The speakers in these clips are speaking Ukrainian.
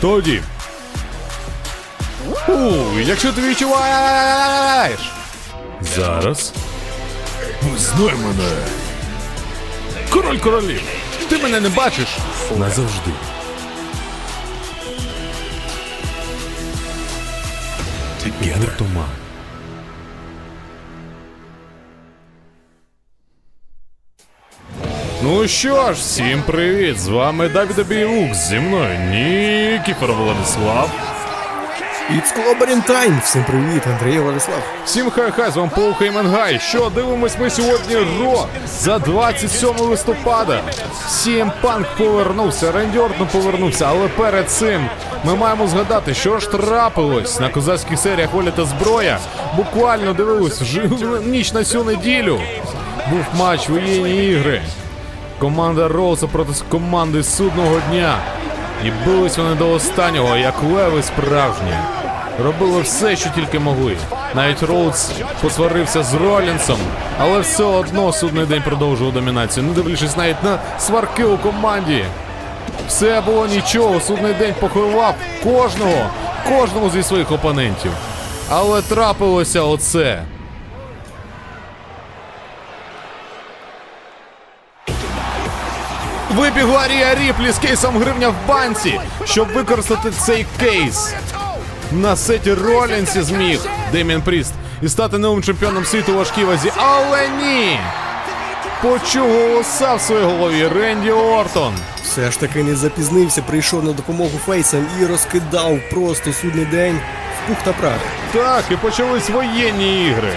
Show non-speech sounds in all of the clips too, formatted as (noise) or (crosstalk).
Тоді. У, якщо ти відчуваєш. Зараз. Знай мене. Король королів. Ти мене не бачиш. Назавжди. Гуртома. Ну що ж, всім привіт! З вами Давид Бабіюк, зі мною Нікіфор Владислав. It's Clobbering Time! Всім привіт, Андрій Владислав. Всім хай-хай, з вами Paul Heyman guy. Що дивимось ми сьогодні Raw за 27 листопада. CM Punk повернувся, Ренді Ортон повернувся, але перед цим ми маємо згадати, що ж трапилось на Survivor Series Воля та зброя. Буквально дивились ніч на цю неділю. Був матч воєнні ігри. Команда Роуса проти команди судного дня. І бились вони до останнього, як леви справжні. Робили все, що тільки могли. Навіть Роудс посварився з Ролінсом, але все одно судний день продовжував домінацію, не дивлячись навіть на сварки у команді. Все було нічого, судний день поховав кожного, кожному зі своїх опонентів. Але трапилося оце. Вибігла Рія Ріплі з кейсом гривня в банці, щоб використати цей кейс. На сеті Ролінсі зміг Демін Пріст і стати новим чемпіоном світу у важкій вазі. Але ні! Почув голоса в своїй голові Ренді Ортон. Все ж таки не запізнився, прийшов на допомогу фейсам і розкидав просто судний день в пух та прах. Так, і почались воєнні ігри.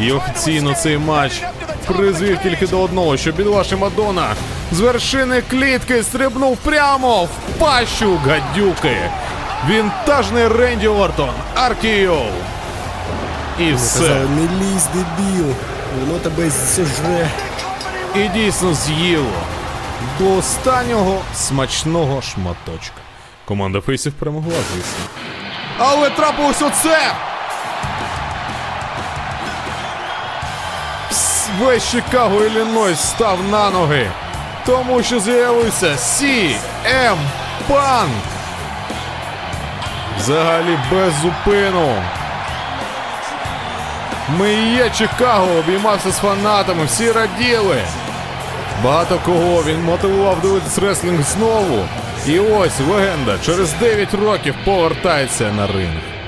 І офіційно цей матч призвів тільки до одного, що бідолашний Мадонна з вершини клітки стрибнув прямо в пащу гадюки. Вінтажний Ренді Ортон. Аркіо. І все. Не лізь, дебіл, воно тебе зжре. І дійсно з'їло. До останнього смачного шматочка. Команда фейсів перемогла, звісно. Але трапилось оце! Весь Чикаго Іллінойс став на ноги. Тому що з'явився CM Punk. Взагалі без зупину. Ми є Чикаго, обіймався з фанатами, всі раділи. Багато кого він мотивував дивитись реслінг знову. І ось легенда через 9 років повертається на ринг.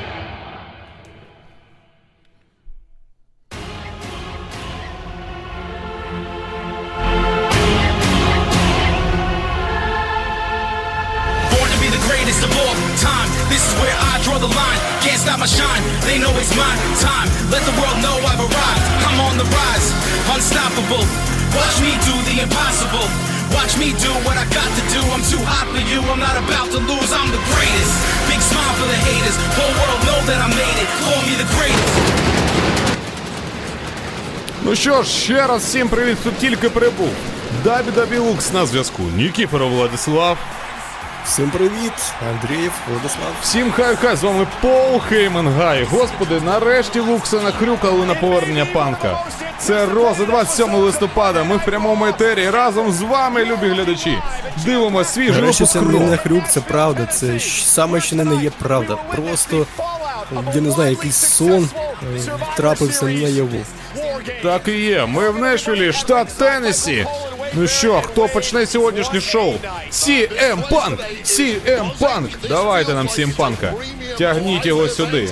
Що ж, ще раз всім привіт, хто тільки прибув. Дабі Дабі Лукс на зв'язку. Нікіфоров Владислав. Всім привіт, Андріїв, Владислав. Всім хай-хай, з вами Пол Хеймангай. Господи, нарешті Лукса нахрюкали на повернення панка. Це Ро за 27 листопада. Ми в прямому етері разом з вами, любі глядачі. Дивимося свіжий випуск це не нахрюк, це правда. Це щ- саме що не є правда. Просто, я не знаю, якийсь сон е, трапився наяву. Так і є. Ми в Нешвілі, штат Теннессі. Ну що, хто почне сьогоднішнє шоу? CM Punk! CM Punk! Давайте нам CM Punk. Тягніть його сюди.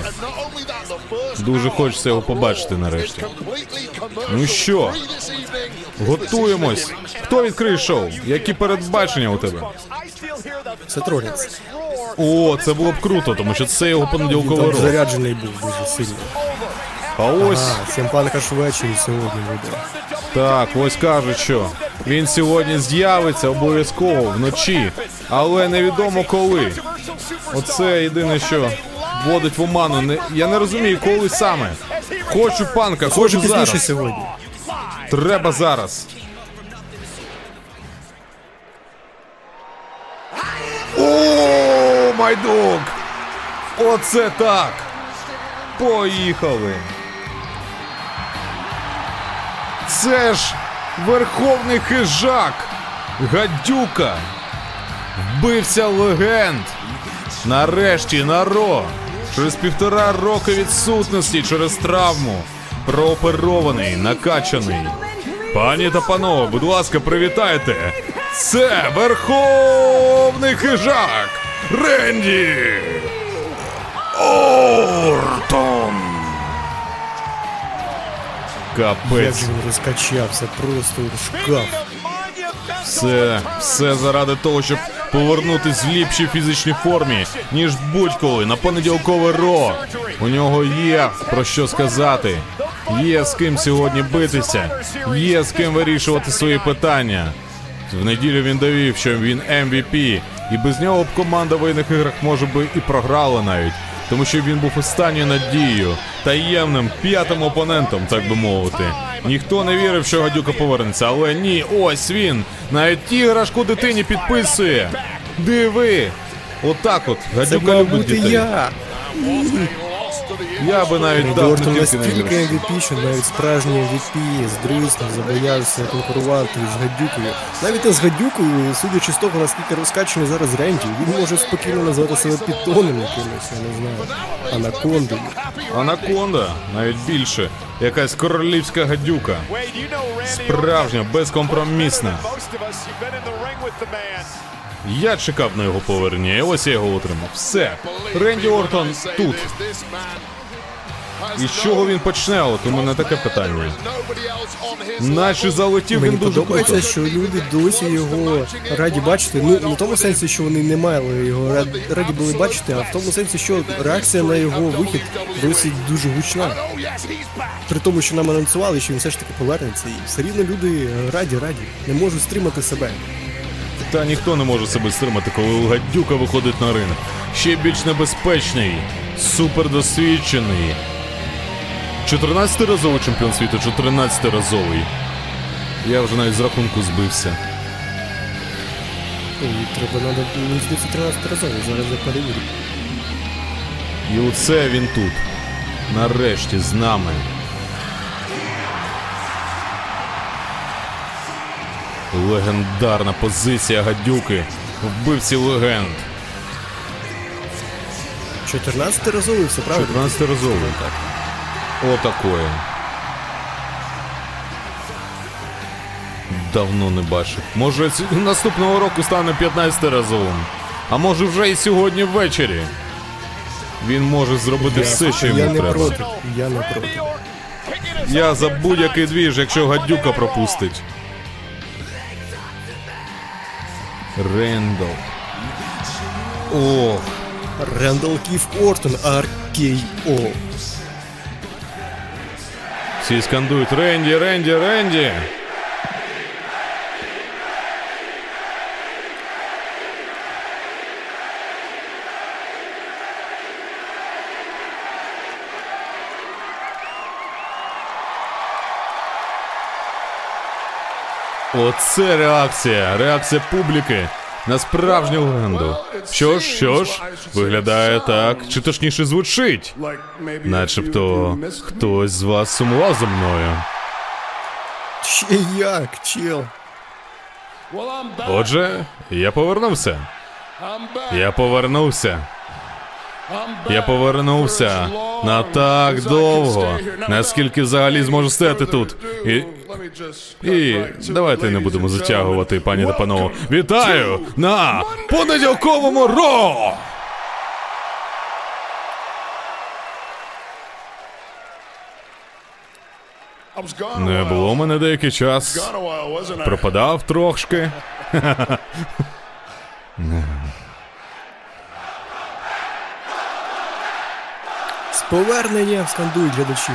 Дуже хочеться його побачити нарешті. Ну що, готуємось. Хто відкриє шоу? Які передбачення у тебе? Це Тролінс. О, це було б круто, тому що це його понеділковий Там заряджений був дуже сильно. А ось А, Сімпанка ж ввечері сьогодні буде. Так, ось кажуть, що він сьогодні з'явиться обов'язково вночі, але невідомо коли. Оце єдине, що вводить в оману. Не, я не розумію, коли саме. Хочу панка, Хочу хочу пізніше зараз. сьогодні. Треба зараз. О, майдук! Оце так! Поїхали! Це ж верховний хижак! Гадюка! Вбився легенд. Нарешті на Ро. Через півтора роки відсутності через травму. Прооперований, накачаний. Пані та панове, будь ласка, привітайте. Це Верховний хижак Ренді Ортон. Як Капець. же він розкачався, просто шкаф. Все, все заради того, щоб повернутись в ліпшій фізичній формі, ніж будь-коли на понеділкове ро. У нього є про що сказати. Є з ким сьогодні битися, є з ким вирішувати свої питання. В неділю він довів, що він MVP, і без нього б команда в воєнних іграх може би і програла навіть, тому що він був останньою надією, таємним п'ятим опонентом, так би мовити. Ніхто не вірив, що гадюка повернеться, але ні, ось він. Навіть іграшку дитині підписує. Диви. Отак от. Гадюка любить дітей. я. Я би навіть дав на настільки. MVP, що навіть справжній MVP з Друйсом забоявся конкурувати з гадюкою. Навіть не з гадюкою, судячи з того, наскільки розкачаний зараз Ренді, він може спокійно назвати себе підтоном якимось, я не знаю, анакондою. Анаконда, навіть більше. Якась королівська гадюка. Справжня, безкомпромісна. Я чекав на його повернення, і ось я його отримав. Все. Ренді Ортон тут. І з чого він почне? От у мене таке питання. Наче залетів він Мені дуже подобається, круто. що люди досі його раді бачити. Ну, не в тому сенсі, що вони не мали його рад- раді були бачити, а в тому сенсі, що реакція на його вихід досі дуже гучна. При тому, що нам анонсували, що він все ж таки повернеться, і все рівно люди раді, раді, не можуть стримати себе. Та ніхто не може себе стримати, коли гадюка виходить на ринок. Ще більш небезпечний, супердосвідчений. 14-разовий чемпіон світу, 14-разовий. Я вже навіть з рахунку збився. І треба надо, мені здається, 13 разів, зараз я перевірю. І оце він тут. Нарешті з нами. Легендарна позиція гадюки. Вбивці легенд. 14 разовий, все правильно? 14 разовий. Так. Отакое. Давно не бачив. Може, наступного року стане 15 разовим. А може вже і сьогодні ввечері. Він може зробити все, що я йому не треба. проти, я не проти. Я за будь-який двіж, якщо гадюка пропустить. Рендал. Ох, Рендал Кіф Ортон, RKO. всі скандують Ренді, Ренді, Ренді. Оце реакція, реакція публіки на справжню легенду. Що ж, що ж, виглядає так, чи точніше звучить. Начебто хтось з вас сумував за мною. Ще як, чел. Отже, я повернувся. Я повернувся. Я повернувся на так довго, наскільки взагалі зможу стояти тут. І, і давайте не будемо затягувати, пані та панове. Вітаю на понеділковому ро! Не було мене деякий час. Пропадав трошки. (laughs) З поверненням скандують глядачі.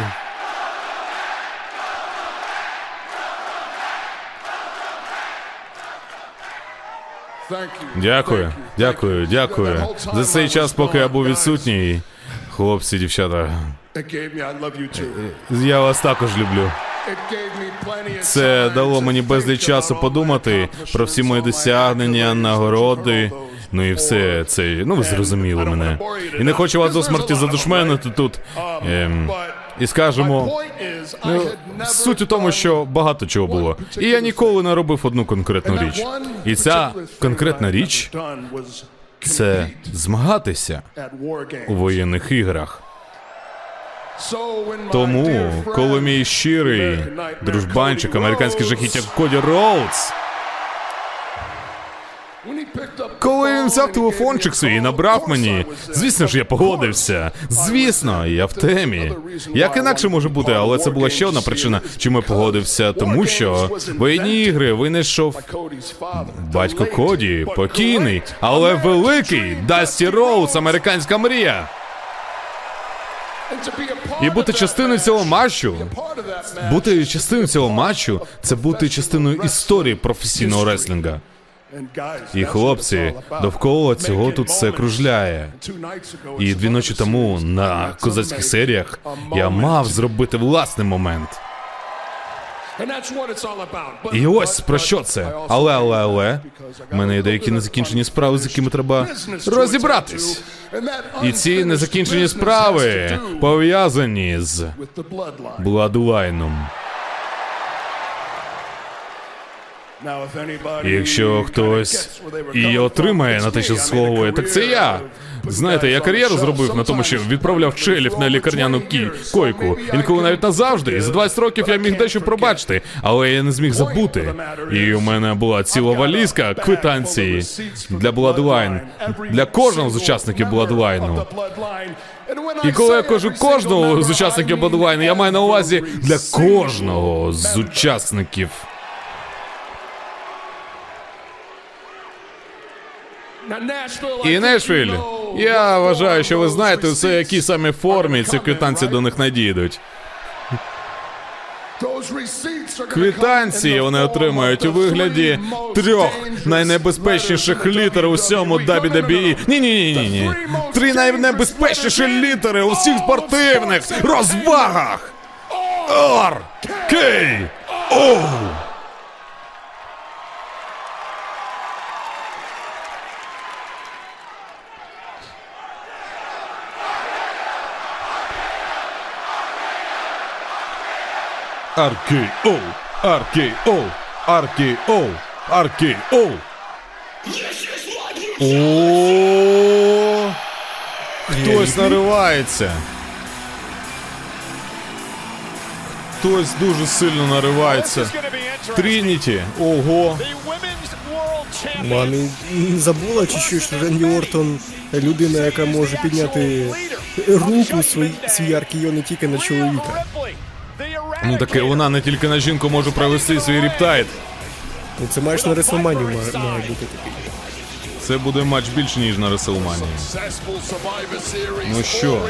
Дякую, дякую, дякую. За цей час, поки я був відсутній. Хлопці, дівчата, я вас також люблю. Це дало мені безліч часу подумати про всі мої досягнення, нагороди. Ну і все це, ну ви зрозуміли мене. І не хочу вас до смерті задушменити тут. Ем, і скажемо. Ну, суть у тому, що багато чого було. І я ніколи не робив одну конкретну річ. І ця конкретна річ це змагатися у воєнних іграх. Тому, коли мій щирий дружбанчик, американський жахіття Коді Роудс, коли він взяв телефончик свій і набрав мені, звісно ж, я погодився. Звісно, я в темі. Як інакше може бути, але це була ще одна причина, чому я погодився, тому що воєнні ігри винайшов батько Коді, покійний, але великий Дасті Роуз, американська мрія. І бути частиною цього матчу, бути частиною цього матчу, це бути частиною історії професійного реслінга. І хлопці, довкола цього тут все кружляє. І дві ночі тому на козацьких серіях я мав зробити власний момент. І ось про що це. Але, але, але, в мене є деякі незакінчені справи, з якими треба розібратись. І ці незакінчені справи пов'язані з Бладлайном. І Якщо хтось і отримає на те, що заслуговує, так це я. Знаєте, я кар'єру зробив на тому, що відправляв челів на лікарняну койку. Інколи навіть назавжди. І за 20 років я міг дещо пробачити, але я не зміг забути. І у мене була ціла валізка квитанції для Bloodline, для кожного з учасників Bloodline. І коли я кажу кожного з учасників Bloodline, я маю на увазі для кожного з учасників. І Нешвіль. Я вважаю, що ви знаєте все, які саме формі ці квитанції до них надійдуть. Квитанції вони отримають у вигляді трьох найнебезпечніших літер у всьому WWE. Ні, ні, ні, ні, ні. Три найнебезпечніші літери у всіх спортивних розвагах. Р, Кей, О. RKO, RKO, RKO, RKO. О, хтось наривається. Хтось дуже сильно наривається. Трініті, ого. Мамі забула чи що що Ренді Ортон людина, яка може підняти руку свій, свій RKO не тільки на чоловіка. Ну таке вона не тільки на жінку може провести свій Riptide. Ну це маєш на Реслманію має, має бути такий. Це буде матч більше, ніж на Реслманії. Ну що?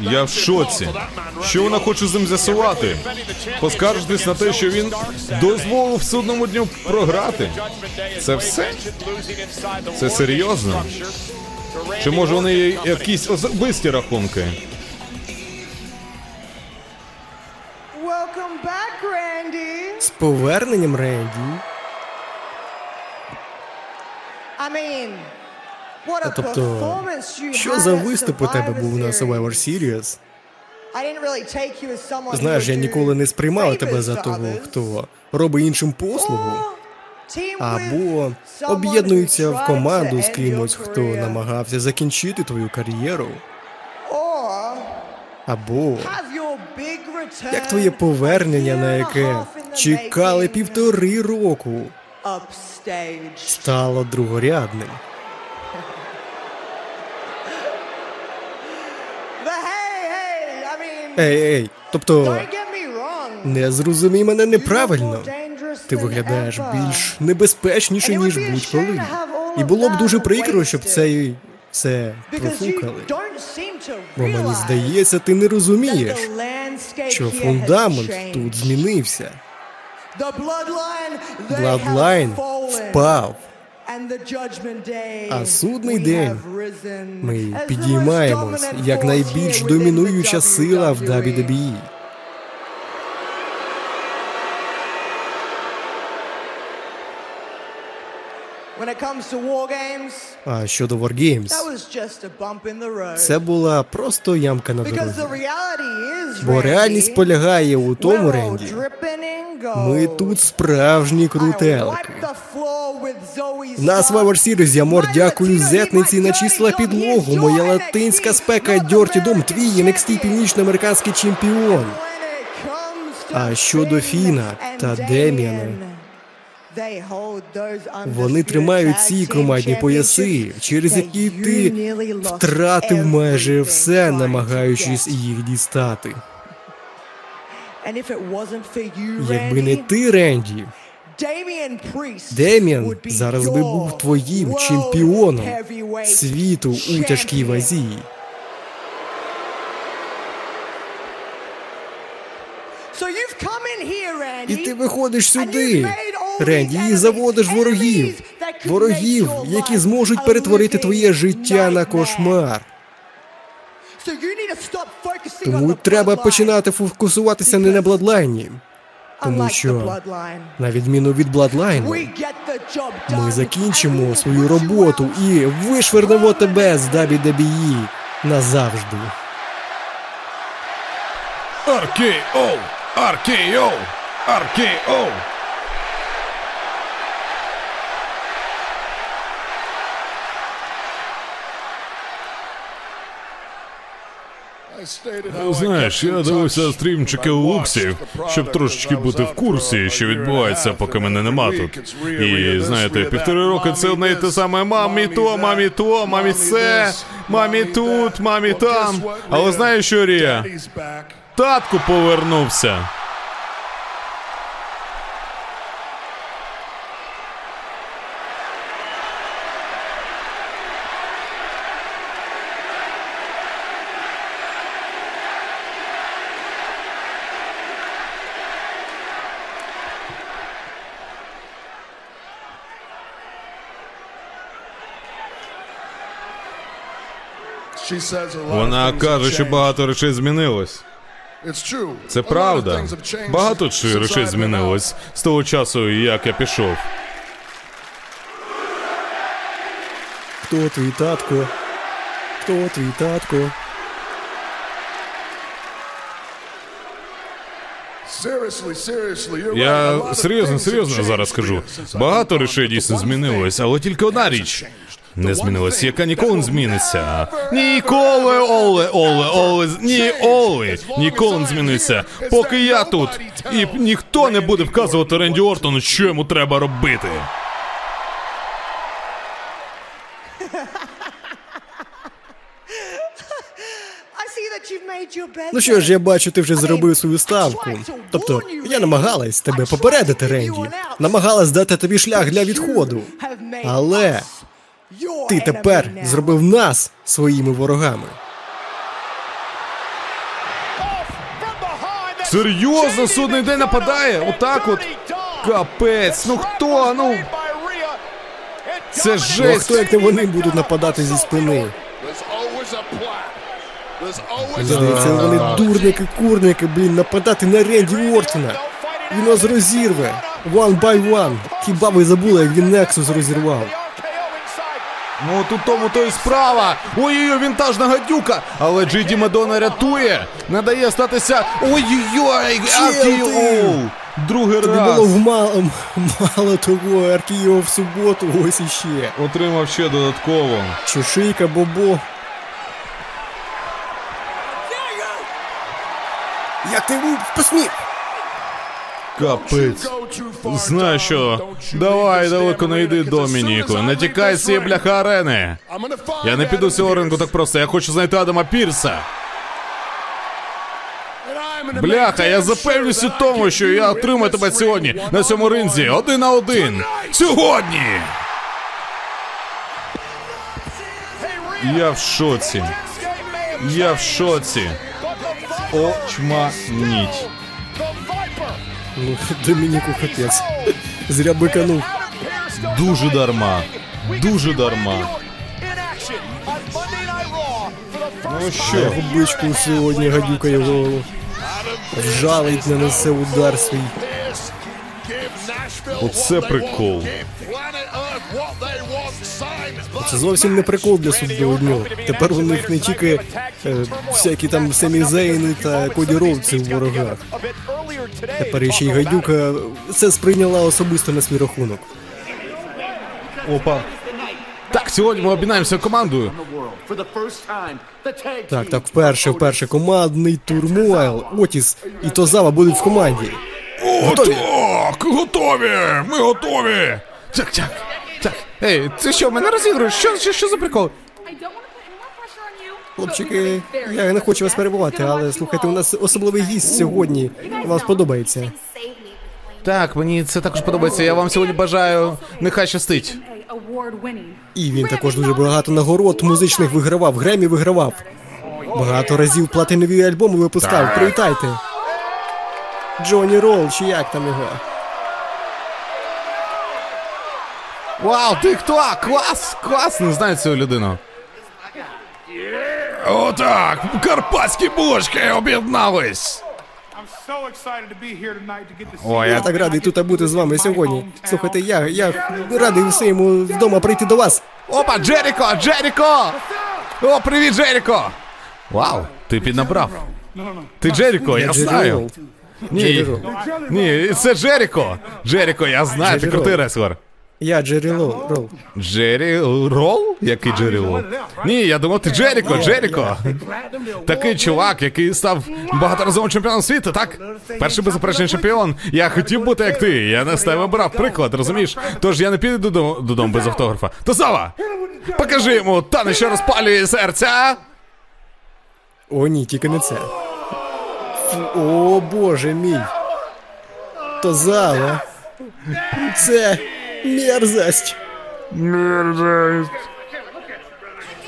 Я в шоці. Що вона хоче з ним з'ясувати? Поскаржитись на те, що він дозволив судному дню програти. Це все? Це серйозно? Чи може вони якісь особисті рахунки? Welcome back, Randy. З поверненням Ренді. I mean, what a Тобто, що за виступ у тебе Survivor був на Series. Survivor Series? Знаєш, я ніколи не сприймала тебе за to того, хто робить іншим послугу, або who в команду з кимось, хто намагався закінчити твою кар'єру, або як твоє повернення, на яке чекали півтори року, стало другорядним. Ей, ей, тобто, не зрозумій мене неправильно. Ти виглядаєш більш небезпечніше, ніж будь-коли. І було б дуже прикро, щоб це все профукали. Бо мені здається, ти не розумієш, що фундамент тут змінився. Fallen. впав. А судний день Ми підіймаємось як найбільш домінуюча сила в WWE. WWE. when it comes to war games, А щодо Wargames, це була просто ямка на дорозі. Бо реальність полягає у тому, Ренді. Ми тут справжні крутелки. На. Survivor Series я мор дякую зетниці на числа підлогу. Моя латинська спека Дьорті Дом, твій NXT північноамериканський чемпіон. А щодо Фіна та Деміана, Вони тримають ці командні пояси, через які ти втратив майже все, намагаючись їх дістати. Якби не ти, Ренді, Деміан зараз би був твоїм чемпіоном світу у тяжкій вазі. І ти виходиш сюди, Ренді, і заводиш ворогів. Ворогів, які зможуть перетворити твоє життя на кошмар. Тому треба починати фокусуватися не на Бладлайні. тому що- На відміну від Бладлайну, ми закінчимо свою роботу і вишвернемо тебе з WWE назавжди. RKO! RKO! RKO! Знаєш, я дивився стрімчики у Луксі, щоб трошечки бути в курсі, що відбувається, поки мене нема тут. І знаєте, півтори роки це одне і те саме мамі то, мамі то, мамі це, мамі тут, мамі там. Але знаєш що, Рія? Татку повернувся. Вона каже, що багато речей змінилось. Це правда. Багато чи речей змінилось з того часу, як я пішов. Хто твій татко? Хто твій татко? Я серйозно, серйозно зараз скажу. Багато речей дійсно змінилось, але тільки одна річ не змінилась, яка ніколи не зміниться. Ніколи, Оле, Оле, Оле, ні, Оле, ніколи не зміниться. Поки я тут, і ніхто не буде вказувати Ренді Ортону, що йому треба робити. Ну що ж, я бачу, ти вже зробив свою ставку. Тобто, я намагалась тебе попередити, Ренді. Намагалась дати тобі шлях для відходу. Але ти тепер зробив нас своїми ворогами. Серйозно, судний день нападає? Отак от? Капець, ну хто? Ну це Ну хто як не вони будуть нападати зі спини? Здається, вони дурники, курники, блін, нападати на Ренді Ортона. Він нас розірве. One by one. Хіба ви забули, як він Нексус розірвав? Ну тут тому то і справа. Ой-ой-ой, вінтажна гадюка. Але Джиді Мадонна рятує. Не дає статися. Ой-ой-ой, Аркіоу. Другий Тобі раз. в мало, мало того, Аркіо в суботу, ось іще. Отримав ще додатково. Чешийка, Бобо. Як ти посмів? Капець. Знаю що. Давай далеко не йди, Домініку. Не тікай з цієї бляха арени. Я не піду з цього ринку так просто. Я хочу знайти Адама Пірса. Бляха, я запевнюсь у тому, що я отримаю тебе сьогодні на цьому ринзі один на один. Сьогодні! Я в шоці. Я в шоці. Очманіть. Ну, Домініку капець. Зря биканув. Дуже дарма. Дуже дарма. Ну що? Губичку бичку сьогодні гадюкає голову. Вжалить, нанесе удар свій. Оце прикол. Це зовсім не прикол для судового дню. Тепер у них не тільки е, всякі там Семі Зейни та Коді Роудси в ворогах. Тепер ще й Гайдюка це сприйняла особисто на свій рахунок. Опа. Так, сьогодні ми обмінаємося командою. Так, так, вперше, вперше командний турмуайл. Отіс і Тозава будуть в команді. Готові? Так, готові! Ми готові! Так. Ей, ти що, мене розігруєш? Що, що, що за прикол? Хлопчики, я не хочу вас перебувати, але слухайте, у нас особливий гість сьогодні. Вам сподобається. Так, мені це також подобається. Я вам сьогодні бажаю. Нехай щастить. І він також дуже багато нагород музичних вигравав, Гремі вигравав. Багато разів платинові альбоми випускав. Привітайте. Джоні Ролл, чи як там його? Вау, ти хто? Клас! Клас! Не знаю цю людину. Отак! Карпатські бочки об'єднались! Ой, Я так радий тут бути з вами сьогодні. Слухайте, я, я радий всім вдома прийти до вас. Опа, Джеріко! Джеріко! О, привіт, Джеріко! Вау, ти піднабрав. Ти Джеріко, я знаю. Ні, ні, це Джеріко. Джеріко, я знаю, ти крутий Ролл. Я Джері. Ролл. Джері Ролл? Який Джері Ролл? Ні, я думав, ти Джеріко, Джеріко. Такий чувак, який став багаторазовим чемпіоном світу, так? Перший беззаперечний чемпіон. Я хотів бути як ти. Я не з тебе брав приклад, розумієш? Тож я не піду додому, додому без автографа. Тосава! Покажи йому танець, що розпалює серця. О, ні, тільки не це. О, боже мій. Тозава. Це мерзость.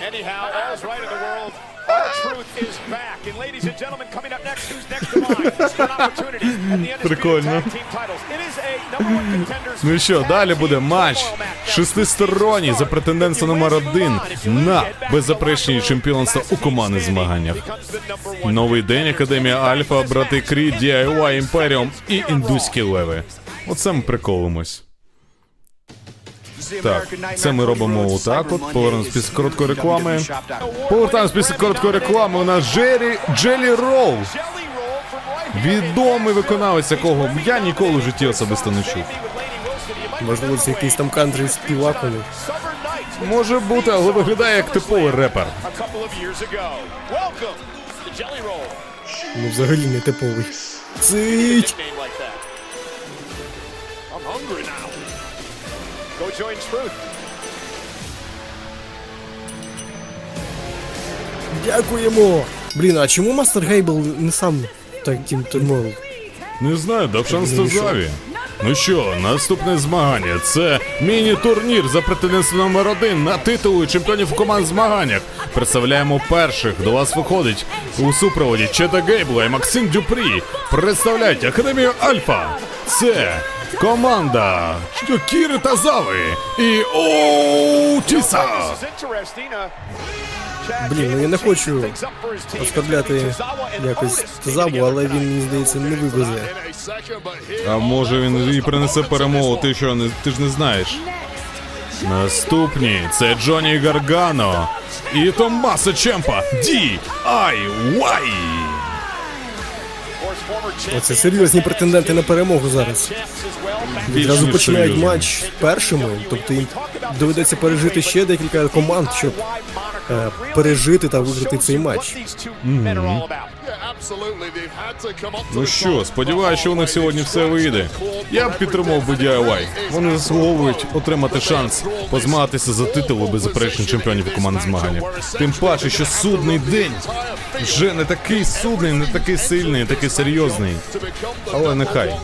Anyhow, all's right in the world. Прикольно. Ну і що, далі буде матч шестисторонній за претендентство номер один на беззаперечні чемпіонства у командних змаганнях. Новий день Академія Альфа, брати Крі, DIY, Імперіум і індуські леви. Оце ми приколимось. Так, це ми робимо отак от, повернемось після короткої реклами. Повертаємось після короткої реклами. У нас Джері Джелі Ролл. Відомий виконавець, якого я ніколи в житті особисто не чув. Можливо, це якийсь там кантрі співак. Може бути, але виглядає як типовий репер. Ну, взагалі не типовий. Цить! Name like that. I'm hungry now. Go join Truth. Дякуємо! Блін, а чому Мастер Гейбл не сам таким турмом? Не знаю, дав шанс Тозаві. Ну що, наступне змагання це міні-турнір за претендентство номер один на титули чемпіонів команд змаганнях. Представляємо перших. До вас виходить у супроводі Чета Гейбла і Максим Дюпрі. Представляють Академію Альфа. Це команда Кіри Тазави і Оутіса. This is interesting. Uh, Chad Блін, ну я не Gable хочу changing things up for his team. оскорбляти Tozawa and якось Otis Тозаву, teaming але together. він, мені здається, не вивезе. In a second, but here А може він і принесе перемогу, ти що не ти ж не знаєш. Наступні це Джоні Гаргано і Томаса Чемпа Ді Ай Вай. Оце серйозні претенденти на перемогу зараз. Відразу починають матч першими, тобто їм доведеться пережити ще декілька команд, щоб е, пережити та виграти цей матч. What these Ну що, сподіваюся, що у них сьогодні все вийде. Я б підтримав би DIY. Вони заслуговують отримати шанс позмагатися за титул беззаперечних чемпіонів у командних змаганнях. Тим паче, що судний день вже не такий судний, не такий сильний, не такий серйозний. Але нехай.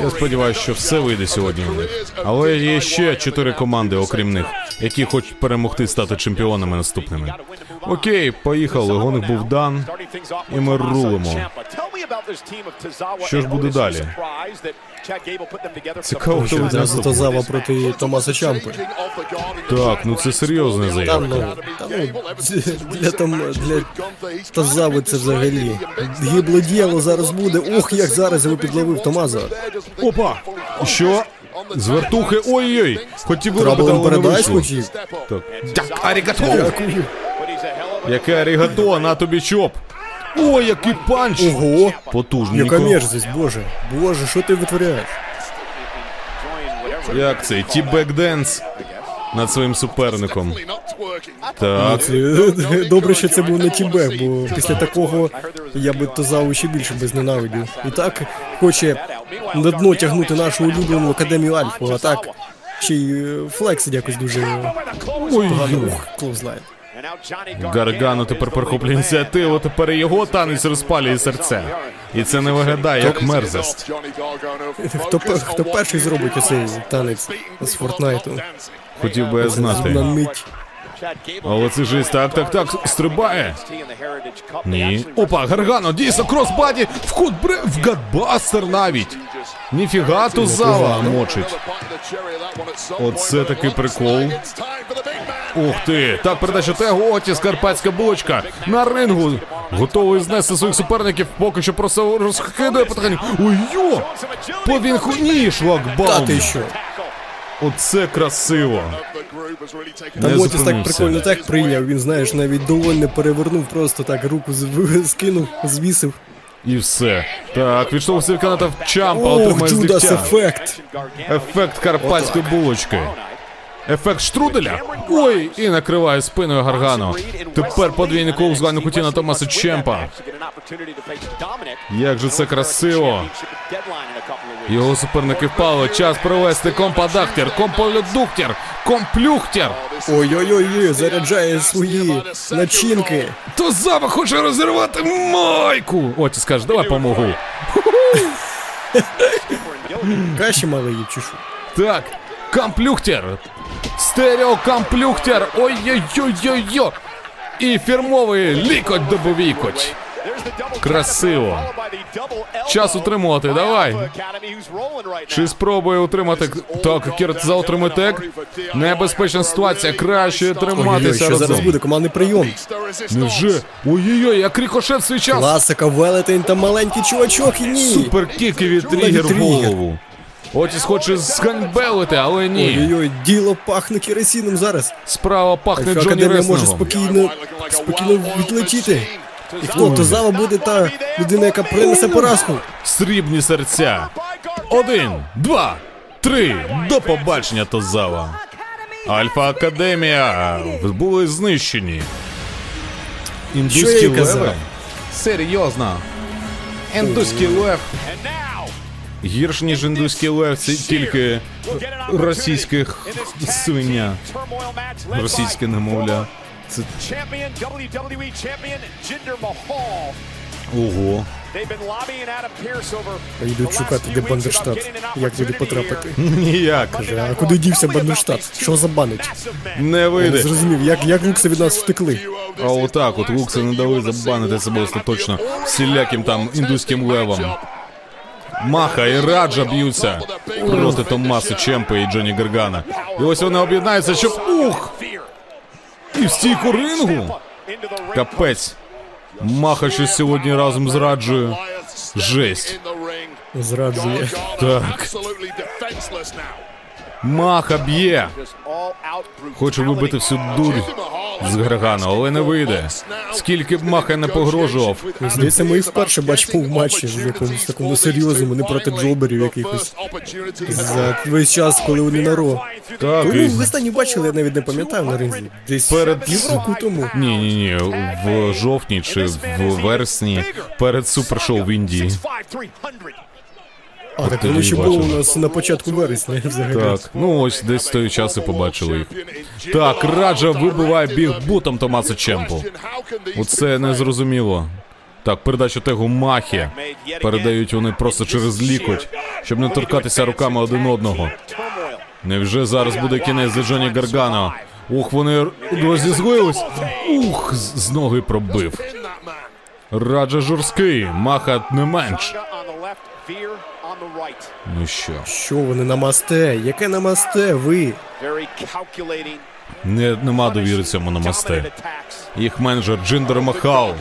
Я сподіваюся, що все вийде сьогодні у них. Але є ще чотири команди, окрім них, які хочуть перемогти стати чемпіонами наступними. Окей, поїхали. Гоник був дан. Off І ми рулимо. Що ж буде далі? Цікаво, Що буде наступний. Тозава проти Томаса Чампи. Так, ну це серйозна Та заявка. ну, та ну, для, том, для Тозави це взагалі. Гібло діло зараз буде. Ох, як зараз його підловив Томазо. Опа! Що? the З вертухи. Ой-ой. Хотів би робити, але не вийшло. Так. Дяк. Дякую. Яке арігато, на тобі чоп. Ой, який панч. Ого, Потужненько. яка мерзость, боже. Боже, що ти витворяєш? Як цей тібек денс над своїм суперником. Так. Це добре, що це був не тібек, бо після такого я би Тозаву ще більше би зненавидів. І так хоче на дно тягнути нашу улюблену академію Альфу, а так ще й е, якось дуже Ой. Клоузлайн. Гаргано тепер перехоплює ініціативу, тепер його танець розпалює серце. І це не виглядає як мерзость. Хто, хто перший зробить оцей танець з Фортнайту? Хотів би я На знати. мить. Але це ж так, так, так, стрибає. Ні. Опа, Гаргано, дійсно, кросбаді, в кут бре, в гадбастер навіть. Ніфіга Тузава мочить. Оце такий прикол. Ух ти, так, передача Тегу, Отіс, карпатська булочка на рингу. Готовий знести своїх суперників, поки що просто розхидує потихеньку. Ой, йо! По вінху, ні, Та шлагбаум. ти що? Оце красиво. Не Там Отіс так прикольно так прийняв, він, знаєш, навіть не перевернув, просто так руку (laughs) скинув, звісив. І все. Так, відштовхнувся від каната в Чампа, отримає з ефект! Ефект карпатської булочки. Ефект штруделя. Ой, і накриває спиною Гаргано. Тепер подвійний ковз на куті на Томаса Чемпа. Як же це красиво. Його суперники впали. Час провести компадактер, комполюдуктер, комплюхтер. Ой-ой-ой, заряджає свої начинки. То зава хоче розірвати майку. Оті скаже, давай помогу. Каші мали їв чи що? Так, комплюхтер. Стереокомплюхтер. Ой-ой-ой-ой-ой. І фірмовий лікоть добовікоть. Красиво. Час утримувати, давай. Чи спробує утримати так, Кіртза отримує тег? Небезпечна ситуація, краще триматися що зараз буде командний прийом. Невже? Ой-ой-ой, як рикошет в свій час. Класика, велетень та маленький чувачок і ні. Суперкіки від тригер в голову. Отіс хоче зганьбелити, але ні. Ой-ой-ой, діло пахне керосином зараз. Справа пахне Що Джоні академія може Ресногом. спокійно, спокійно відлетіти. І хто? Тозава буде та людина, яка принесе поразку. Срібні серця. Один, два, три. До побачення, Тозава. Альфа Академія були знищені. Що Індуський я й казав. лев. Серйозно. Індуський лев. Гірш, ніж індуський лев, це тільки російських свиня. Російське немовля. Це ого. Йдуть шукати, де Бандерштат. Як туди потрапити? (laughs) Ніяк. А куди дівся Бандерштат? Що забанить? Не Я вийде. зрозумів, як, як лукси від нас втекли. А отак от Лукси не дали забанити себе остаточно всіляким там індуським левом. Маха і Раджа б'ються проти Томаса Чемпа і Джоні Гаргана. І ось вони об'єднаються, щоб ух! І в стійку рингу. Into the ring. Капець. Маха щось сьогодні разом з Раджею. Жесть. Зраджує. Так. Маха б'є. Хоче вибити всю дурь з Гаргана, але не вийде. Скільки б Маха не погрожував. Здається, ми їх вперше бачимо в матчі в якомусь такому серйозному, не проти джоберів якихось. За весь час, коли вони на ро. Так, Коли і ви останні бачили, я навіть не пам'ятаю на ринзі. Десь Перед- півроку тому. Ні, ні, ні, в жовтні чи в вересні перед супершоу в Індії. 5'300. А так воно ще було у нас на початку вересня (laughs) взагалі. Так, ну ось десь в той час і побачили їх. Так, Раджа вибиває біг бутом Томаса Чемпу. Оце незрозуміло. Так, передачу тегу Махі. Передають вони просто через лікоть, щоб не торкатися руками один одного. Невже зараз буде кінець за Джоні Гаргано? Ух, вони розізлились. Ух, з з ноги пробив. Раджа жорсткий, Маха не менш. Ну що? Що вони намасте? Яке намасте? Ви? Не, нема довіри цьому намасте. Їх менеджер Джиндер Махал.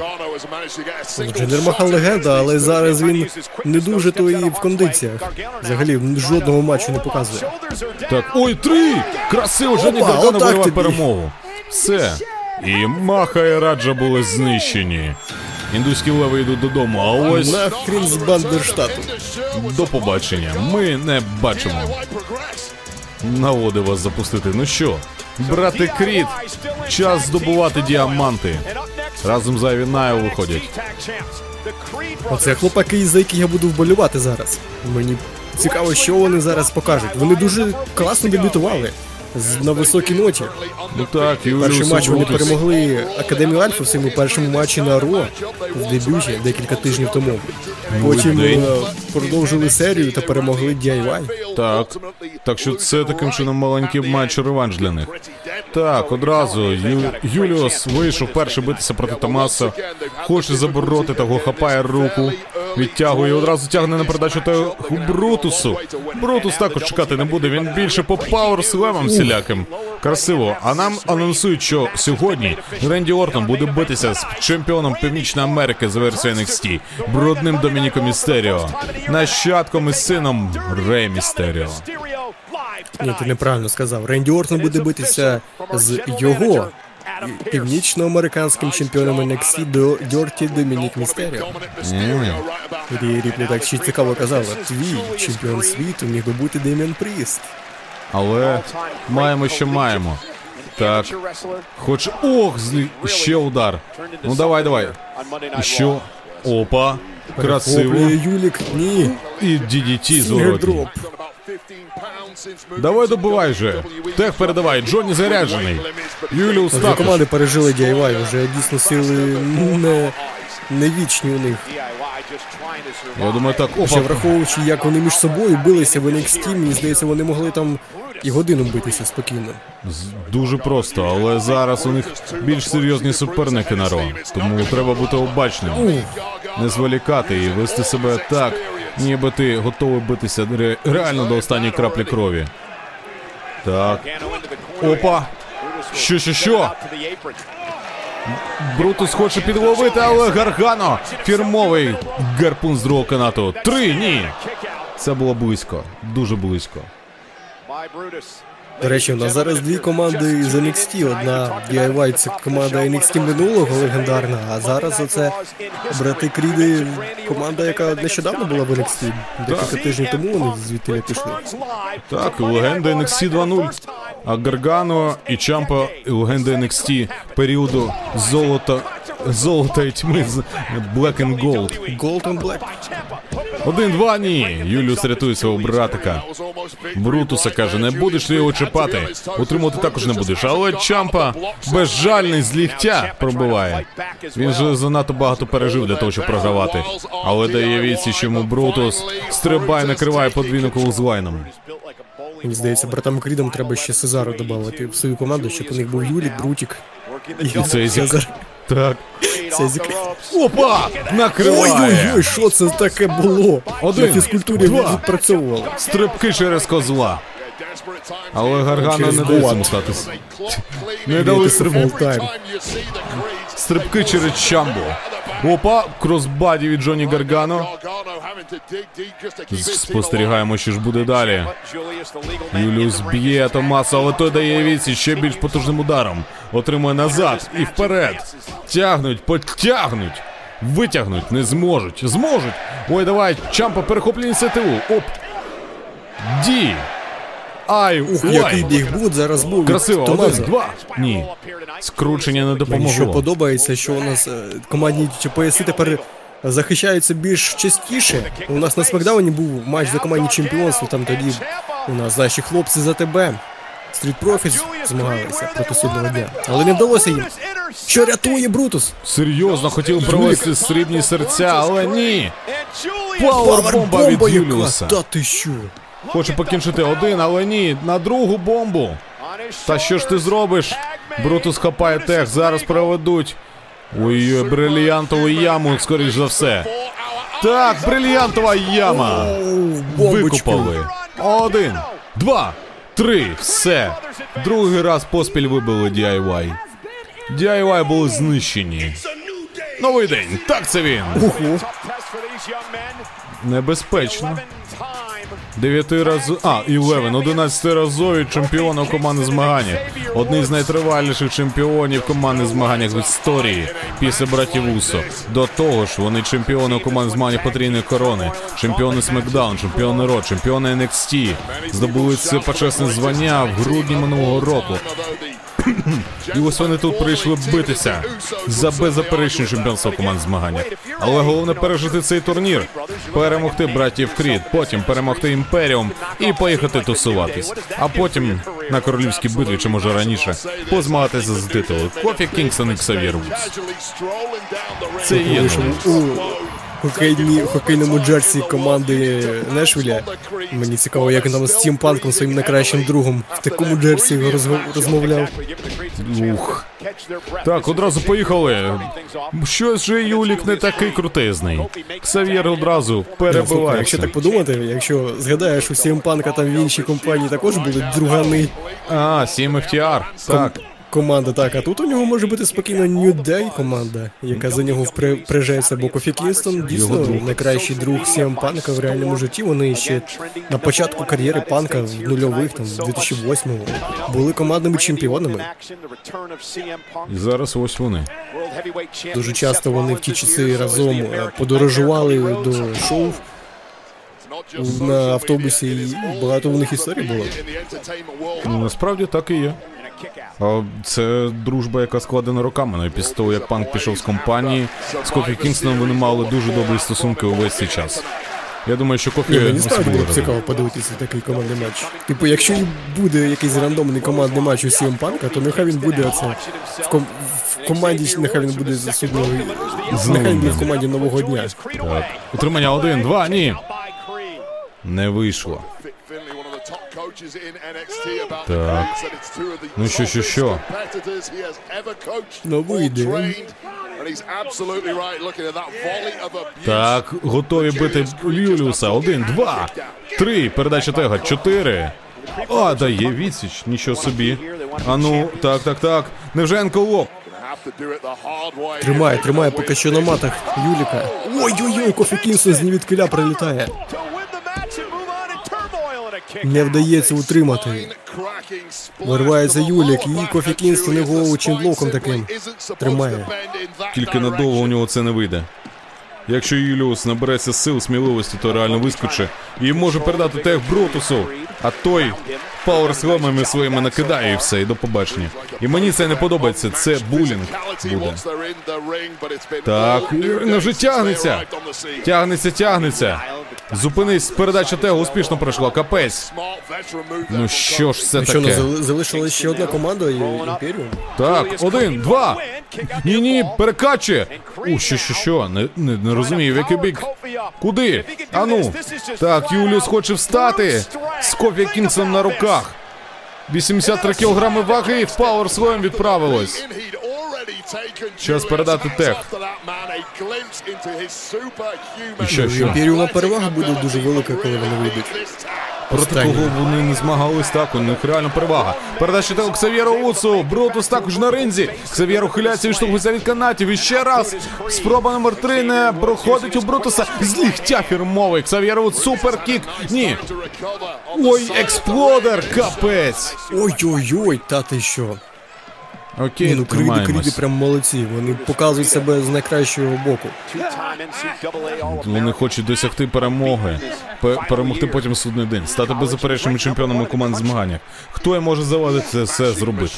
Shot Махал легенда, але зараз він не дуже то і в кондиціях. Взагалі жодного матчу не показує. Так, ой, три! Красиво, Гаргано отак виривав перемогу. Все. І Маха і Раджа були знищені. Індуські леви йдуть додому, а ось Нахрін з Бандерштату. до побачення. Ми не бачимо. Наводи вас запустити. Ну що, брати Кріт, час здобувати діаманти. Разом з Айві Найл виходять. Оце хлопаки, за яких я буду вболювати зараз. Мені цікаво, що вони зараз покажуть. Вони дуже класно дебютували. На високій ноті. Ну так, і Перший матч вони перемогли Академію Альфа в своєму першому матчі на Ро в дебюті декілька тижнів тому. Потім е, продовжили серію та перемогли DIY. Так. Так що це таким чином маленький матч реванш для них. Так, одразу Ю... Юліус вийшов перший битися проти Томаса. Хоче забороти того, хапає руку, відтягує, одразу тягне на передачу та Брутусу. Брутус також чекати не буде. Він більше по пауерслемам всіляким. Красиво. А нам анонсують, що сьогодні Ренді Ортон буде битися з чемпіоном Північної Америки за версією NXT, брудним Домініком Містеріо, нащадком і сином Рей Містеріо. Ні, ти неправильно сказав. Ренді Ортон буде битися з його північноамериканським чемпіоном NXT до Дьорті Домінік Містеріо. Ріплі так ще цікаво казала, твій чемпіон світу міг би бути Деміан Пріст. Але маємо, що маємо. Так, хоч ох, злі... ще удар. Ну давай, давай. Що? Опа, красиво. Юлік, ні, І DDT зворотній. Давай добивай же. Тех передавай, Джонні заряджений. Юліус також. команди пережили DIY, вже дійсно сили не, не вічні у них. Я думаю, так, Ще опа. враховуючи, як вони між собою билися в NXT, мені здається, вони могли там і годину битися спокійно. Дуже просто, але зараз у них більш серйозні суперники на Ро. Тому треба бути обачним. Не зволікати і вести себе так, ніби ти готовий битися ре- реально до останньої краплі крові. Так, опа. Що, що, що? Брутус хоче підловити, але Гаргано. Фірмовий гарпун з другого канату. Три, ні. Це було близько. Дуже близько. До речі, у нас зараз дві команди з NXT. Одна DIY це команда NXT минулого легендарна, а зараз оце брати Кріди, команда, яка нещодавно була в NXT. Декілька тижнів тому вони звідти пішли. Так, легенда NXT 2.0. А Гаргано і Чампа і легенда NXT періоду золота. Золота і тьми з Black and Gold. Gold and Black. Один-два ні. Юліус рятує свого братика. Брутуса каже, не будеш ти його чіпати. Утримувати також не будеш. Але Чампа безжальний з лігтя пробиває. Він же занадто багато пережив для того, щоб програвати. Але дає відсіч що йому Брутус. Стрибай, накриває подвійну колузлайном. Мені здається, братам Крідам треба ще Сезару додати в свою команду, щоб у них був Юлік, Брутік і Сезар. Так. Сезік. Опа! Накриває! Ой-ой-ой, що це таке було? Один, На фізкультурі два. відпрацьовували. Стрибки через козла. Але Гаргано Через не дає цьому статись. Не дали Бійте стрибки. Стрибки через Чамбу. Опа, кросбаді від Джоні Гаргано. Спостерігаємо, що ж буде далі. Юліус б'є Томаса, але той дає відсіч ще більш потужним ударом. Отримує назад і вперед. Тягнуть, потягнуть. Витягнуть, не зможуть. Зможуть. Ой, давай, Чампа перехоплює ініціативу. Оп. Ді. Ай, Ух, який бігбут зараз був. Красиво, один, два. Ні. Скручення не Мені що подобається, що у нас е, командні ЧПСи тепер захищаються більш частіше. У нас на Смакдауні був матч за командні чемпіонство, там тоді у нас наші хлопці за тебе. Street Profits змагалися проти судного дня. Але не вдалося їм. Що рятує Брутус? Серйозно хотів провести срібні серця, але ні. Павербомба від? Юліуса. Та ти що? Хоче покінчити один, але ні. На другу бомбу. Та що ж ти зробиш? Брутус хапає тег, зараз проведуть. Ой-ой, брильянтову яму, скоріш за все. Так, брильянтова яма. Викупали. Один, два, три. Все. Другий раз поспіль вибили DIY. DIY були знищені. Новий день. Так це він. Небезпечно. Дев'яти разу. А, Ілевен, 11-разові чемпіон у командних змаганнях. Одний з найтриваліших чемпіонів командних змаганнях в історії після братів Усо. До того ж, вони чемпіони у командних змаганнях потрійної корони, чемпіони Смакдаун, чемпіони Ро, чемпіони NXT. Здобули це почесне звання в грудні минулого року. І ось вони тут прийшли битися за беззаперечне чемпіонство команд змагання. Але головне пережити цей турнір, перемогти братів Крід, потім перемогти імперіум і поїхати тусуватись. А потім на королівській битві, чи може раніше, позмагатися за титули. Кофі Кінгстон і Ксав'єр Вудс. Це є хокейні, хокейному джерсі команди Нешвіля. Мені цікаво, як він там з СМ Панком, своїм найкращим другом, в такому джерсі розмов- розмовляв. Ух. Так, одразу поїхали. Щось же Юлік не такий крутизний. Ксав'єр одразу Слухай, перебивається. якщо так подумати, якщо згадаєш, у CM Панка там в іншій компанії також були другани А, Сім FTR. Так. Команда, так, а тут у нього може бути спокійно New Day команда, яка за нього впри- прижається, бо Кофі дійсно друг. найкращий друг Сім Панка в реальному житті. Вони ще на початку кар'єри панка в нульових, там, 2008-му, були командними чемпіонами. І зараз ось вони. Дуже часто вони в ті часи разом е, подорожували до шоу на автобусі, і багато у них історій було. Ну, насправді так і є. А це дружба, яка складена роками. Навіть після того, як панк пішов з компанії, з Кофі Кінгстоном вони мали дуже добрі стосунки увесь цей час. Я думаю, що Кофі Ні, мені справді було б цікаво подивитися такий командний матч. Типу, якщо буде якийсь рандомний командний матч у CM Панка, то нехай він буде оце в, ком- в команді, нехай він буде за судного. Нехай він буде в команді нового дня. Так. Утримання один, два, ні. Не вийшло. Так. Ну що, що, що? Новий день. Так, готові бити Юліуса. Один, два, три. Передача тега. Чотири. А, дає відсіч. Нічого собі. А ну, так, так, так. Невже нокаут? Тримає, тримає поки що на матах Юліка. Ой-ой-ой, Кофі Кінгстон з невідкиля прилітає. Не вдається утримати. Вирвається Юлік, і Кофі Кінгстон його блоком таким тримає. Тільки надовго у нього це не вийде. Якщо Юліус набереться сил, сміливості, то реально вискоче і може передати тег Брутусу. А той пауерслемами своїми накидає і все, і до побачення. І мені це не подобається. Це булінг буде. Так, не вже тягнеться. Тягнеться, тягнеться. Зупинись, передача тегу успішно пройшла. Капець. Ну що ж це Ну що, ну, таке? зали- залишилась ще одна команда і Імперіум. Так, один, два. Ні, ні, перекачує. У, що, що, що? Не, не, не розумію, в який бік. Куди? Ану. Так, Юліус хоче встати. З Кофі Кінсом на руках. 83 кілограми ваги і в пауерслоєм відправилось. Час передати тех. І що, що? Імперіума перевага буде дуже велика, коли вони вийдуть. Проти кого вони не змагались так, у них реально перевага. Передача до Ксав'єра Уцу, Брутус також на ринзі. Ксав'єр ухиляється, відштовхується від канатів. І ще раз. Спроба номер три не проходить у Брутуса. З лігтя фірмовий. Ксав'єр Уц, суперкік. Ні. Ой, експлодер, капець. Ой-ой-ой, та ти що? Окей, ну криди, криди прям молодці. Вони показують себе з найкращого боку. Вони хочуть досягти перемоги, перемогти потім судний день, стати беззаперечними чемпіонами команд змагання. Хто їм може завадити це все зробити?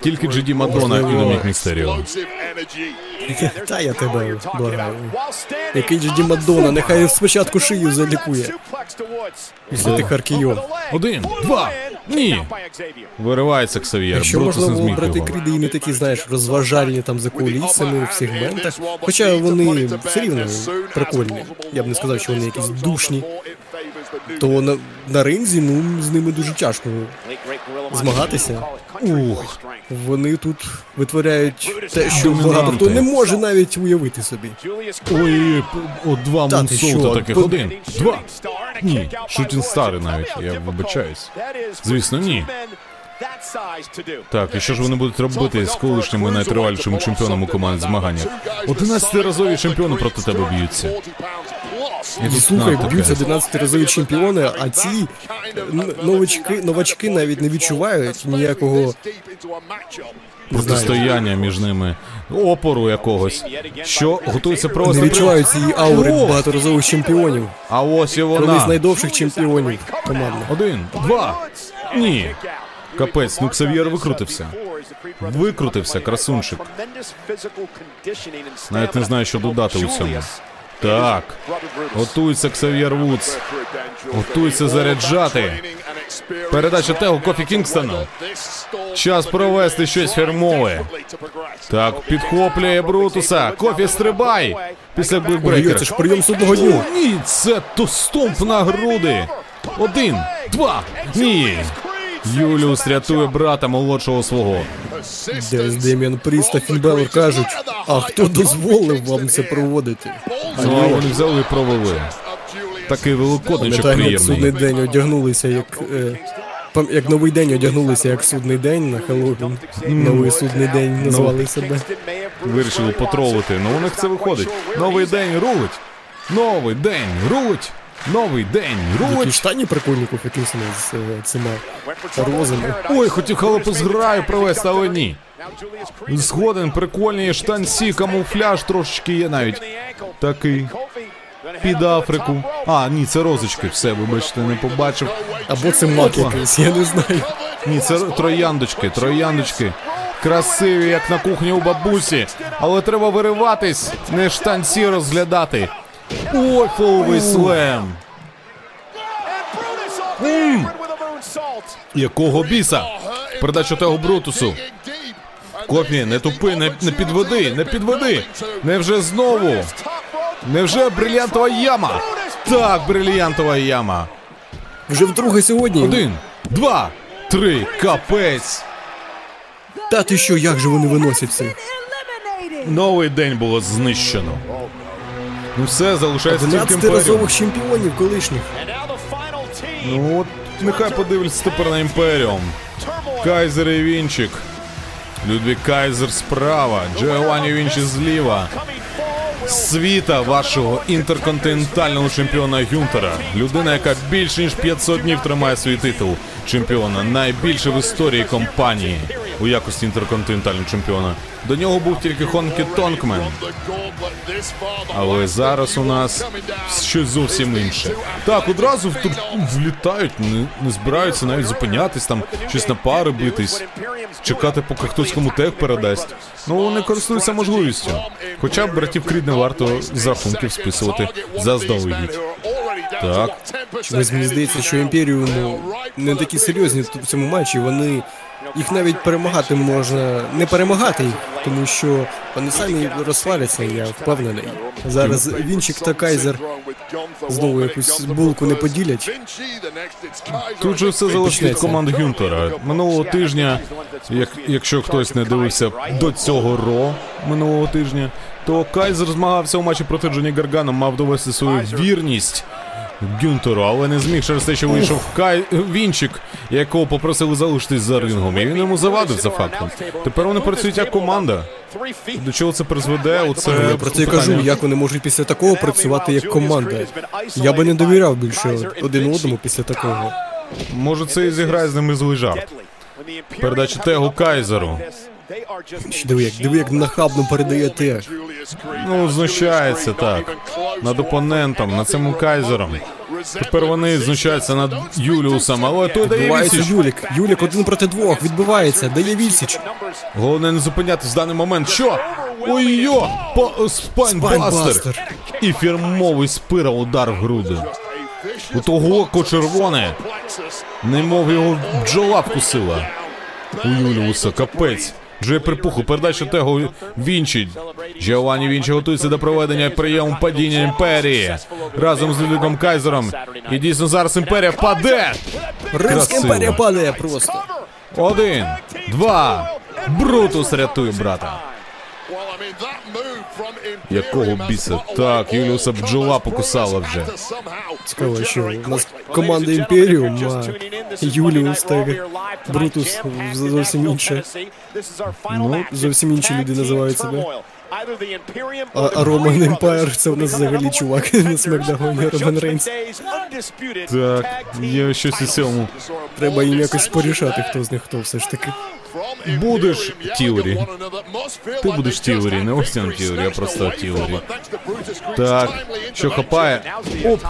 Тільки Джеді Мадонна і Домінік Містеріо. Та я тебе благаю. Який же Дімадона, нехай спочатку шию залікує. Після тих аркійон. Один, два, ні. Виривається Ксав'єр. Якщо Брутус не можливо зміг його. Криди такі, знаєш, розважальні там за кулісами в сегментах. Хоча вони все рівно прикольні. Я б не сказав, що вони якісь душні. То на, на ринзі, ну, з ними дуже тяжко змагатися. Ух. Вони тут витворяють те, що багато хто не може навіть уявити собі. Ой, о, два Та ти що, мунсолта таких. Один, два. Ні, шутінг стари навіть, я вибачаюсь. Звісно, ні. Так, і що ж вони будуть робити з колишніми найтривалішими чемпіонами у команд змагання? 11-разові чемпіони проти тебе б'ються. І Слухай, б'ються таке. 11-разові чемпіони, а ці новачки, новачки навіть не відчувають ніякого протистояння між ними, опору якогось, що готується не відчувають цієї аури О! багаторазових чемпіонів, А ось і вона. найдовших чемпіонів командних. Один, два. Ні. Капець, ну Ксав'єр викрутився. Викрутився, красунчик. Навіть не знаю, що додати у цьому. Так. Готується Ксав'єр Вудс. Готується заряджати. Передача Тегу Кофі Кінгстону. Час провести щось фірмове. Так, підхоплює Брутуса. Кофі стрибай! Після бекбрейкера. це ж прийом судного дню. Ні, це то stomp на груди. Один, два, ні. Юліус рятує брата молодшого свого. Десь Деміан Пріст та Фін Беллер кажуть, а хто дозволив вам це проводити? Ну, а вони взяли і провели. Такий великодничок Пам'ятаємо, як судний приємний. день одягнулися, як. Е, пам- як новий день одягнулися, як судний день на Хеллоуін. Новий судний день назвали себе. Вирішили потролити. Ну у них це виходить. Новий день рулить. Новий день рулить. Новий день Які рулить. штані прикольні Кофі з е, цими розами. Ой, хотів халепу з граю провести, але ні. Згоден, прикольні штанці, камуфляж трошечки є навіть. Такий. Під Африку. А, ні, це розочки. Все, вибачте, не побачив. Або це мак якийсь, я не знаю. Ні, це трояндочки, трояндочки. Красиві, як на кухні у бабусі. Але треба вириватись, не штанці розглядати. Ой, фоловий слем. М. Якого біса? Передача того Брутусу. Кофі, не тупи, не, не підведи, не підведи. Невже знову? Невже брильянтова яма? Так, брильянтова яма. Вже вдруге сьогодні. Один, два, три, капець. Та ти що, як же вони виносять це? Новий день було знищено. Ну все, залишається тільки 11 імперіум. разових чемпіонів колишніх. Ну от нехай подивляться тепер на імперіум. Кайзер і Вінчик. Людвік Кайзер справа, Джованні Вінчі зліва. Світа вашого інтерконтинентального чемпіона Гюнтера. Людина, яка більше ніж 500 днів тримає свій титул чемпіона. Найбільше в історії компанії у якості інтерконтинентального чемпіона. До нього був тільки Хонкі Тонкмен. Але зараз у нас щось зовсім інше. Так, одразу втур- влітають, не, не збираються навіть зупинятись, там щось на пари битись, чекати, поки хтось кому тег передасть. Ну вони користуються можливістю. Хоча б братів Крід не варто з рахунків списувати заздалегідь. Так. Ось мені здається, що імперію ну, не такі серйозні в цьому матчі. Вони їх навіть перемагати можна не перемагати їх, тому що вони самі розсваляться, я впевнений. Зараз Вінчик та Кайзер знову якусь булку не поділять. Тут же все залежить від команди Гюнтера. Минулого тижня, як, якщо хтось не дивився до цього ро минулого тижня, то Кайзер змагався у матчі проти Джоні Гаргана, мав довести свою вірність Гюнтеру, але не зміг через те, що вийшов Кай Вінчик, якого попросили залишитись за рингом, і він йому завадив за фактом. Тепер вони працюють як команда. До чого це призведе? Оце Я про це питання. кажу, як вони можуть після такого працювати як команда. Я би не довіряв більше один одному після такого. Може, це і зіграє з ними злий жарт. Передача Тегу Кайзеру. Диви, як диви, як нахабно передає тег. Ну, знущається так. Над опонентом, над цим кайзером. Тепер вони знущаються над Юліусом, але той дає відсіч. Юлік. Юлік один проти двох. Відбивається, дає відсіч. Головне не зупинятись в даний момент. Що? Ой-йо! По spinebuster! Spinebuster. І фірмовий спира удар в груди. У того око червоне, немов його бджола вкусила. У Юліуса капець. Вже припуху, передача тегу Вінчі. Джованні Вінчі готується до проведення прийому падіння імперії. Разом з Людвігом Кайзером. І дійсно зараз імперія паде. Римська Красиво. імперія падає просто. Один, два, Брутус рятує брата. Якого біса? Так, Юліуса бджола покусала вже. Цікаво, що у нас команда Імперіум, а Юліус та Брутус зовсім інше. Ну, зовсім інші люди називають себе. А, а Roman Empire це в нас взагалі чувак (laughs) на Смакдауні Роман Рейнс. Так, є щось у цьому. Треба їм якось порішати, хто з них хто все ж таки. Будеш Теорі. Ти будеш Теорі, не Остін Теорі, а просто Теорі. Так, що хапає? Оп!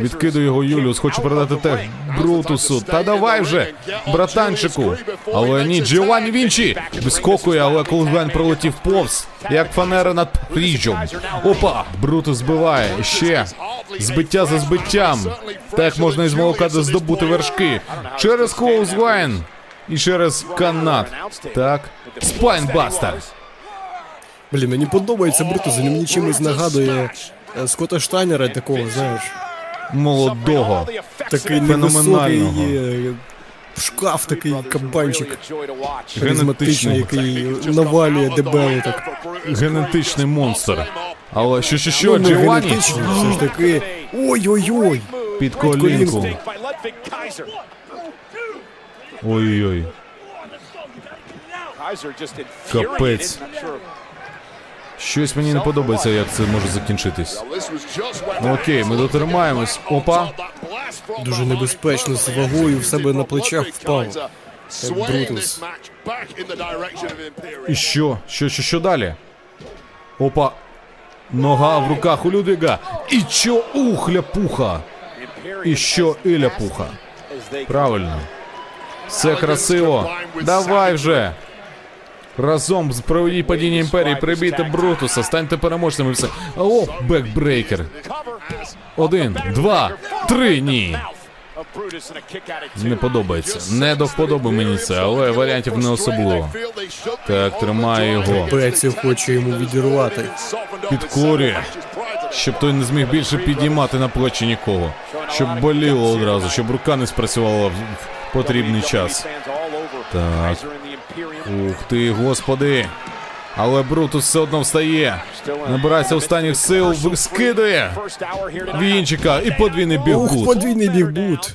Відкидує його Юліус, хоче передати тег Брутусу. Та давай вже, братанчику. Але ні, Джованні Вінчі вискокує, але Колгвен пролетів повз, як фанера над Парижом. Опа! Брутус збиває. Ще. Збиття за збиттям. Так можна із молока здобути вершки. Через clothesline. І через канат. Так. Spinebuster. Блін, мені подобається Брутус, він мені чимось нагадує е, Скотта Штайнера такого, знаєш. Молодого. Такий Феноменального. е, шкаф, такий кабанчик. Харизматичний, який навалює дебело так. Генетичний монстр. Але що, що, що, Ну, Джованні? генетичний, все ж таки. Ой-ой-ой! Під колінку. Ой-ой-ой. Капець. Щось мені не подобається, як це може закінчитись. Ну окей, ми дотримаємось. Опа. Дуже небезпечно з вагою в себе на плечах впав. Брутус. І що? Що, що, що далі? Опа. Нога в руках у Людвіга. І що? Ух, ляпуха. І що і ляпуха. Правильно. Все красиво. Давай вже. Разом з проведіть падіння імперії, прибійте Брутуса, станьте переможцями і все. О, backbreaker. Один, два, три, ні. Не подобається. Не до вподоби мені це, але варіантів не особливо. Так, тримає його. Пеців хоче йому відірвати. Підкорює. Щоб той не зміг більше підіймати на плечі нікого. Щоб боліло одразу, щоб рука не спрацювала в потрібний час. Так. Ух ти, господи. Але Брутус все одно встає. Набирається останніх сил, скидає Вінчика і подвійний Ух, бігбут. подвійний бігбут.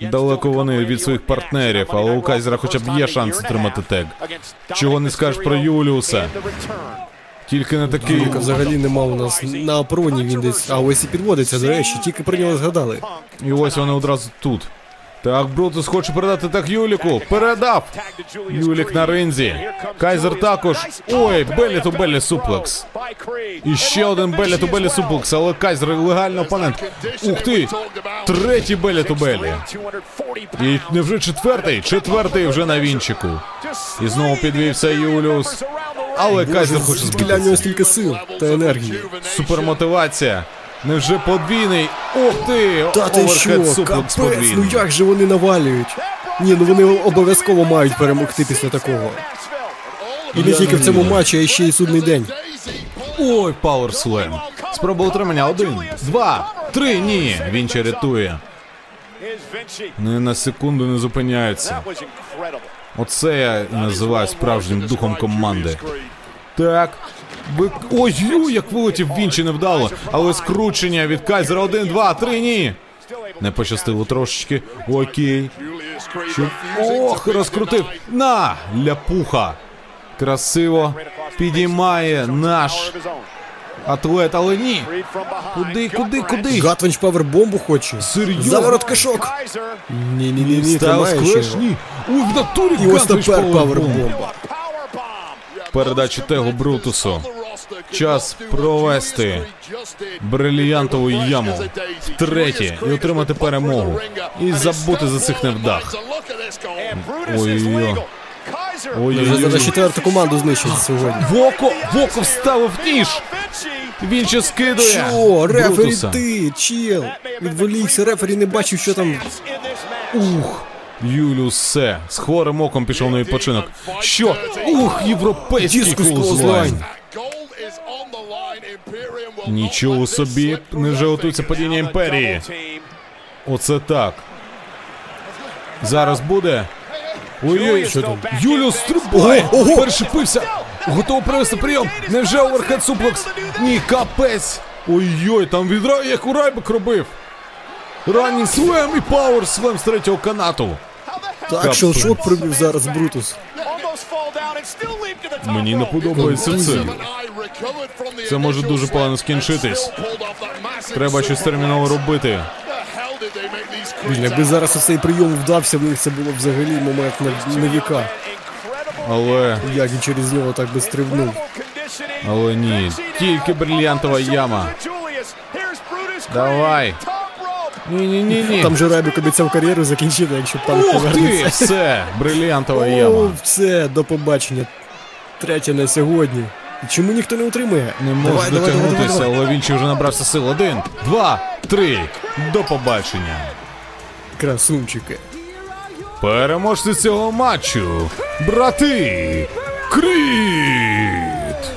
Далеко вони від своїх партнерів, але у Кайзера хоча б є шанс отримати тег. Чого не скажеш про Юліуса? Тільки не такий. Юліка взагалі нема у нас на апроні, він десь. А ось і підводиться, до речі, тільки про нього згадали. І ось вони одразу тут. Так, Брутус хоче передати так Юліку. Передав! Юлік на ринзі. Кайзер також. Ой, Беллі ту Беллі суплекс. І ще один Беллі ту Беллі суплекс, але Кайзер легальний опонент. Ух ти! Третій Беллі ту Беллі. І невже четвертий? Четвертий вже на вінчику. І знову підвівся Юліус. Але Кайзер хоче Звідки в нього стільки сил та енергії. Супермотивація. Невже подвійний? Ох ти! Та ти що, Оверхед суплекс капець, ну як же вони навалюють? Ні, ну вони обов'язково мають перемогти після такого. І не тільки в цьому матчі, а ще й судний день. Ой, Power Slam. Спроба утримання. Один, два, три. Ні. Вінчі рятує. Ні на секунду не зупиняється. Оце я називаю справжнім духом команди. Так. Ви... Ой, ой, як вилетів Вінчі невдало. Але скручення від Кайзера. Один, два, три, ні. Не пощастило трошечки. Окей. Що? Ох, розкрутив. На! Ляпуха. Красиво. Підіймає наш атлет, але ні. Куди, куди, куди? Гатвенч павербомбу хоче. Серйозно? Заворот кишок. Ні, ні, ні, ні, тримає ще. Ні. Ой, в натурі І ось Гантрич тепер павербомб. павербомба. Передача Тегу Брутусу. Час провести брильянтову яму втретє і отримати перемогу. І забути за цих невдах. Ой-ой-ой. Вже Ой-ой-ой. четверту команду знищить сьогодні. Воко, Воко вставив ніж. Він ще скидує. Що, рефері ти, чел. Відволікся, рефері не бачив, що там. Ух. Юліус все. З хворим оком пішов на відпочинок. Що? Ух, європейський clothesline. Нічого собі, невже готується падіння імперії. Оце так. Зараз буде. Ой-ой, Що там? Юліус стрибає! Ого! Перешипився! Готовий провести прийом! Невже overhead suplex? Ні, капець! Ой-ой, там відра, як у Райбек робив! Running slam і power slam з третього канату. Так, що шок пробив зараз Брутус. Мені не подобається це. Це може дуже погано скінчитись. Треба щось терміново робити. Блін, якби зараз цей прийом вдався, в них це було взагалі момент на, на віка. Але, Як він через нього так би стрибнув. але ні, тільки брильянтова яма. Давай. Ні-ні-ні-ні. Там же Райбек обіцяв кар'єру закінчити, якщо пан Ух ти, повернеться. все, брильянтова О, яма. все, до побачення. Третє на сьогодні. Чому ніхто не утримує? Не може дотягнутися, але він ще вже набрався сил. Один, два, три. До побачення. Красунчики. Переможці цього матчу. Брати. Кріт.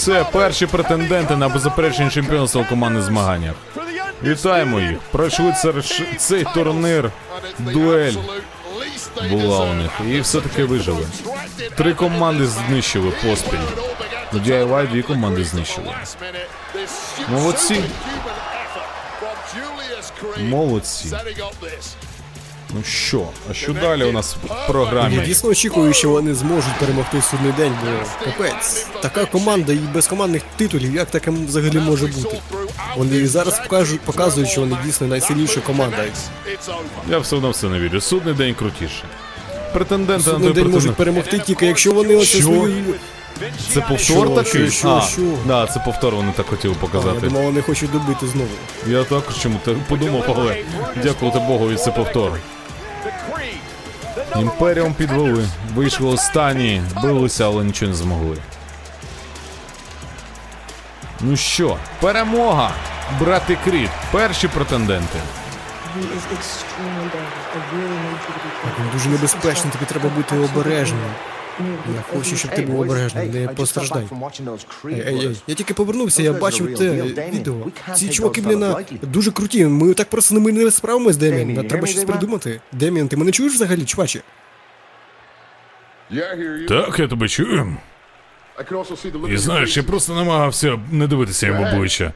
Це перші претенденти на беззаперечення чемпіонства у командних змаганнях. Вітаємо їх. Пройшли це- цей турнір. Дуель була у них. І все-таки вижили. Три команди знищили поспіль. DIY дві команди знищили. Молодці. Молодці. Ну що, а що далі у нас в програмі? Я дійсно очікую, що вони зможуть перемогти судний день, бо капець. Така команда і без командних титулів, як таке взагалі може бути? Вони і зараз покажуть, показують, що вони дійсно найсильніша команда. Я все одно в це не вірю. Судний день крутіше. Претенденти на той день можуть перемогти тільки якщо вони оце свою. Це повтор такий? що, що, а, що? Да, це повтор вони так хотіли Я показати. думав, вони хочуть добити знову. Я також чому те подумав, але дякувати Богові, це повтор. Імперіум підвели, вийшли останні, билися, але нічого не змогли. Ну що, перемога! Брати Кріт, перші претенденти. Він дуже небезпечний, тобі треба бути обережним. Я хочу, щоб ти був обережний, не постраждай. Ей, ей, ей, я тільки повернувся, я бачив те відео. Ці чуваки, блін, дуже круті. Ми так просто не, ми не справимось, Нам Треба щось придумати. Деміан, ти мене чуєш взагалі, чувачі? Так, я тебе чую. І знаєш, я просто намагався не дивитися йому обличчя.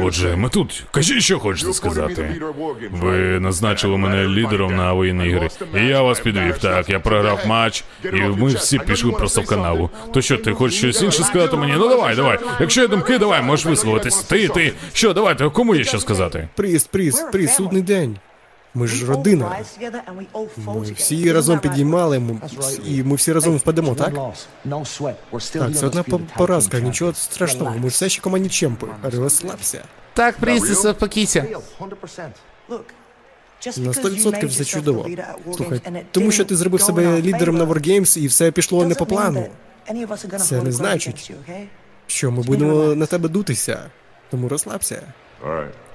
Отже, ми тут. Кажіть, що хочете сказати. Ви назначили мене лідером на воєнні ігри. І я вас підвів. Так, я програв матч, і ми всі пішли просто в канаву. То що, ти хочеш щось інше сказати мені? Ну давай, давай. Якщо є думки, давай, можеш висловитись. Ти, ти. Що, давайте, кому є що сказати? Приз, приз, приз, судний день. Ми ж родина. Ми всі разом підіймали, і ми всі разом впадемо, так? Так, це одна поразка, нічого страшного. Ми ж все ще командні чемпи. Розслабся. Так, Пріс, заспокійся. На 100% все чудово. Слухай, тому що ти зробив себе лідером на Wargames і все пішло не по плану. Це не значить, Що ми будемо на тебе дутися. Тому розслабся.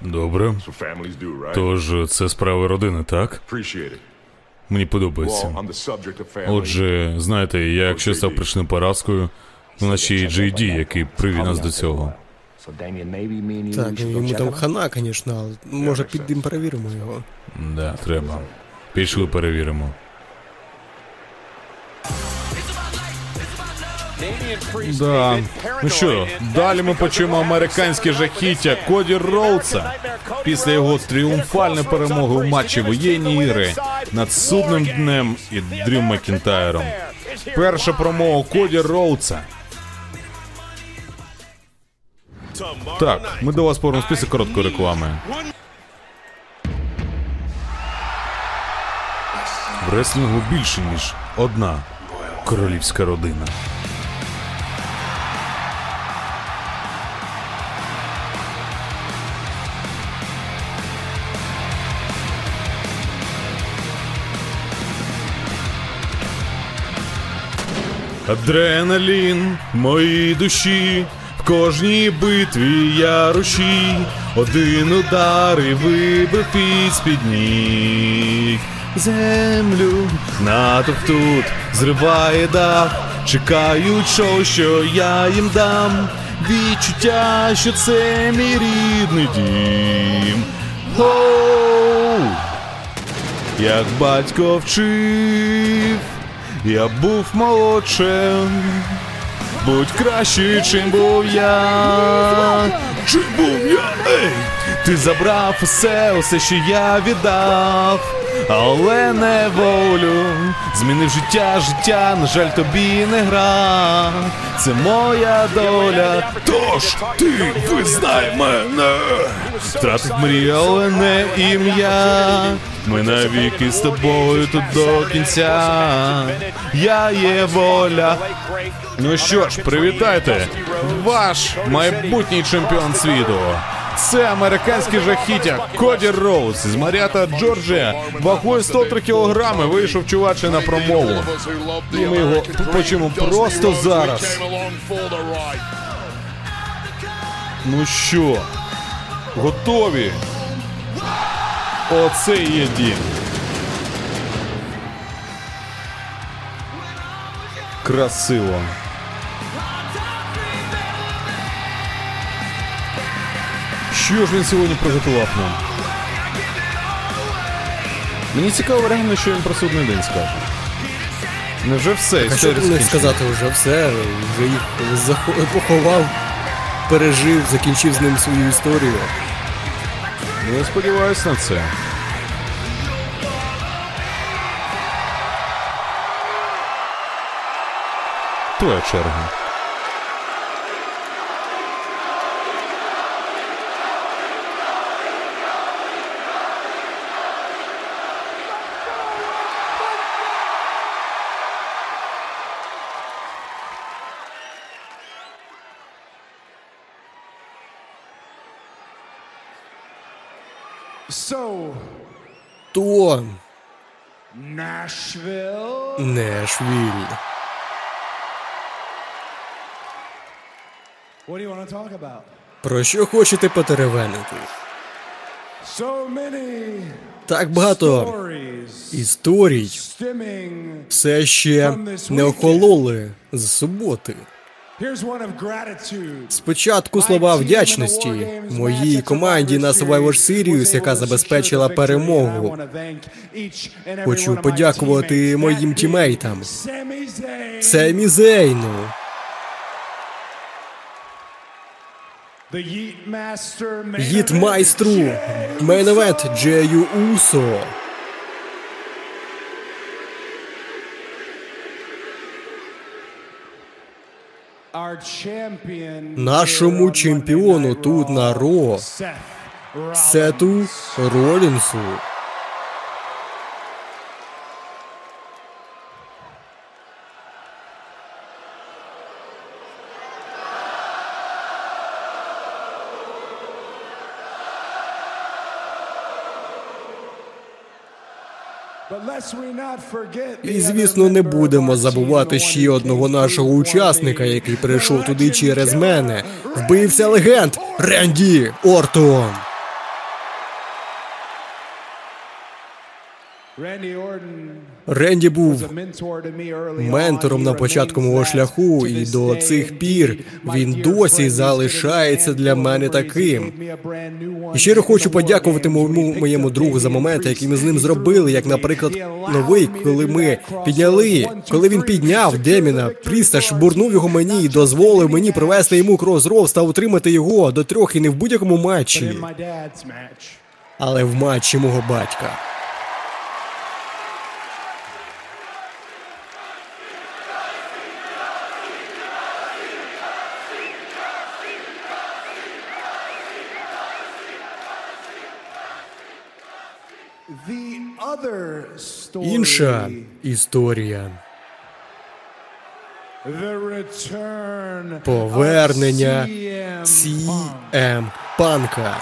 Добре. Тож це справи родини, так? Мені подобається. Отже, знаєте, я якщо став причиною поразкою, то наче і JD, який привів нас до цього. Так, йому там хана, звісно, але може підемо перевіримо його. Да, треба. Пішли перевіримо. Да. Ну що, далі ми почуємо американське жахіття Коді Роудса після його тріумфальної перемоги у матчі воєнні ігри над судним днем і Дрю Макінтайром. Перша промова Коді Роудса. Так, ми до вас повернемось після короткої реклами. В реслінгу більше, ніж одна королівська родина. Адреналін моїй душі, в кожній битві я рушій, один удар і вибив із-під ніг. Землю натовп тут зриває дах, чекають шоу, що я їм дам. Відчуття, що це мій рідний дім. Хоу! Як батько вчив. Я був молодшим, будь кращий, чим був я. Чим був я? Ей! Ти забрав усе, усе, що я віддав. Але не волю, змінив життя, життя, на жаль, тобі не гра. Це моя доля. Тож ти визнай мене. Втратив мрію, але не ім'я. Ми навіки з тобою тут до кінця. Я є воля. Ну що ж, привітайте, ваш майбутній чемпіон світу. Це американський жахіття Коді Роуз з Маріата Джорджія. Вагою 103 кілограми вийшов чуваче на промову. І ми його почуємо просто зараз. Ну що, готові? Оце є дім. Красиво. Що ж він сьогодні приготував нам? Мені цікаво реально, що він про судний день скаже. Невже все? А що про них сказати вже все, вже їх поховав, пережив, закінчив з ним свою історію. Ну, Я сподіваюся на це. Твоя черга. То Nashville. Нешвіль. What do you want to talk about? Про що хочете потеревенити? So Так багато історій все ще не охололи з суботи. Спочатку слова вдячності моїй команді на Survivor Series, яка забезпечила перемогу. Хочу подякувати моїм тімейтам. Семі Зейну, Гіт майстру, main event Джею Усо, Нашому чемпіону тут на Ро. Сету Ролінсу. І, звісно, не будемо забувати ще одного нашого учасника, який прийшов туди через мене. Вбився легенд Ренді Ортон. Ренді був ментором на початку мого шляху, і до цих пір він досі залишається для мене таким. І щиро хочу подякувати моєму моєму другу за моменти, які ми з ним зробили, як, наприклад, новий, коли ми підняли, коли він підняв Деміна, Прісташ бурнув його мені і дозволив мені провести йому крос-роуз та утримати його до трьох і не в будь-якому матчі, але в матчі мого батька. Інша історія. Повернення CM Панка.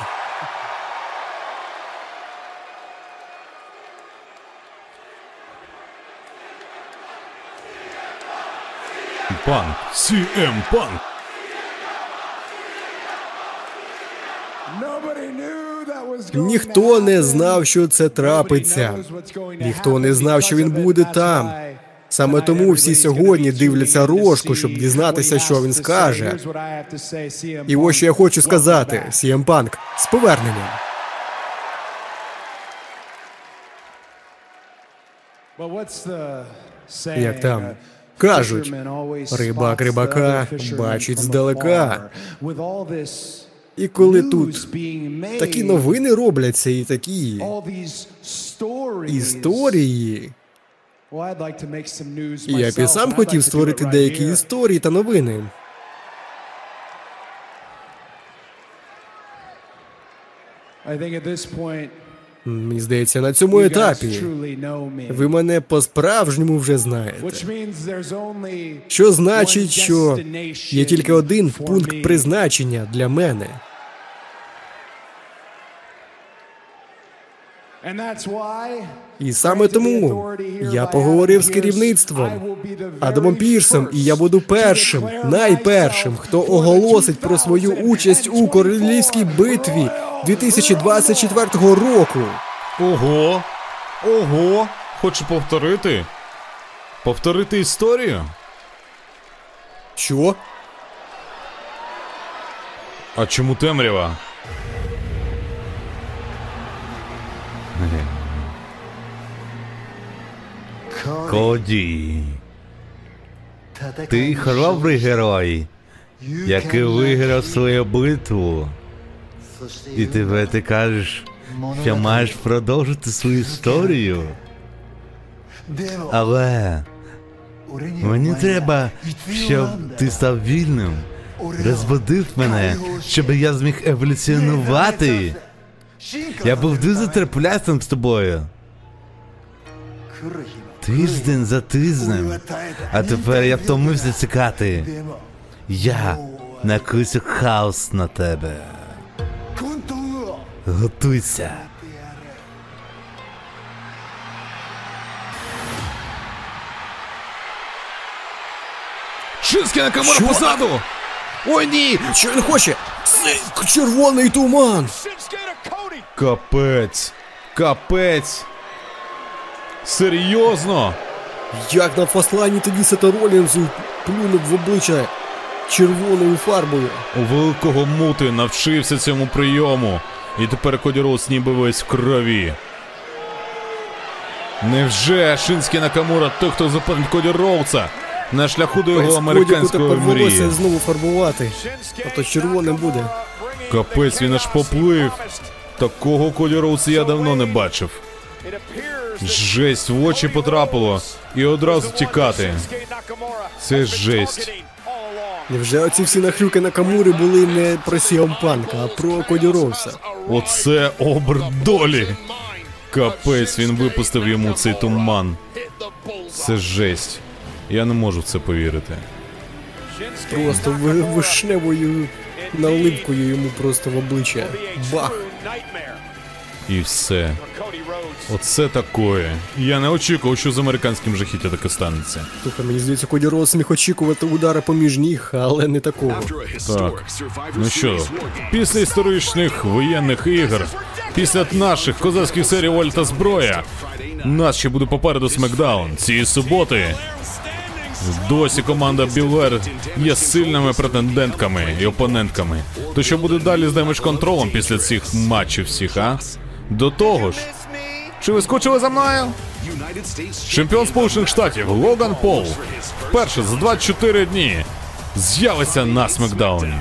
Панк. CM Панк. Ніхто не знав, що це трапиться. Ніхто не знав, що він буде там. Саме тому всі сьогодні дивляться рожку, щоб дізнатися, що він скаже. І ось що я хочу сказати: CM Punk з поверненням. Як там кажуть, рибак рибака бачить здалека. І коли тут такі новини робляться і такі історії, і я б і сам хотів створити деякі історії та новини. Мені здається, на цьому етапі ви мене по-справжньому вже знаєте. Що значить, що є тільки один пункт призначення для мене. І саме тому я поговорив з керівництвом Адамом Пірсом, і я буду першим, найпершим, хто оголосить про свою участь у королівській битві 2024 року. Ого! Ого! Хочу повторити? Повторити історію? Що? А чому темрява? Коді. Ти хоробрий герой, який виграв свою битву. І тебе ти кажеш, що маєш продовжити свою історію. Але мені треба, щоб ти став вільним, розбудив мене, щоб я зміг еволюціонувати. Я був дуже терплячим з тобою. Тиждень за тижнем. А тепер я втомився чекати. Я накусю хаос на тебе. Готуйся. Шинський Накамура Що? позаду! Ой ні! Що він хоче? Це червоний туман. Капець! Капець! Серйозно? Як на фаслані тоді Сета Ролінзу плюнув в обличчя червоною фарбою. У великого мути навчився цьому прийому. І тепер Коді ніби весь в крові. Невже Шинський Накамура той, хто зупинить Коді Роуца на шляху до його американської тепер мрії? волосся знову фарбувати. А то червоним буде. Капець, він аж поплив. Такого Коді Роуса я давно не бачив. Жесть в очі потрапило. І одразу тікати. Це жесть. Невже оці всі нахрюки на камури були не про Сіам Панка, а про Коді Роуса? Оце оберт долі. Капець, він випустив йому цей туман. Це жесть. Я не можу в це повірити. Просто вишневою наливкою йому просто в обличчя. Бах! І все. Оце такое. Я не очікував, що з американським жахіття таке станеться. Слухай, мені здається, Коді Роуз міг очікувати удара поміж ніг, але не такого. Так. Ну що, після історичних воєнних ігор, після наших козацьких серій Воль та зброя, нас ще буде попереду Смакдаун цієї суботи. Досі команда Белер є сильними претендентками і опонентками. То що буде далі з Damage контролом після цих матчів всіх, а? До того ж, чи ви скучили за мною? Чемпіон Сполучених Штатів Логан Пол вперше за 24 дні з'явиться на Смакдауні.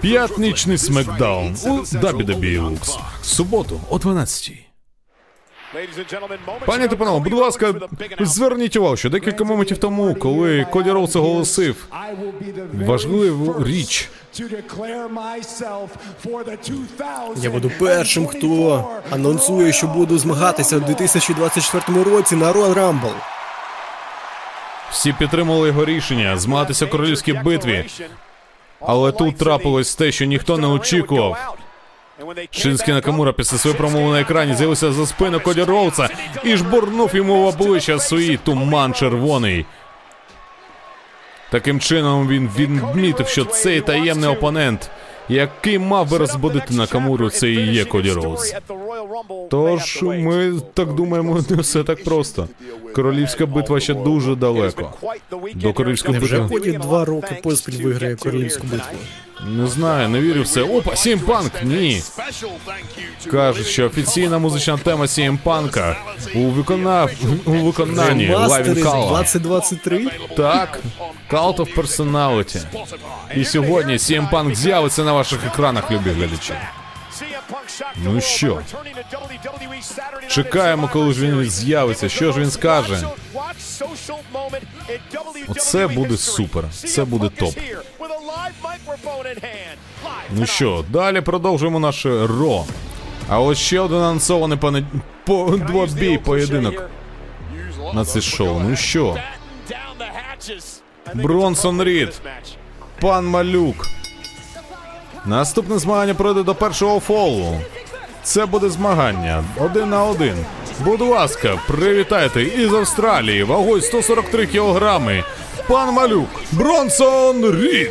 П'ятнічний Смакдаун у WWE Lux. Суботу о 12 Пані та панове, будь ласка, зверніть увагу, що декілька моментів тому, коли Коді Роуз оголосив важливу річ, Я буду першим, хто анонсує, що буду змагатися у 2024 році на Royal Rumble. всі підтримали його рішення змагатися в королівській битві. Але тут трапилось те, що ніхто не очікував. Шинський Накамура після своєї промови на екрані з'явився за спину Коді Роуца і жбурнув йому в обличчя свій туман червоний. Таким чином він відмітив, що цей таємний опонент, який мав би розбудити Накамуру, це і є Коді Роуз. Тож ми так думаємо, не все так просто. Королівська битва ще дуже далеко. До королівської битви. Коді два роки поспіль виграє королівську битву? Не знаю, не вірю в це. Опа, CM Punk! Ні. Кажуть, що офіційна музична тема CM Панка у виконав у виконанні Living Colour. 2023. Так, Cult of Personality. І сьогодні CM Punk з'явиться на ваших екранах, любі глядачі. Ну що? Чекаємо, коли ж він з'явиться. Що ж він скаже? Оце буде супер. Це буде топ. Ну що, далі продовжуємо наше Ро. А ось ще один анонсований пане... по... двобій поєдинок на це шоу. Ну що, Бронсон Рід. пан Малюк. Наступне змагання пройде до першого фолу. Це буде змагання один на один. Будь ласка, привітайте із Австралії вагою 143 кілограми. Пан Малюк, Бронсон Рід.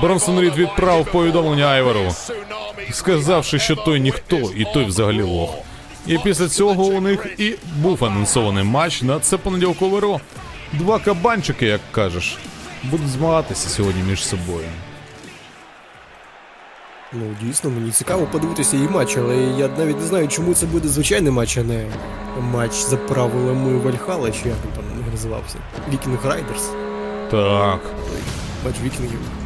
Бронсон Рід відправив повідомлення Айвару, сказавши, що той ніхто, і той взагалі лох. І після цього у них і був анонсований матч на це понеділкове ро. Два кабанчики, як кажеш, будуть змагатися сьогодні між собою. Ну, дійсно, мені цікаво подивитися її матч, але я навіть не знаю, чому це буде звичайний матч, а не матч за правилами Вальхала, чи як він там називався. Viking Raiders. Так. Матч вікінгів.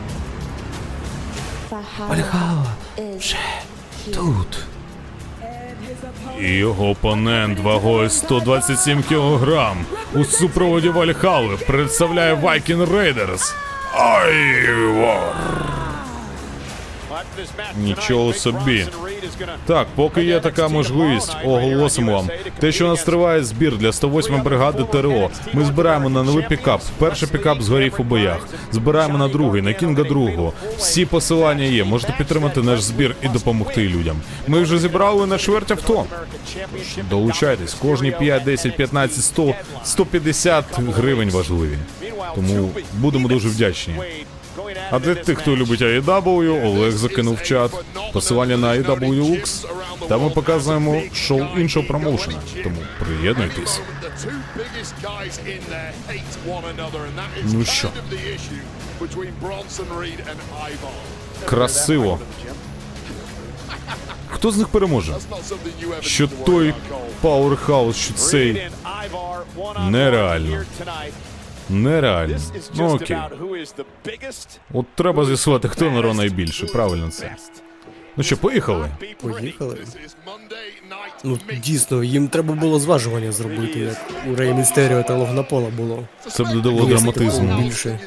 Тут. І його опонент вагою 127 кілограм у супроводі Вальхали представляє Viking Raiders. Айвар. Нічого собі. Так, поки є така можливість, оголосимо вам. Те, що нас триває збір для 108 бригади ТРО. Ми збираємо на новий пікап. Перший пікап згорів у боях. Збираємо на другий, на кінга другого. Всі посилання є. Можете підтримати наш збір і допомогти людям. Ми вже зібрали на чверть авто. Долучайтесь, кожні 5, 10, 15, 100, 150 гривень важливі. Тому будемо дуже вдячні. А для тих, хто любить AEW, Олег закинув чат посилання на AEW Lux. Там ми показуємо шоу іншого промоушена. Тому приєднуйтесь. Ну що? Красиво. Хто з них переможе? Що той Powerhouse, що цей Нереально. Нереально. Ну окей. От треба з'ясувати, хто Неро Ро найбільше. Правильно це. Ну що, поїхали? Поїхали. Ну, дійсно, їм треба було зважування зробити, як у Рей Містеріо та Логнапола було. Це буде доволі Висити драматизму. Більше.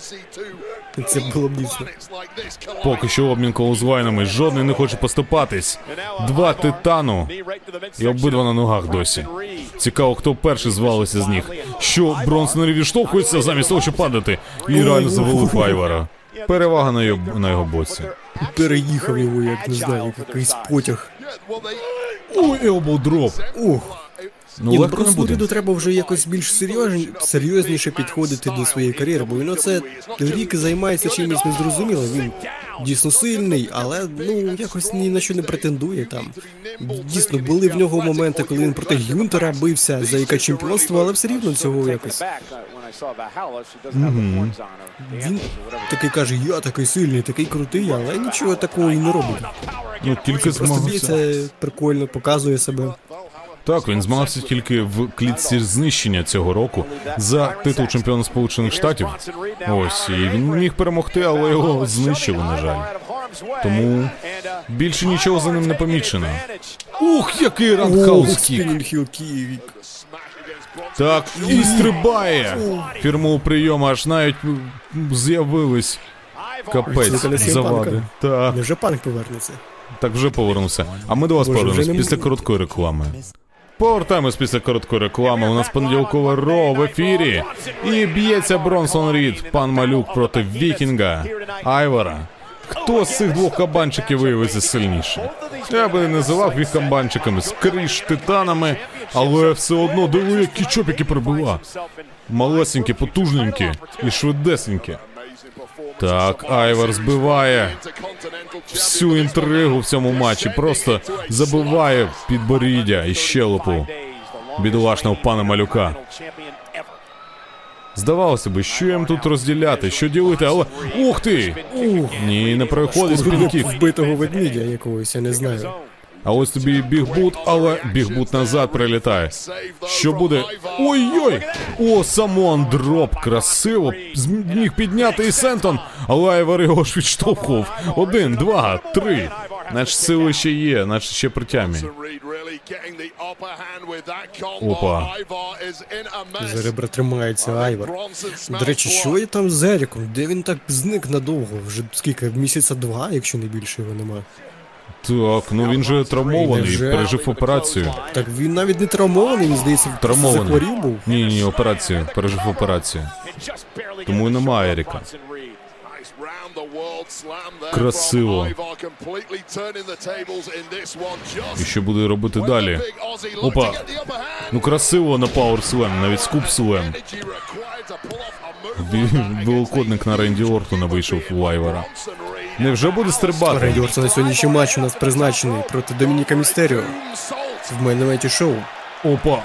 (laughs) Це було б дійсно. Поки що обмін колозвайнами, жодний не хоче поступатись. Два титану і обидва на ногах досі. Цікаво, хто перший звалиться з них. Що Бронсон відштовхується замість того, щоб падати. І реально завалив Айвара. Перевага на його, на його боці. Переїхав його, як не знаю, як якийсь потяг. Ой, elbow drop. Ох, Ну Ні, ну не просто буде. Треба вже якось більш серйозні, серйозніше підходити до своєї кар'єри, бо він оце рік займається чимось незрозумілим. Він дійсно сильний, але ну якось ні на що не претендує там. Дійсно, були в нього моменти, коли він проти Гюнтера бився за яке чемпіонство, але все рівно цього якось. Він такий каже, я такий сильний, такий крутий, але нічого такого і не робить. Ну тільки Просто б'ється прикольно, показує себе. Так, він змагався тільки в клітці знищення цього року за титул чемпіона Сполучених Штатів. Ось і він міг перемогти, але його знищили, на жаль. Тому більше нічого за ним не помічено. Ух, який kick! Так, і стрибає. Фірмовий прийом, аж навіть з'явились капець завади. Так, Невже панк повернеться? так вже повернувся. А ми до вас повернемось після короткої реклами. Повертаємось після короткої реклами. У нас понеділкове Raw в ефірі. І б'ється Бронсон Рід, пан Малюк проти Вікінга, Айвара. Хто з цих двох кабанчиків виявиться сильніше? Я би не називав їх кабанчиками, скоріш титанами, але все одно диви, які чопіки прибула. Малесенькі, потужненькі і швидесенькі. Так, Айвар збиває всю інтригу в цьому матчі. Просто забиває підборіддя і щелепу бідолашного пана малюка. Здавалося би, що їм тут розділяти, що ділити, але ух ти! Ух, ні, не проходить. Вбитого ведмідя якогось, я не знаю. А ось тобі big boot, але big boot назад прилітає. Що буде? Ой-ой! О, Samoan drop, красиво. Зміг підняти і senton, але його ж відштовхував. Один, два, три. Наче сили ще є, наче ще при тямі. Опа. За ребра тримається Айвар. До речі, що є там з Еріком? Де він так зник надовго? Вже скільки? Місяця два, якщо не більше його нема. Так, ну він же травмований, Невже? пережив операцію. Так він навіть не травмований, він здається, Травмований. захворів був. Ні, ні, операцію, пережив операцію. Тому і немає Еріка. Красиво. І що буде робити далі? Опа. Ну красиво на Power Slam, навіть скуп Slam. Бі- Білокодник на Ренді Ортона вийшов у Айвара. Невже буде стрибати? Рейді на сьогоднішній матч у нас призначений проти Домініка Містеріо в мейн шоу. Опа.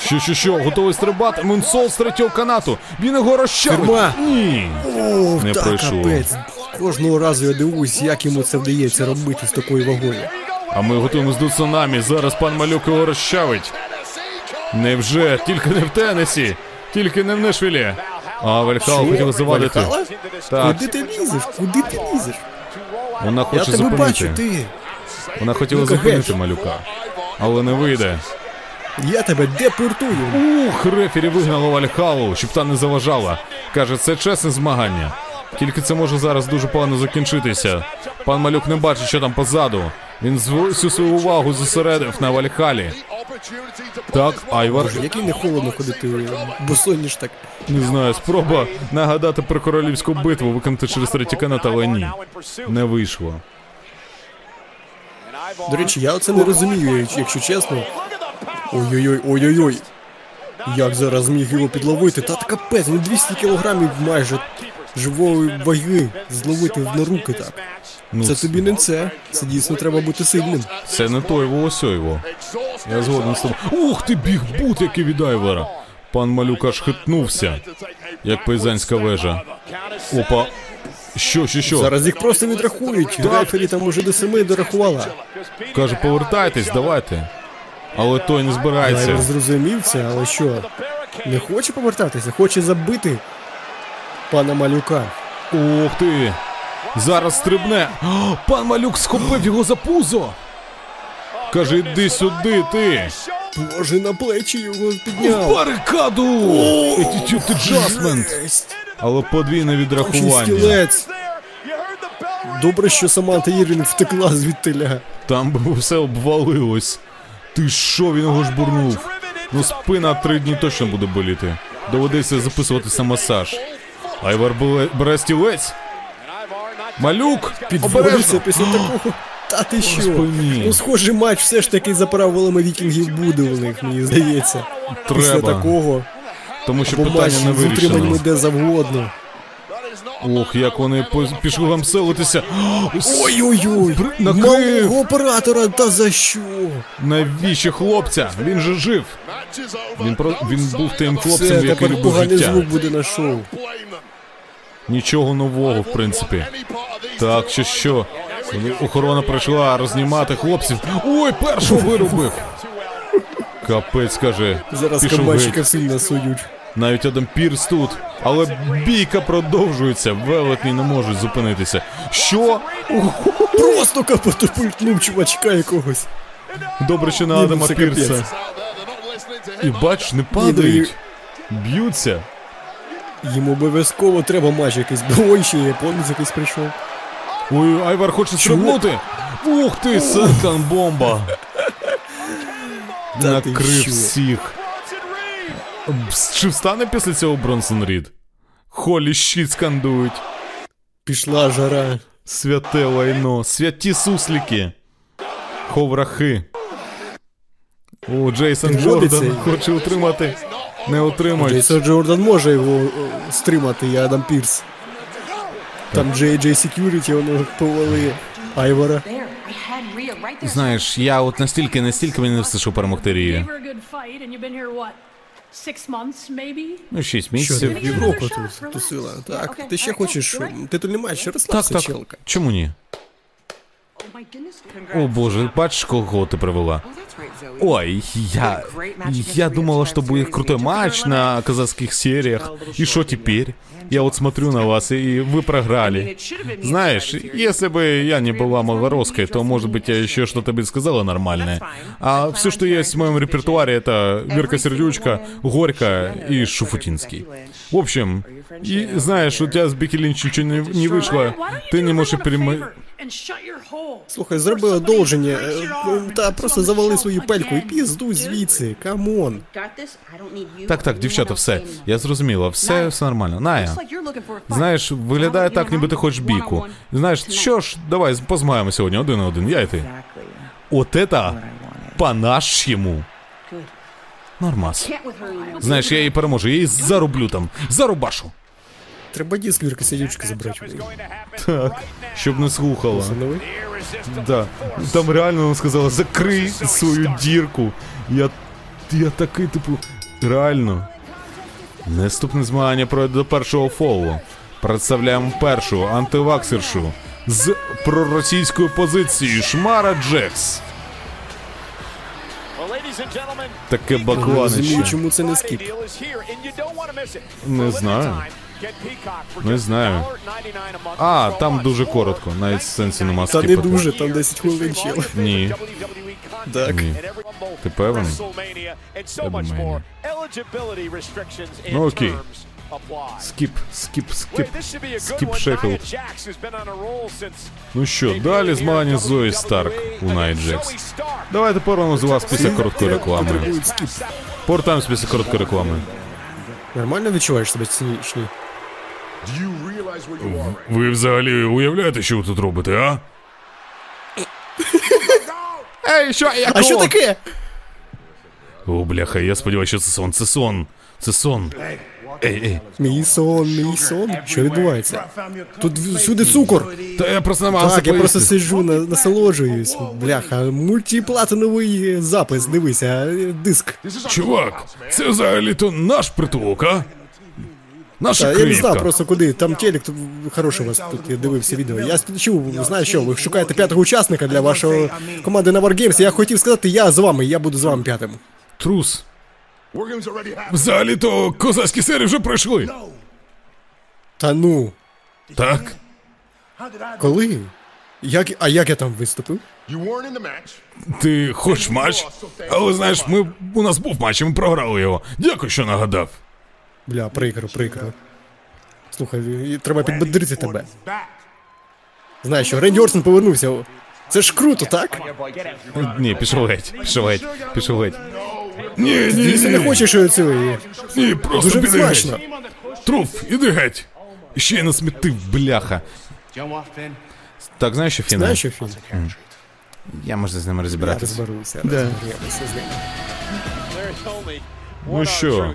Що, що, що, готовий стрибати? Мунсол з третього канату. Він його розчавить. Фірма. Ні. О, Не так пройшло. капець. Кожного разу я дивуюсь, як йому це вдається робити з такою вагою. А ми готуємось до цунамі. Зараз пан малюк його розчавить. Невже? Тільки не в Теннесі. Тільки не в Нешвілі. А Вальхал хотів завадити. Вальхала? Так, Куди ти лізеш? Куди ти лізеш? вона Я хоче тебе зупинити. бачу, ти. Вона хотіла Ну-ка, зупинити малюка. Але не вийде. Я тебе депортую. Ух, рефері вигнало Вальхалу, щоб та не заважала. Каже, це чесне змагання. Тільки це може зараз дуже погано закінчитися. Пан малюк не бачить, що там позаду. Він всю свою увагу зосередив на Вальхалі. Так, Айвар, Боже, який не холодно ходити босоніж так. не знаю, спроба нагадати про королівську битву, виконати через третій канат, але ні. Не вийшло. До речі, я оце не розумію, якщо чесно. Ой-ой-ой, ой-ой-ой. Як зараз зміг його підловити? Та капець, ну 200 кілограмів майже живої ваги зловити на руки так. Ну, Це тобі не це. Це дійсно треба бути сильним. Це не той Волосьойво. Я згоден з тобою. Ух ти, біг бут, який від Айвара. Пан малюк аж хитнувся, як пейзанська вежа. Опа. Що, що, що? Зараз їх просто відрахують. Рефері там уже до семи дорахувала. Каже, повертайтесь, давайте. Але той не збирається. зрозумів це, але що? Не хоче повертатися, хоче забити пана малюка. Ух ти. Зараз стрибне. О, пан малюк схопив його за пузо. Каже, іди сюди, ти. Боже, на плечі його В барикаду! Attitude Adjustment. Але подвійне відрахування. Добре, що Саманта Єрвін втекла звідтиля. Там би все обвалилось. Ти що, він його ж бурнув? Ну спина три дні точно буде боліти. Доведеться записуватися масаж. Айвар бере- бере. Малюк! Підводиться після такого. Та ти що? Ну, схожий матч все ж таки за правилами вікінгів буде у них, мені здається. Після такого. тому що Бо матч питання не з утриманням де завгодно. Ох, як вони пішли вам селитися. Ой-ой-ой! Малого оператора, та за що? Навіщо хлопця? Він же жив. Він про він був тим хлопцем, Все, який тепер любив поганий звук буде на шоу. Нічого нового, в принципі. Так, що що? Охорона прийшла рознімати хлопців. Ой, першого вирубив. Капець каже. Зараз пішов кабачика сильно сують. Навіть Адам Пірс тут. Але бійка продовжується. Велетні не можуть зупинитися. Що? Просто капотопультнув чувачка якогось. Добре, що на ну Адама Пірса. І бач, не падають. Б'ються. Їм обов'язково треба матч якийсь. Ой, ще японець якийсь прийшов. Ой, Айвар хоче стрибнути. Ух ти, Сенкан бомба. Та ти Накрив що? всіх. Чи встане після цього Бронсон Рід? Холі щит скандують. Пішла жара. Святе лайно, святі сусліки. Ховрахи. О, Джейсон Підводиться. Джордан хоче утримати. Не утримують. Джейсон Джордан може його о, стримати, і Адам Пірс. Там JJ Security, воно повали Айвора. Знаєш, я от настільки, настільки мені не все, що перемогти Рію. Ну, шість Що ти місяців. в Європу тут тусила? Так, ти ще хочеш титульний матч, Так, розслабся, так. челка. Чому ні? О боже, бачиш, кого ти привела? Ой, я... Я думала, что будет крутой матч на казахских сериях. И что теперь? Я вот смотрю на вас, и вы проиграли. Знаешь, если бы я не была малороской, то, может быть, я еще что-то бы сказала нормальное. А все, что есть в моем репертуаре, это Верка Сердючка, Горько и Шуфутинский. В общем, и знаешь, у тебя с Бекки Линч ничего не, не вышло. Why don't you Ты do не her можешь a перем... favor and shut your hole? Слухай, зроби одолження, е, е, та просто завали свою пельку і піздуй звідси, камон. Got this? I don't need you. Так, так, or дівчата, anyone все. else Я зрозуміла, все, все нормально. Ная. Looks like you're looking for a fight. Знаєш, виглядає так, ніби ти хочеш бійку. Знаєш, що ж, давай позмагаємо сьогодні один на один, я і ти. От это по-нашому. Good. Нормас. Can't with her anymore. Знаєш, я її переможу, я її зарублю там, зарубашу. Треба диск Вірка Сидючка забрати. Так, щоб не слухала. Да. Там реально вона сказала, закрий свою дірку. Я. Я такий, типу, реально. Наступне змагання пройде до першого фолу. Представляємо першу антиваксершу з проросійської позиції Шмара Джекс. Таке бакланище. чому це не скіп. Не знаю. Не знаю. $1.99 a month А, там дуже коротко, навіть сенсі нема Та не скіпати. дуже, там 10 хвилин чел. Ні. Так. Ні. Ти певен? WrestleMania, Ну, окей. Скіп, скіп, скіп. Скіп. Шеффілд. Ну що, далі змагання з Зої Старк у Найт Джекс. Давайте повернемо з вас після короткої реклами. Повертаємось після короткої реклами. Нормально відчуваєш себе сильніший? Ви взагалі уявляєте, що ви тут робите, а? (laughs) Ей, що, як А що таке? О, бляха, я сподіваюся, що це сон, це сон. Це сон. Ей, ей. Мій сон, мій сон. Що відбувається? Тут всюди цукор. Та я просто намагався Так, я поїсти. просто сиджу, на, насолоджуюсь. Бляха, мультиплатиновий запис, дивися, е, диск. Чувак, це взагалі-то наш притулок, а? Наша Та, я не знав просто куди. Там телек хороший у вас тут я дивився відео. Я чув, знаю що, ви шукаєте п'ятого учасника для вашої команди на Wargames. Я хотів сказати, я з вами, я буду з вами п'ятим. Трус. Взагалі-то козацькі серії вже пройшли. Та ну, Так? коли? Як, а як я там виступив? Ти хочеш матч? Але знаєш, ми, у нас був матч, і ми програли його. Дякую, що нагадав. Бля, прикро, прикро. Слухай, і- треба підбодрити тебе. Знаєш що, Ренді Ортон повернувся. Це ж круто, так? Ні, пішов геть, пішов геть, пішов геть. Ні, ні, Якщо не хочеш що цього. ні, просто Дуже піди смачно. геть. Труф, іди геть. І ще й насмітив, бляха. Так, знаєш, що Фіна? Знаєш що фільм? Я можу з ними Я розібратися. розберуся, розберемося з ним. Ну що,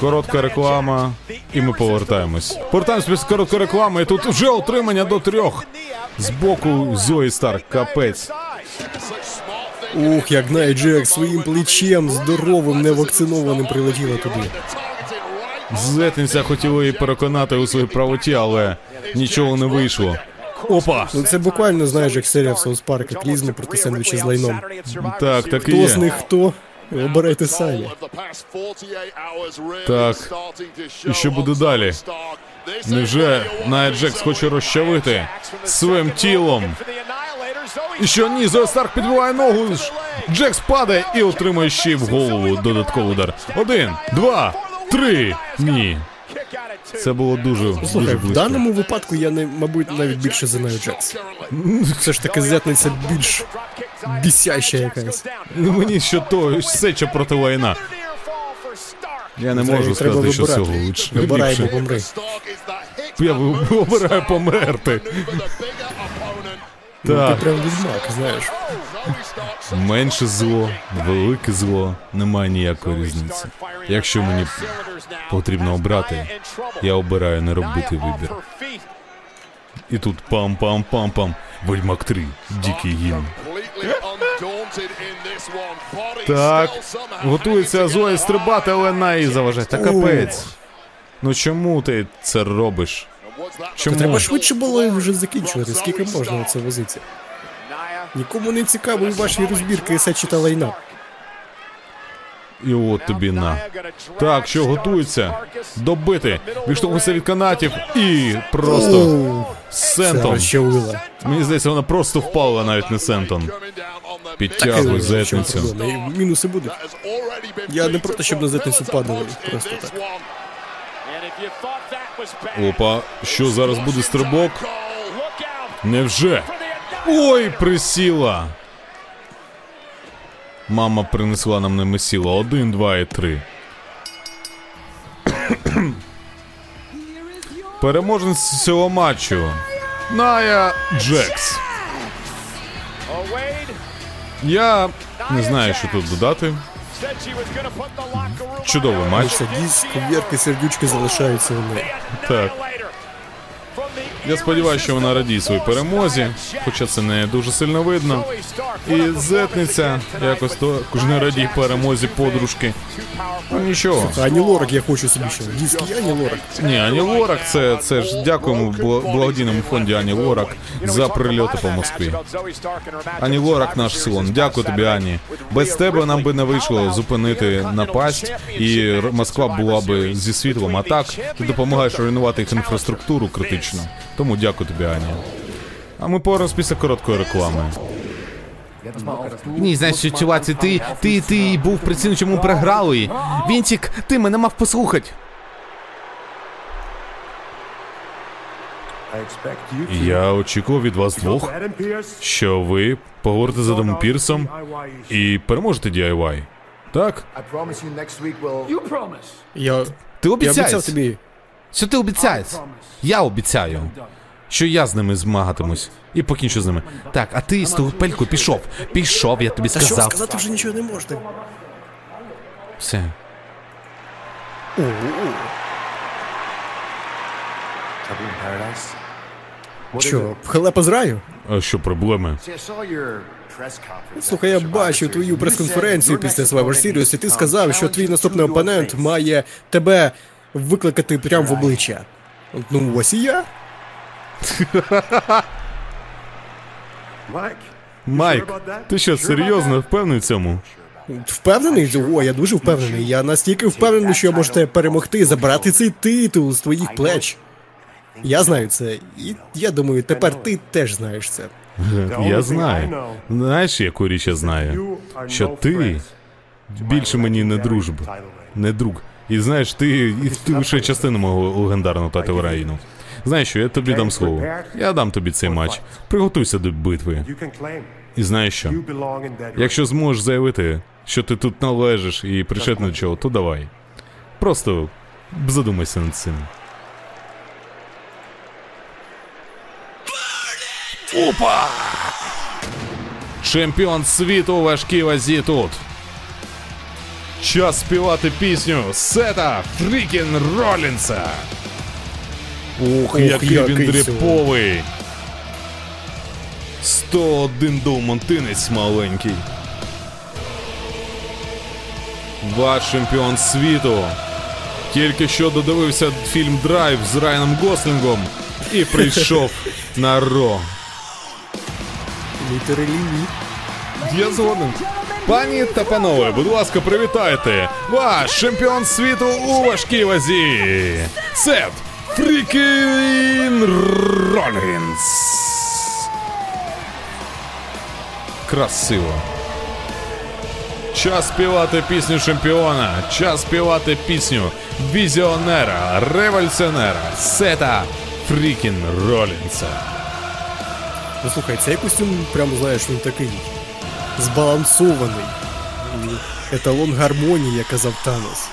коротка реклама, і ми повертаємось. Повертаємось після короткої реклами, і тут вже отримання до трьох. З боку Зої Старк, капець. Ух, як Найт Джекс своїм плечем здоровим, невакцинованим прилетіла туди. Зятниця хотіла її переконати у своїй правоті, але нічого не вийшло. Опа! Ну це буквально, знаєш, як серія в South Парка, клізми проти сендвічі з лайном. Так, так і Хто з них хто? Обирайте самі. Так, і що буде далі? Невже Найт Джекс хоче розчавити своїм тілом? І що ні, Зоя Старк підбиває ногу. Джекс падає і отримує ще й в голову додатковий удар. Один, два, три. Ні. Це було дуже, дуже в даному випадку я не, мабуть, навіть більше за Найт Джекс. Все ж таки зятниця більш бісяща якась. Ну, Мені що то сеча проти лайна. Я не можу сказати, що цього лучше. Вибирай, бо помри. я обираю померти. Ну, Так. ти прям відьмак, знаєш. Менше зло, велике зло, немає ніякої різниці. Якщо мені потрібно обрати, я обираю не робити вибір. І тут пам-пам-пам-пам. Ведьмак 3. Дикий гімн. Так, готується Зоя стрибати, але на її заважає. Та капець. Ну чому ти це робиш? Чому? Треба швидше було вже закінчувати, скільки можна це возитися. Нікому не цікаві ваші розбірки сечі та лайна. І от тобі на. Так, що готується? Добити. Відштовхується від канатів і просто Сентон. Мені здається, вона просто впала, навіть не Сентон. Підтягуй зетницю. Мінуси будуть. Я не проти, щоб на зетницю падали. Просто так. Опа, що зараз буде стрибок? Невже? Ой, присіла. Мама принесла нам немесіла. Один, два і три. Переможець цього матчу. Ная Джекс. Я не знаю, що тут додати. Чудовий матч. Садісь, ковірки, сердючки залишаються у неї. Так. Я сподіваюся, що вона радіє своїй перемозі, хоча це не дуже сильно видно. І зетниця якось також не радіє перемозі подружки. Ну нічого. Ані Лорак я хочу собі ще. Диск є Ані Лорак. Ні, Ані Лорак, це, це ж дякуємо бла- благодійному фонді Ані Лорак за прильоти по Москві. Ані Лорак наш слон. Дякую тобі, Ані. Без тебе нам би не вийшло зупинити напасть, і Москва була би зі світлом. А так ти допомагаєш руйнувати їх інфраструктуру критично. Тому дякую тобі, Ані. А ми повернемось після короткої реклами. Ні, знаєш, ситуація, ти, ти, ти був причиною, чому програли. Вінтік, ти мене мав послухати. Я очікував від вас двох, що ви поговорите з Адамом Пірсом і переможете DIY. Так? Я, Ти я обіцяв тобі. Що ти обіцяєш? Я обіцяю. Що я з ними змагатимусь і покінчу з ними. Так, а ти з тою пелькою пішов. Пішов, я тобі Та що сказав. сказати вже нічого не можна. Все. Що, халепа з раю? А що проблеми? Слухай, я бачив твою прес-конференцію після Survivor Series, і ти сказав, що твій наступний опонент має тебе викликати прямо в обличчя. Ну, ось і я. Майк, ти що, серйозно впевнений в цьому? Впевнений? О, я дуже впевнений. Я настільки впевнений, що можете перемогти, забрати цей титул з твоїх плеч. Я знаю це, і я думаю, тепер ти теж знаєш це. Я знаю. Знаєш, яку річ я знаю? Що ти більше мені не дружба, не друг. І знаєш, ти, і ти лише частина мого легендарного тату Раїну. Знаєш що, я тобі дам слово. Я дам тобі цей матч. Приготуйся до битви. І знаєш що? Якщо зможеш заявити, що ти тут належиш і причетний до чого, то давай. Просто задумайся над цим. Опа! Чемпіон світу у важкій вазі тут. Час співати пісню Сета Фрікін Ролінса. Ух, який, який він дріповий. 101 долмантинець маленький. Ваш чемпіон світу. Тільки що додивився фільм Драйв з Райаном Гослінгом і прийшов (laughs) на Raw. Літери лінії. Я згоден. Пані та панове, будь ласка, привітайте! Ваш чемпіон світу у важкій вазі! Сет Freakin' Ролінс! Красиво. Час співати пісню чемпіона, час співати пісню візіонера, революціонера, Сета Фрікін Ролінса. Ну слухай, цей костюм, прямо знаєш, він такий збалансований. І Еталон гармонії, як казав Танос.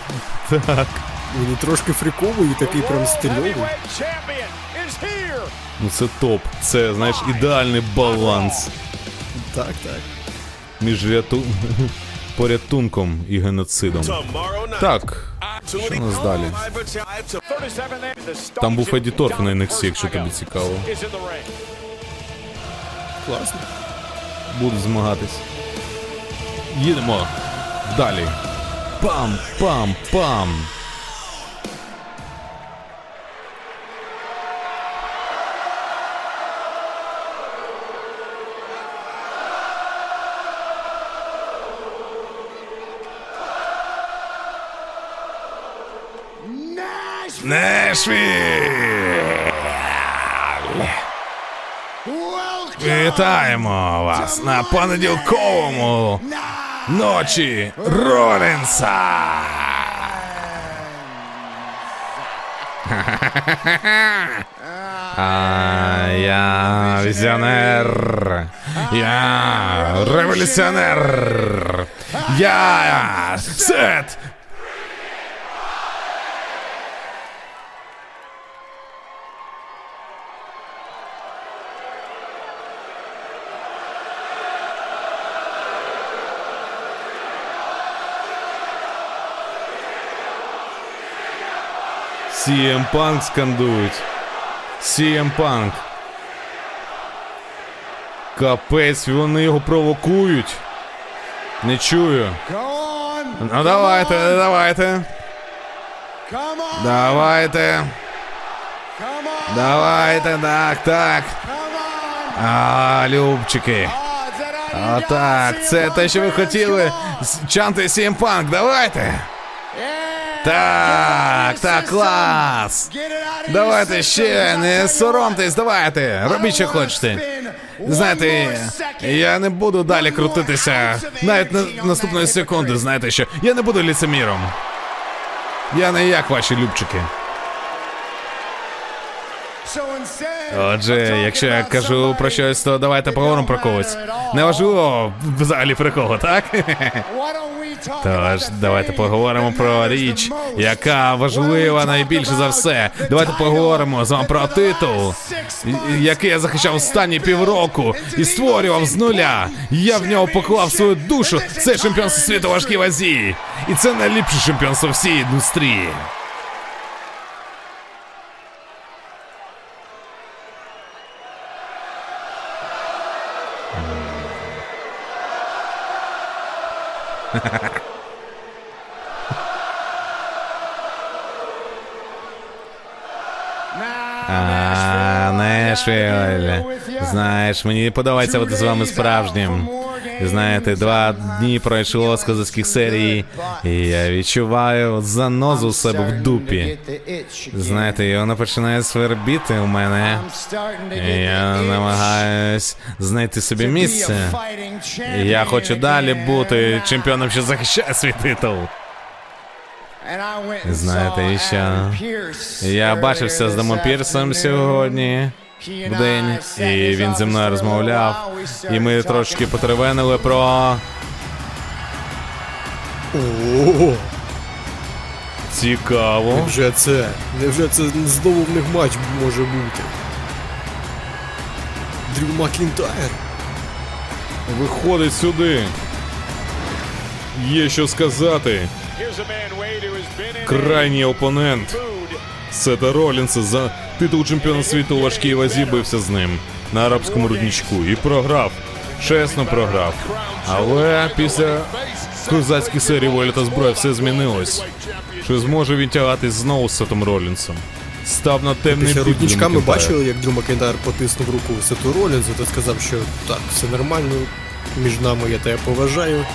Так. Він трошки фріковий і такий прям стильовий. Ну це топ. Це, знаєш, ідеальний баланс Так, так. між ряту... (laughs) порятунком і геноцидом. Так, що у нас далі? 37 there. The Там був star Еді Торф на NXT, якщо тобі цікаво. Класно. Буду змагатись. Їдемо далі. Пам, пам, пам. Нешвіль! Вітаємо вас на понеділковому ночі Ролінса! (laughs) А я візіонер. Я революціонер. Я Сет CM Punk скандують. CM Punk. Капець, вони його провокують. Не чую. Ну давайте, давайте. Давайте. Давайте, так, так. А, любчики. А так, це те, що ви хотіли. Чанти CM Punk, давайте. Так, так, клас. Давайте ще, не соромтесь, давайте. Робіть, що хочете. Знаєте, я не буду далі крутитися. Навіть на наступної секунди, знаєте що, я не буду ліцеміром. Я не як ваші любчики. Отже, якщо я кажу про щось, то давайте поговоримо про когось. Неважливо взагалі про кого, так? Тож, давайте поговоримо про річ, яка важлива найбільше за все. Давайте поговоримо з вами про титул, який я захищав останні півроку і створював з нуля. Я в нього поклав свою душу. Це чемпіонство світу важкій вазі. І це найліпше чемпіонство всієї індустрії. А, Нешвіль. Знаєш, мені подобається бути з вами справжнім. Знаєте, два дні пройшло з козацьких серій, і я відчуваю занозу у себе в дупі. Знаєте, і вона починає свербіти у мене. І я намагаюсь знайти собі місце. І я хочу далі бути чемпіоном, що захищає свій титул. Знаєте, і що? Я бачився з Адамом Пірсом сьогодні в день, і він зі мною розмовляв. І ми трошки потеревенили про. О, Цікаво. невже це? Невже це знову в них матч може бути? Дрю Макінтайр. Виходить сюди. Є що сказати. Крайній опонент. Сета Ролінса за титул чемпіона світу у важкій вазі бився з ним на арабському рудничку і програв. Чесно програв. Але після козацької серії воля та зброя все змінилось. Чи зможе він тягатись знову з Сетом Ролінсом? Став на темний Після бік рудничка ми бачили, як Дрю Макентайр потиснув руку Сету Ролінзу та сказав, що так, все нормально, між нами я тебе поважаю.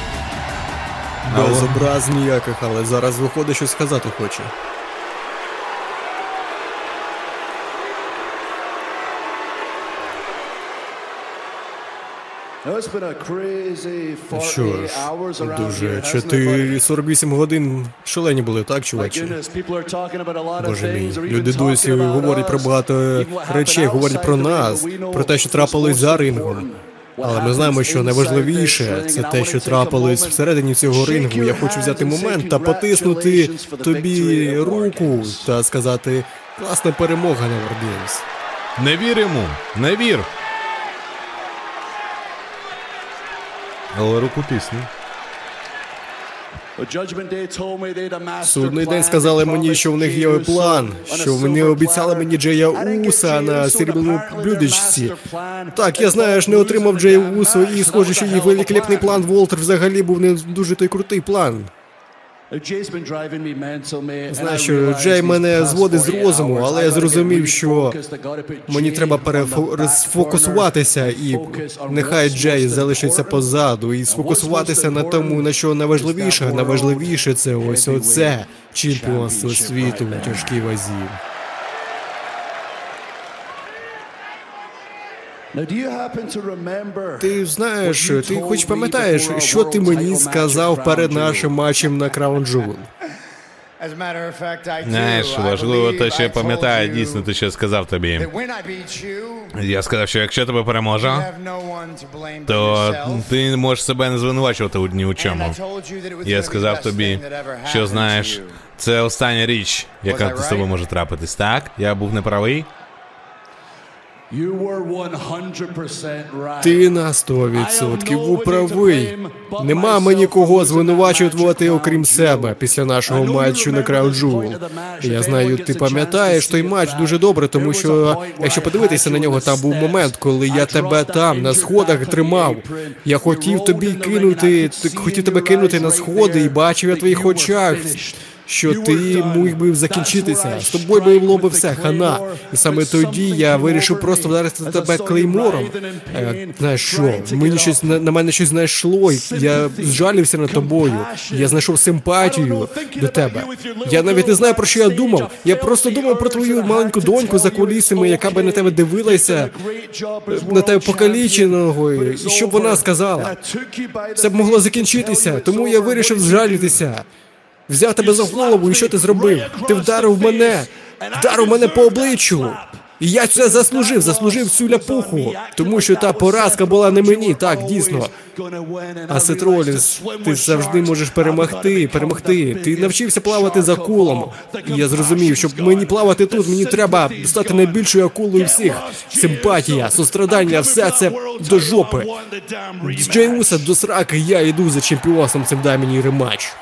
Без Але- образ ніяких, але зараз виходить, що сказати хоче. Що ж, дуже 4-48 годин шалені були, так, чувачі? Боже мій, люди досі говорять про багато речей, говорять про нас, про те, що трапилось за рингом. Але ми знаємо, що найважливіше це те, що трапилось всередині цього рингу. Я хочу взяти момент та потиснути тобі руку та сказати класна перемога, Невердінс. Не вір йому, не вір. Але руку тисне. Судний день сказали мені, що в них є план, що вони обіцяли мені Джея Уса на срібному блюдечці. Так, я знаю, ж не отримав Джея Уса, і схоже, що їх великолепний план Волтер взагалі був не дуже той крутий план. Знаю, що Джей мене зводить з розуму, але я зрозумів, що мені треба перефокусуватися, і нехай Джей залишиться позаду, і сфокусуватися на тому, на що найважливіше. Найважливіше це ось оце чемпіонство світу у тяжкій вазі. Ти знаєш, ти хоч пам'ятаєш, що ти мені сказав перед нашим матчем на Краун Джул? (laughs) Знаєш, важливо те, що я пам'ятаю дійсно те, що я сказав тобі. Я сказав, що якщо тебе переможу, то ти можеш себе не звинувачувати у ні у чому. Я сказав тобі, що знаєш, це остання річ, яка з тобою може трапитись, так? Я був неправий? Ти на 100% був правий. Нема мені кого звинувачувати, окрім себе, після нашого матчу на Крауд Джул. Я знаю, ти пам'ятаєш той матч дуже добре, тому що якщо подивитися на нього, там був момент, коли я тебе там на сходах тримав. Я хотів тобі кинути, хотів тебе кинути на сходи і бачив я в твоїх очах. Що ти міг би закінчитися, з тобою би було би все, хана. І саме тоді я вирішив просто вдарити тебе клеймором. Е, знаєш що, мені щось на, на мене щось знайшло, я зжалився над тобою. Я знайшов симпатію до тебе. Я навіть не знаю про що я думав. Я просто думав про твою маленьку доньку за кулісами, яка би на тебе дивилася, на тебе покаліченого, і що б вона сказала. Це б могло закінчитися, тому я вирішив зжалітися. Взяв тебе за голову, і що ти зробив? Ти вдарив мене, вдарив мене по обличчю. І я це заслужив, заслужив цю ляпуху, тому що та поразка була не мені, так дійсно. А Сетроліс, ти завжди можеш перемогти, перемогти. Ти навчився плавати за акулом. І я зрозумів, щоб мені плавати тут, мені треба стати найбільшою акулою всіх. Симпатія, сострадання, все це до жопи. З Джейуса до сраки я йду за чемпіонством, цим дай мені рематч.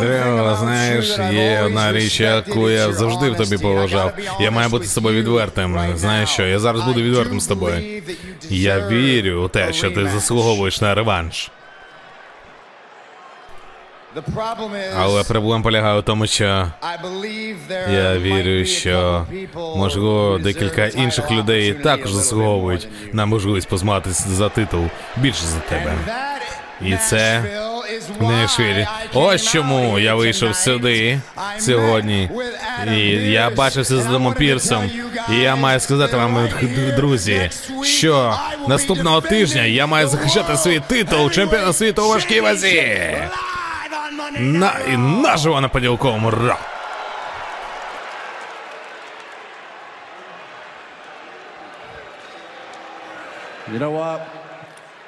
Древо, знаєш, є одна річ, яку я завжди в тобі поважав. Я маю бути з тобою відвертим. Знаєш що, я зараз буду відвертим з тобою. Я вірю у те, що ти заслуговуєш на реванш. Але проблема полягає у тому, що я вірю, що можливо декілька інших людей також заслуговують на можливість позматися за титул більше за тебе. І це не швілі. Ось чому я вийшов сюди сьогодні. І я бачився з Домом Пірсом. І я маю сказати вам, друзі, що наступного тижня я маю захищати свій титул чемпіона світу у важкій вазі. На і наживо на поділковому ра.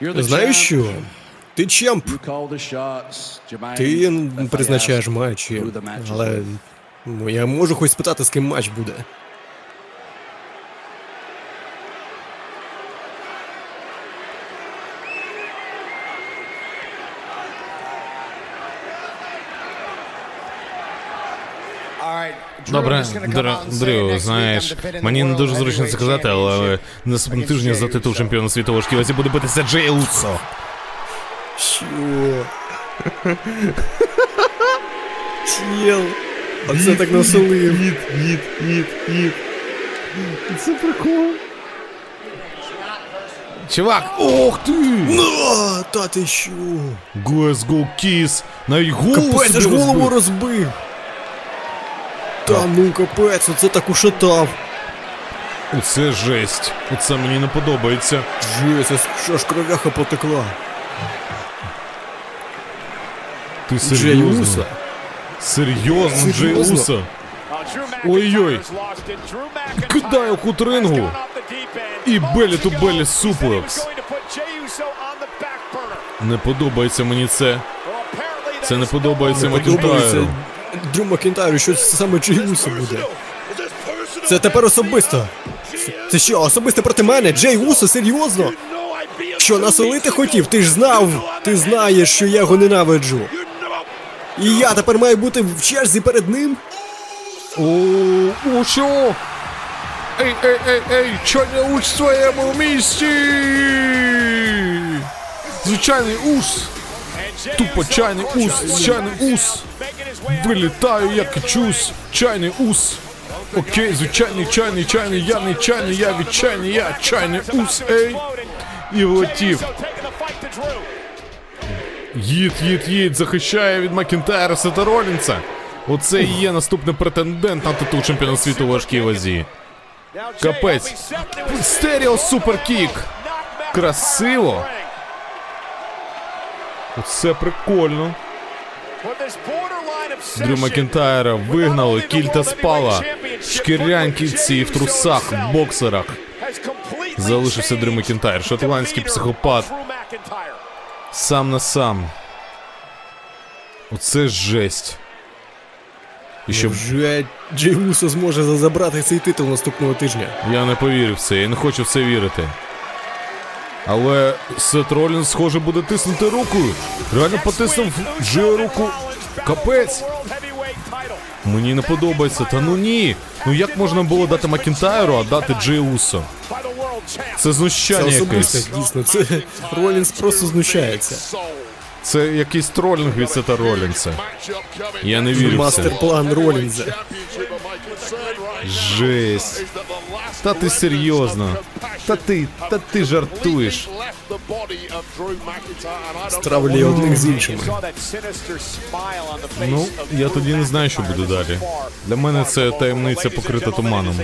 Знаєш що? Ти чемп. Ти призначаєш матчі, але ну, я можу хоч спитати, з ким матч буде. Добре, Дрю, знаєш, мені не дуже зручно це казати, але наступного тижня за титул чемпіона у важкій буде битися Джей Що? Чел. Оце так насолив. Ніт, ніт, ніт, ніт. Це прикол. Чувак, ох ти! На, та ти що? Go kiss. Навіть голову Капець, собі аж голову розбив. розбив. Та ну капець, оце так ушатав. Оце жесть. Оце мені не подобається. Жесть, аж- аж кровяха потекла. Ти Джей серйозно? Уса? Серйозно, Джей? Уса? Ой-ой. Кидає кут рингу. І белі ту белі суплекс. Не подобається мені це. Це не подобається Макінтайру. Дрю Макінтайру, що це саме Джей Усо буде. Це тепер особисто. Це- Це що, особисто проти мене? Джей Усо, серйозно? Що насолити хотів? Ти ж знав, ти знаєш, що я його ненавиджу. І я тепер маю бути в черзі перед ним? О, що? Ей, ей, ей, ей, чо не уч в своєму місці? Звичайний ус. Тупо чайний ус, чайний ус. Вилітаю, як чус. Чайний ус. Окей, звичайний чайний, чайний, я не чайний, я відчайний, я чайний ус, ей. І влетів. Їд, їд, їд, захищає від Макінтайра Сета Ролінса. Оце і є наступний претендент на титул чемпіона світу у важкій вазі. Капець. Стеріо superkick. Красиво. Оце прикольно. Дрю Макінтайра вигнали, кільта спала. Шкірянки ці в трусах, в боксерах. Залишився Дрю Макінтайр, шотландський психопат. Сам на сам. Оце жесть. І щоб Вже Джей Усо зможе забрати цей титул наступного тижня. я не повірив в це, я не хочу в це вірити. Але Сет Ролінс, схоже, буде тиснути рукою. Реально потиснув Джею руку. Капець. Мені не подобається. Та ну ні. Ну як можна було дати Макінтайру, а дати Джей Усо? Це Це знущання це якесь. дійсно. Це Ролінс просто знущається. Це якийсь тролінг від Сета Ролінса. Я не вірю в це. Мастер-план Ролінза. Жесть. Та ти серйозно. Та ти, та ти жартуєш. Стравлює одних з іншими. Ну, я тоді не знаю, що буде далі. Для мене це таємниця покрита туманом.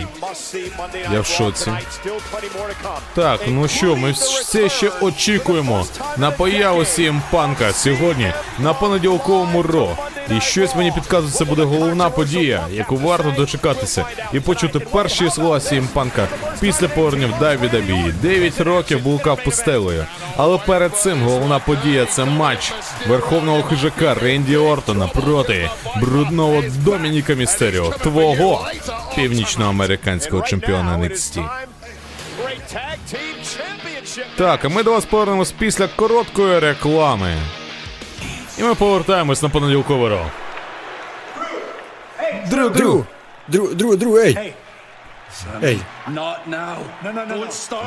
Я в шоці. Так, ну що, ми все ще очікуємо на появу CM Панка сьогодні на понеділковому ро. І щось мені підказує, це буде головна подія, яку варто дочекатися і почути перші слова CM Панка після повернення в WWE. 9 років блукав пустелею. Але перед цим головна подія це матч верховного хижака Ренді Ортона проти брудного Домініка Містеріо, твого північноамериканського чемпіона NXT. Так, а ми до вас повернемось після короткої реклами. І ми повертаємось на понеділкове ро. Дрю, Дрю, Дрю, Дрю, Дрю, ей. Ей,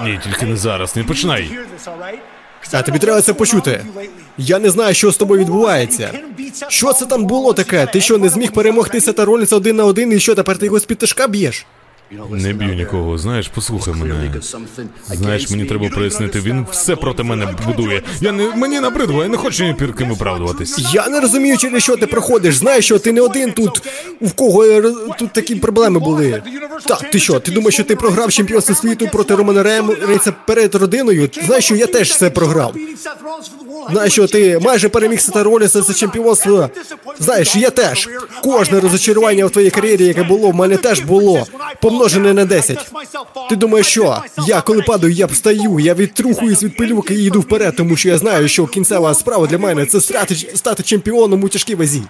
Ні, тільки не зараз, не починай. а тобі треба це почути. Я не знаю, що з тобою відбувається. Що це там було таке? Ти що, не зміг перемогти Сета Ролінса один на один, і що, тепер ти його з-під тишка б'єш? Не б'ю нікого, знаєш, послухай мене. Знаєш, мені треба прояснити, він все проти мене будує. Я не мені набридло, я не хочу ні перед виправдуватись. Я не розумію, через що ти проходиш. Знаєш, що ти не один тут, у кого тут такі проблеми були. Так, ти що, ти думаєш, що ти програв чемпіонство світу проти Романа Рейнса перед родиною? Знаєш, що я теж це програв. Знаєш, що ти майже переміг Сета Ролінса за чемпіонство. Знаєш, я теж. Кожне розочарування в твоїй кар'єрі, яке було, в мене теж було. Помножене на 10. Ти думаєш, що? Я коли падаю, я встаю, я відтрухуюсь від пилюки і йду вперед, тому що я знаю, що кінцева справа для мене це стати, стати чемпіоном у тяжкій вазі.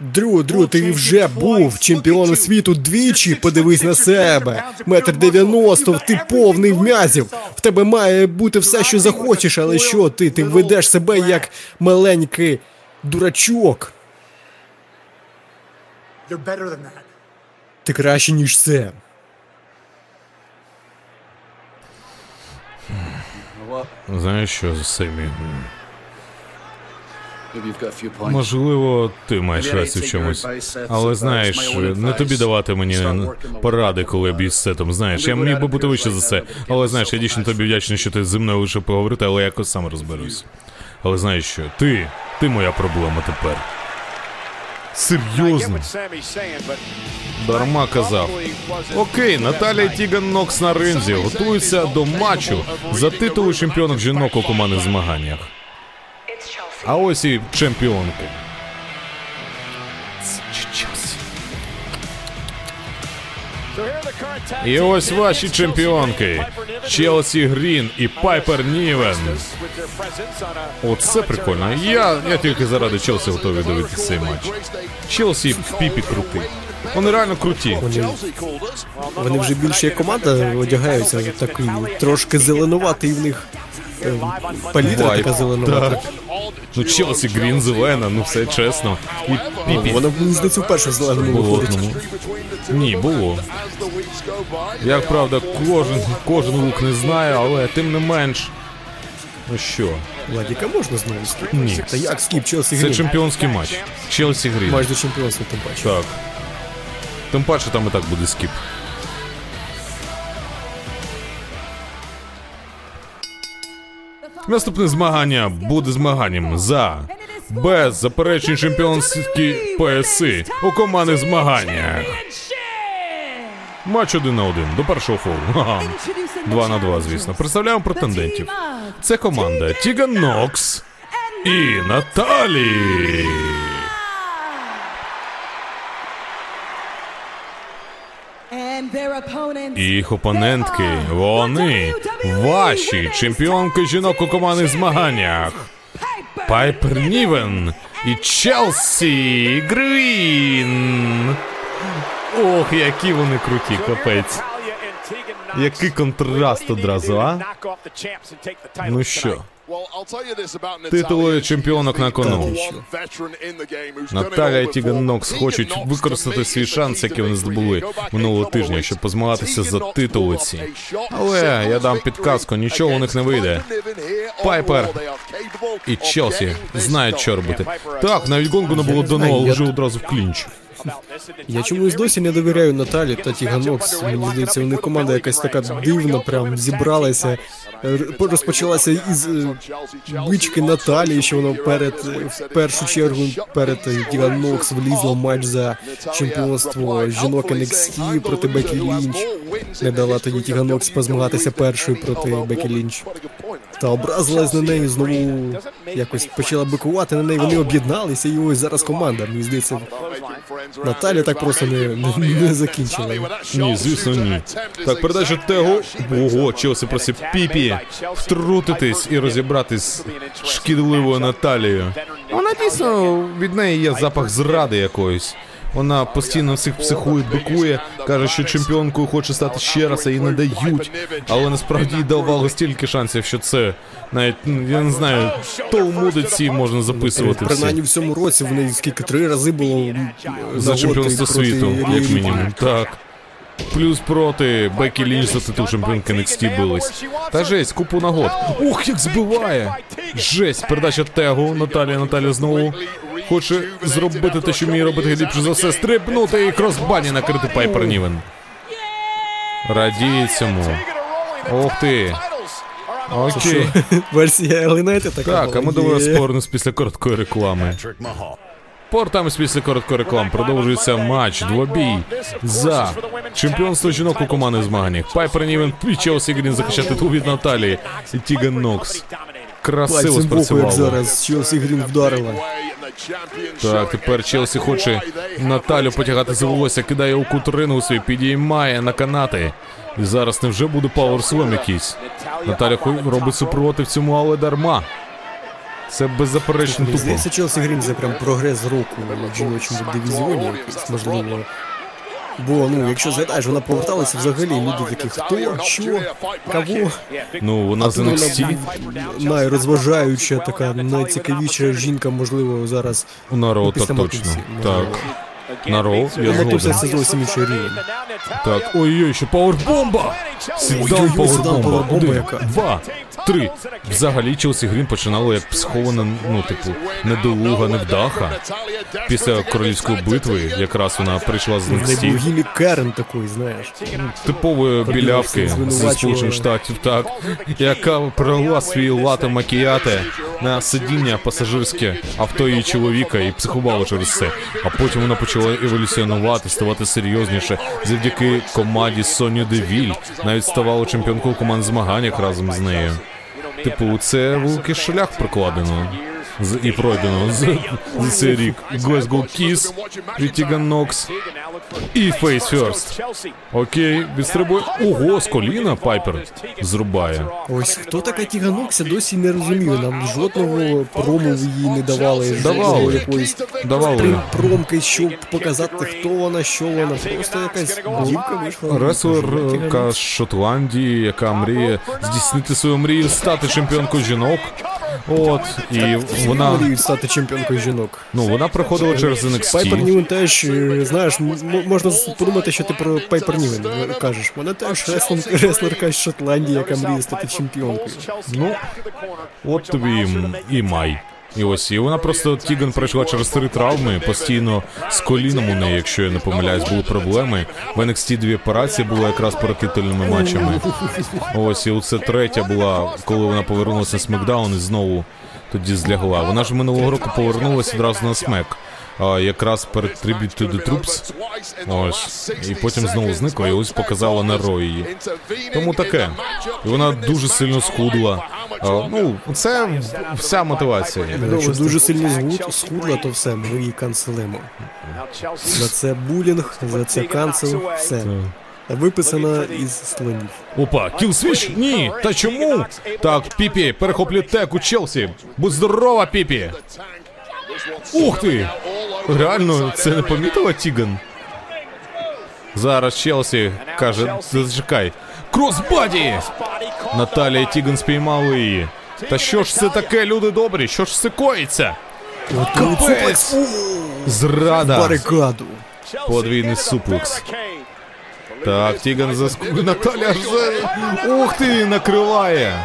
Дрю, Дрю, ти вже був чемпіоном світу двічі. Подивись на себе. Метр дев'яносто, ти повний м'язів. В тебе має бути все, що захочеш, але що ти? Ти ведеш себе як маленький дурачок. Ти краще, ніж це. Знаєш що, Семі? Можливо, ти маєш рацію в чомусь. Але знаєш, не тобі давати мені поради, коли я б'ю з сетом. Знаєш, я міг би бути вище за це. Але знаєш, я дійсно тобі вдячний, що ти зі мною лише поговорити, але я якось сам розберусь. Але знаєш що, ти, ти моя проблема тепер. Серйозно, дарма казав. Окей, Наталія Тіган Нокс на ринзі готується до матчу за титул чемпіонок жінок у командних змаганнях. А ось і чемпіонки. І ось ваші чемпіонки. Челсі Грін і Пайпер Нівен. Оце прикольно. Я, я тільки заради Челсі готовий дивитися цей матч. Челсі Піпі круті. Вони реально круті. Вони, вони вже більше як команда одягаються, такий трошки зеленуватий в них. Палітра така зеленувата. Так. Ну, Челсі Грін зелена, ну все чесно. І Піпі. Вона мені здається вперше в зеленому Було виходить. Ні, було. Як правда, кожен, кожен look не знає, але тим не менш. Ну що, Владіка можна знову skip? Ні. Та як skip, Челсі це чемпіонський матч. Челсі Грін. Матч до чемпіонства, тим паче. Так. Тим паче там і так буде skip. Наступне змагання буде змаганням за без чемпіонські пояси у командних змаганнях. Матч один на один до першого фолу. Два на два, звісно. Представляємо претендентів. Це команда Тіган Нокс і Наталі. І їх опонентки, вони ваші чемпіонки жінок у командних змаганнях. Пайпер Нівен і Челсі Грін. Ох, які вони круті, капець. Який контраст одразу, а? Ну що, титули чемпіонок на кону. Наталя і Тіган Нокс хочуть використати свій шанс, який вони здобули минулого тижня, щоб позмагатися за титули ці. Але я дам підказку, нічого у них не вийде. Пайпер і Челсі знають, що робити. Так, навіть гонгу не було дано, але вже одразу в клінч. Я чомусь досі не довіряю Наталі та Тіганокс. Мені здається, у них команда якась така дивна, прям зібралася. Розпочалася із е, бички Наталі, що вона перед е, в першу чергу перед е, Тіганокс влізла матч за чемпіонство жінок NXT проти Бекі Лінч. Не дала тоді Тіганокс позмагатися першою проти Бекі Лінч. Та образилась на неї знову якось почала бикувати на неї. Вони об'єдналися, і ось зараз команда. Мені здається, Наталя так просто не, не, не закінчила. Ні, звісно, ні. Так, передача Тегу. Ого, Челсі просить Піпі втрутитись і розібратись з шкідливою Наталією. Вона дійсно від неї є запах зради якоїсь. Вона постійно всіх психує, бикує, каже, що чемпіонкою хоче стати ще раз, а їй не дають. Але насправді їй давало стільки шансів, що це навіть ну, я не знаю, толмудиці можна записувати всі. Принаймні в цьому році в неї скільки три рази було За чемпіонство світу, як мінімум. Так. Плюс проти Бекі Лінч за титул чемпіонки NXT бились. Та жесть, купу нагод. Ух, як збиває! Жесть, передача Тегу. Наталія, Наталія знову хоче зробити те, що вміє робити ліпше за все. Стрибнути і кросбані накрити Пайпер Нівен. Радіє цьому. Ох ти. Окей. (laughs) Версія Елінети така. Так, а ми довели спорнус після короткої реклами. Портамось після короткої реклами продовжується матч двобій за чемпіонство жінок у командних змаганнях. Пайпер Нівен і Челсі Грін захищати титул від Наталії і Тіган Нокс. Красиво Пальцем боку, як спрацювало. зараз Челсі Грін вдарила. Так, тепер Челсі хоче Наталю потягати за волосся, кидає у кут рингу свій, підіймає на канати. І зараз невже буде пауерслом якийсь. Наталя хо- робить супротив цьому, але дарма. Це беззаперечно тупо. здається, Челсі Грін це прям прогрес року в жіночому дивізіоні якийсь, можливо. Бо, ну, якщо згадаєш, вона поверталася взагалі, люди такі, хто, що, кого. Ну, вона з NXT. найрозважаюча, така найцікавіша жінка, можливо, зараз. У народ, Ну, так точно. Матусі, Так. Народ, я згоден. це зовсім інший рівень. Так, ой-ой, ще powerbomb а! Sit-down powerbomb а. Один, два, три. Взагалі Челсі Грін починало як схована, ну, типу, недолуга, невдаха. Після королівської битви якраз вона прийшла з В неї був Керен такий, знаєш. Типової білявки зі. Сполучених Штатів, так, яка пролила свій лате макіяте на сидіння пасажирське авто її чоловіка і психувала через це. А потім вона почала еволюціонувати, ставати серйозніше завдяки команді Соні Девіль. Навіть ставало чемпіонкою команд змаганнях разом з нею. Типу, це великий шлях прокладено. З- і пройдено з, за цей рік. Glasgow Kiss від Тіган Нокс і face first. Окей, відстрибує. Ого, з коліна Пайпер зрубає. Ось хто така Тіган Нокс, досі не розумію. Нам жодного прому їй не давали. Давали. якоїсь Давали. промки, щоб показати, хто вона, що вона. Просто якась дівка вийшла. Реслерка з Шотландії, яка мріє здійснити свою мрію стати чемпіонкою жінок. От, і вона, стати чемпіонкою жінок. ну, вона проходила через Пайпер NXT. Нівен теж, е, знаєш, можна подумати, що ти про Пайпер Нівен кажеш. Вона теж реслерка з Шотландії, яка мріє стати чемпіонкою. Ну, от тобі і маєш. І ось, і вона просто Тіган пройшла через три травми, постійно з коліном у неї, якщо я не помиляюсь, були проблеми. В NXT дві операції були якраз перед титульними матчами. Ось, і оце третя була, коли вона повернулася на смакдаун і знову тоді злягла. Вона ж минулого року повернулася одразу на смек. А, якраз перед Tribute to the Troops. Ось. І потім знову зникла, і ось показала на Ро її. Тому таке. І вона дуже сильно схудла. А, ну, це вся мотивація. Якщо дуже сильно згуд, схудла, то все, ми її канцелимо. За це булінг, за це канцел, все. Виписана із слонів. Опа, Killswitch? Ні. Та чому? Так, Піпі, перехоплює tag у Челсі. Будь здорова, Піпі. Ух ти! Реально, це не помітила Тіган? Зараз Челсі каже, зачекай. Crossbody! Наталія Тіган спіймала її. Та що ж це таке, люди добрі? Що ж це коїться? Капець! Зрада! Барикаду. Подвійний suplex. Так, Тіган заску... Наталя аж за... Ух ти, накриває!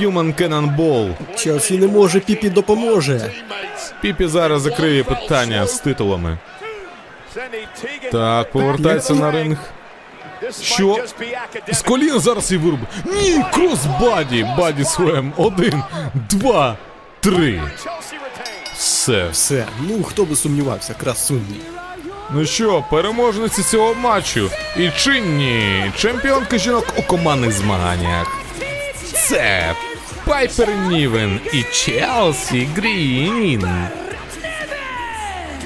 Human Cannonball. Челсі не може, Піпі допоможе. Піпі зараз закриє питання з титулами. Так, повертається на ринг. Що? З коліна зараз і вируб. Ні, crossbody! Body своєм. Один, два, три. Все. Все, ну хто би сумнівався, красунні. Ну що, переможниці цього матчу і чинні чемпіонки жінок у командних змаганнях. Це Пайпер Нівен і Челсі Грін.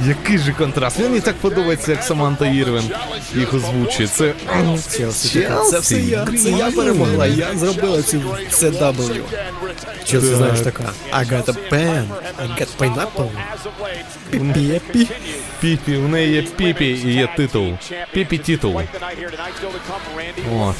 Який же контраст. Мені так подобається, як Саманта Ірвен їх озвучує. Це Челсі, це все я, це я перемогла, я зробила цю це W. Челсі, знаєш, така, pen, I got pineapple. Піпі, Піпі, у неї є Піпі і є титул. Піпі титул. О.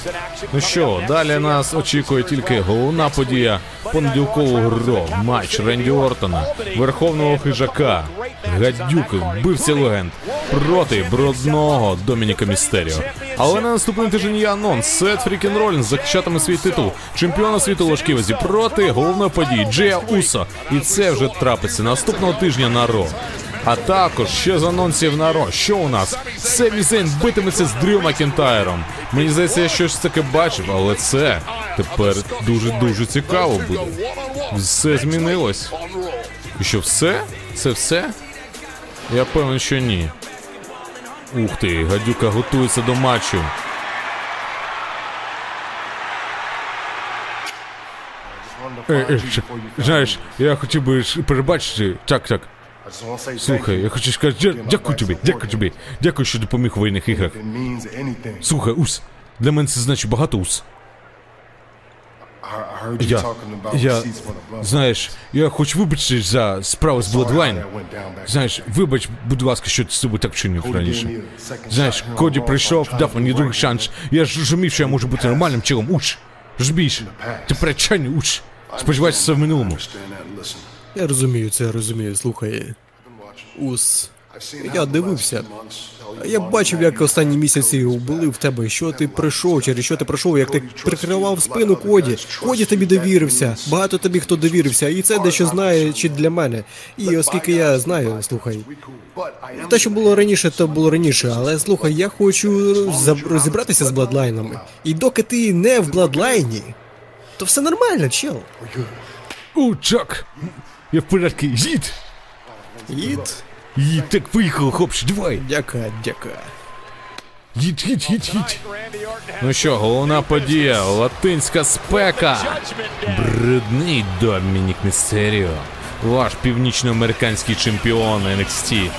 Ну що, далі нас очікує тільки головна подія понеділкового ГРО. Матч Ренді Ортона, верховного хижака, гадюки, вбивця легенд проти брудного Домініка Містеріо. Але на наступний тиждень є анонс. Сет Freakin Ролінс захищатиме свій титул чемпіона світу у важкій вазі проти головної події Джея Усо. І це вже трапиться наступного тижня на Raw. А також ще з анонсів на Raw. Що у нас? Семі Зейн битиметься з Дрю Макінтайром. Мені здається, я щось таке бачив, але це тепер дуже-дуже цікаво буде. Все змінилось. І що все? Це все? Я певен, що ні. Ух ти, гадюка готується до матчу. Е, е, знаєш, я хотів би перебачити. Так, так. Слухай, я хочу сказати, дя- дякую тобі, дякую тобі. Дякую, що допоміг у воєнних іграх. Слухай, Ус, для мене це значить багато ус. Я, я, знаєш, я хочу вибачити за справу з Bloodline. Знаєш, вибач, будь ласка, що ти з тобою так вчинив раніше. Знаєш, Коді прийшов, дав мені другий шанс. Я ж розумів, що я можу бути нормальним челом. Уч, розумієш? Тепер чайний уч. Сподіваюся, це в минулому. Я розумію це, я розумію, слухай. Ус. Я дивився. Я бачив, як останні місяці були в тебе, що ти прийшов, через що ти пройшов, як ти прикривав спину Коді. Коді тобі довірився. Багато тобі хто довірився, і це дещо знає чи для мене. І оскільки я знаю, слухай. Те, що було раніше, то було раніше, але слухай, я хочу розібратися з бладлайнами. І доки ти не в бладлайні, то все нормально, чел. У, Чак! Я в порядку, їдь! Їд. Їдь, так поїхали, хлопці, давай! Дяка, дяка. Їдь, їдь, їдь, їдь. Ну що, головна подія, латинська спека. Брудний Домінік Містеріо ваш північноамериканський чемпіон NXT.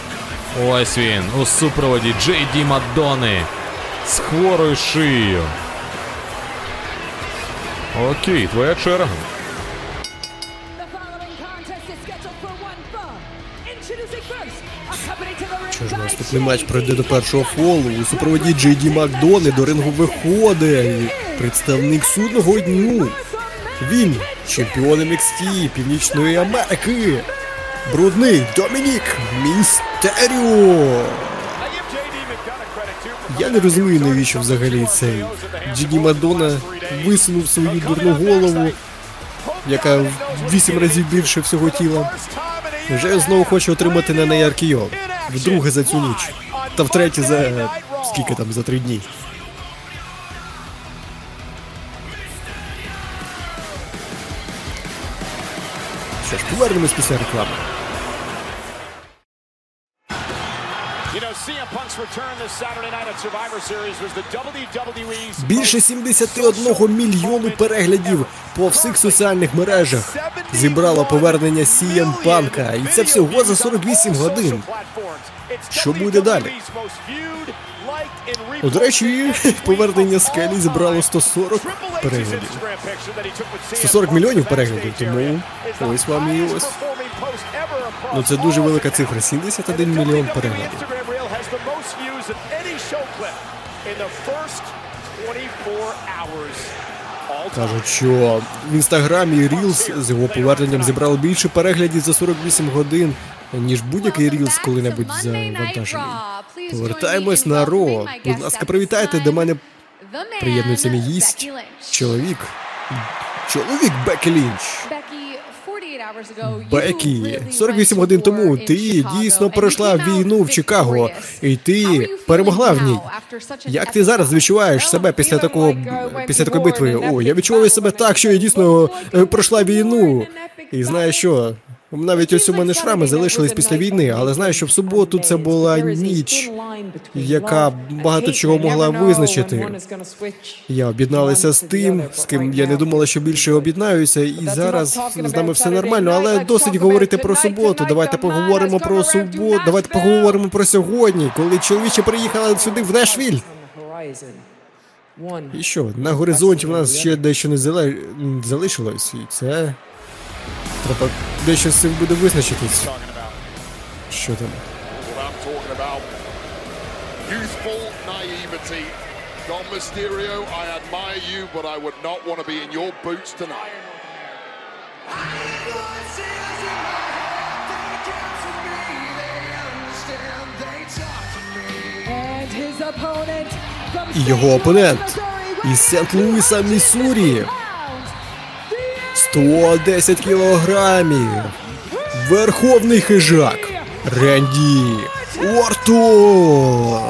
Ось він у супроводі Джей Ді Мадони з хворою шиєю. Окей, твоя черга. Наступний матч пройде до першого фолу. У супроводі Джей Ді Макдони до рингу виходить представник судного дню. Він чемпіон NXT Північної Америки. Брудний Домінік Містеріо. Я не розумію, навіщо взагалі цей Джиді Мадона висунув свою дурну голову, яка в вісім разів більше всього тіла. Вже знову хоче отримати на неї. Вдруге за цю ніч. Та втретє за скільки там за три дні. Що ж, повернемось після реклами. Більше 71 мільйону переглядів по всіх соціальних мережах зібрало повернення CM Панка. І це всього за 48 годин. Що буде далі? О, До речі, (laughs) повернення скелі зібрало 140 переглядів. 140 мільйонів переглядів, тому ось вам і ось. Ну це дуже велика цифра. 71 мільйон переглядів. Кажуть, що в інстаграмі Reels з його поверненням зібрало більше переглядів за 48 годин, ніж будь-який Reels коли-небудь завантажений. Повертаємось на Ро. Будь ласка, привітайте до мене. Приєднується мій гість. Чоловік. Чоловік Бекі Лінч. Бекі, 48 годин тому ти дійсно пройшла війну в Чикаго, і ти перемогла в ній. Як ти зараз відчуваєш себе після такого після такої битви? О, я відчуваю себе так, що я дійсно е, пройшла війну. І знаєш що? Навіть ось у мене шрами залишились після війни, але знаю, що в суботу це була ніч, яка багато чого могла визначити. Я об'єдналася з тим, з ким я не думала, що більше об'єднаюся, і зараз з нами все нормально. Але досить говорити про суботу. Давайте поговоримо про суботу. Давайте поговоримо про сьогодні, коли чоловічі приїхали сюди в Нешвіль. І що, на горизонті в нас ще дещо не залишилось, і це. Треба дещо з цим буде визначитись. Що там? Youthful naivety. Dom Mysterio, I admire you, but I would not want to be in your boots tonight. And his opponent from І його опонент із Сент-Луіса, Міссурі. 110 кілограмів. Верховний хижак. Ренді Ортон.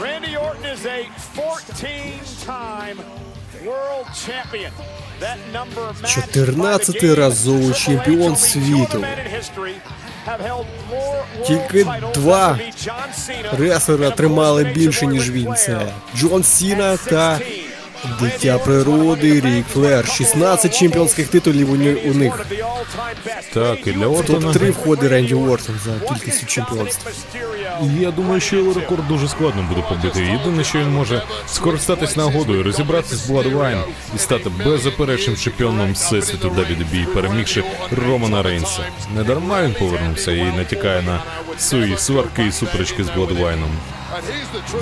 Randy Orton is a 14-time world champion. That number of matches by the 14-разовий game. чемпіон світу. Тільки два and тримали більше, ніж він. Це Джон Сіна та 16. Дитя природи Рік Флер. 16 чемпіонських титулів у, ні- у них. Так, і для В Ортона. топ-3 входить Ренді Уортон за кількістю чемпіонств. І Я думаю, що його рекорд дуже складно буде побити. Єдине, що він може скористатись нагодою, розібратися з Bloodline і стати беззаперечним чемпіоном всесвіту WWE, перемігши Романа Рейнса. Не дарма він повернувся і натякає на свої сварки і суперечки з Bloodline.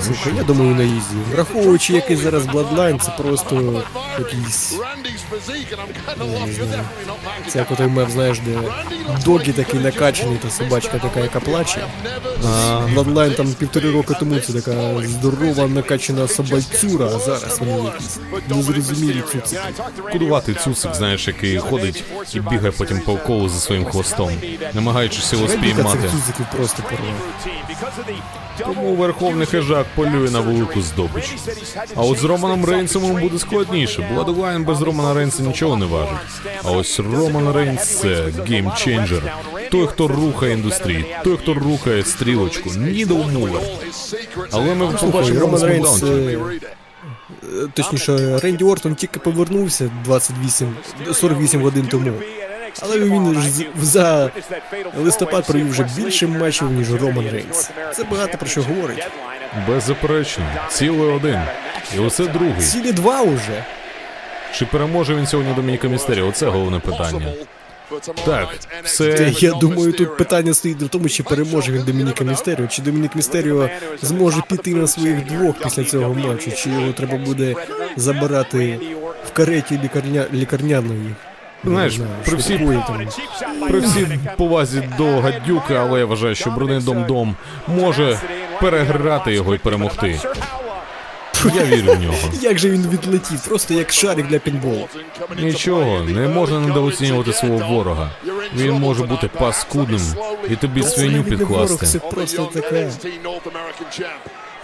Слухай, я думаю, на їзді. Враховуючи, який зараз Bloodline, це просто якийсь. Це як отой мем, знаєш, де догі такий накачаний, та собачка така, яка плаче. А Bloodline там півтори роки тому це така здорова накачана собальцюра, а зараз вони якісь незрозумілі цуцики. Кудлатий цуцик, знаєш, який ходить і бігає потім по колу за своїм хвостом, намагаючись його спіймати. цих цуциків просто порвав. Тому верховний хижак полює на велику здобич. А от з Романом Рейнсом йому буде складніше. Bloodline без Романа Рейнса нічого не важить. А ось Роман Рейнс це game changer. Той, хто рухає індустрію, той, хто рухає стрілочку, needle mover. Але ми побачимо Роман Рейнс, е, точніше, Ренді Ортон тільки повернувся 28, 48 годин тому. Але він ж за листопад провів вже більше матчів, ніж Роман Рейнс. Це багато про що говорить. Беззаперечно, цілий один. І оце другий. Цілі два уже. Чи переможе він сьогодні Домініка Містеріо? Оце головне питання. Так, все я думаю, тут питання стоїть в тому, чи переможе він Домініка Містеріо, чи Домінік Містеріо зможе піти на своїх двох після цього матчу, чи його треба буде забирати в кареті лікарня... лікарняної. Знаєш, при всій- при всій повазі до гадюки, але я вважаю, що Бруний Дом-Дом може переграти його і перемогти. Я вірю в нього. (laughs) Як же він відлетів, просто як шарик для пінболу. Нічого, не можна недооцінювати свого ворога. Він може бути паскудним і тобі свиню підкласти. це просто таке.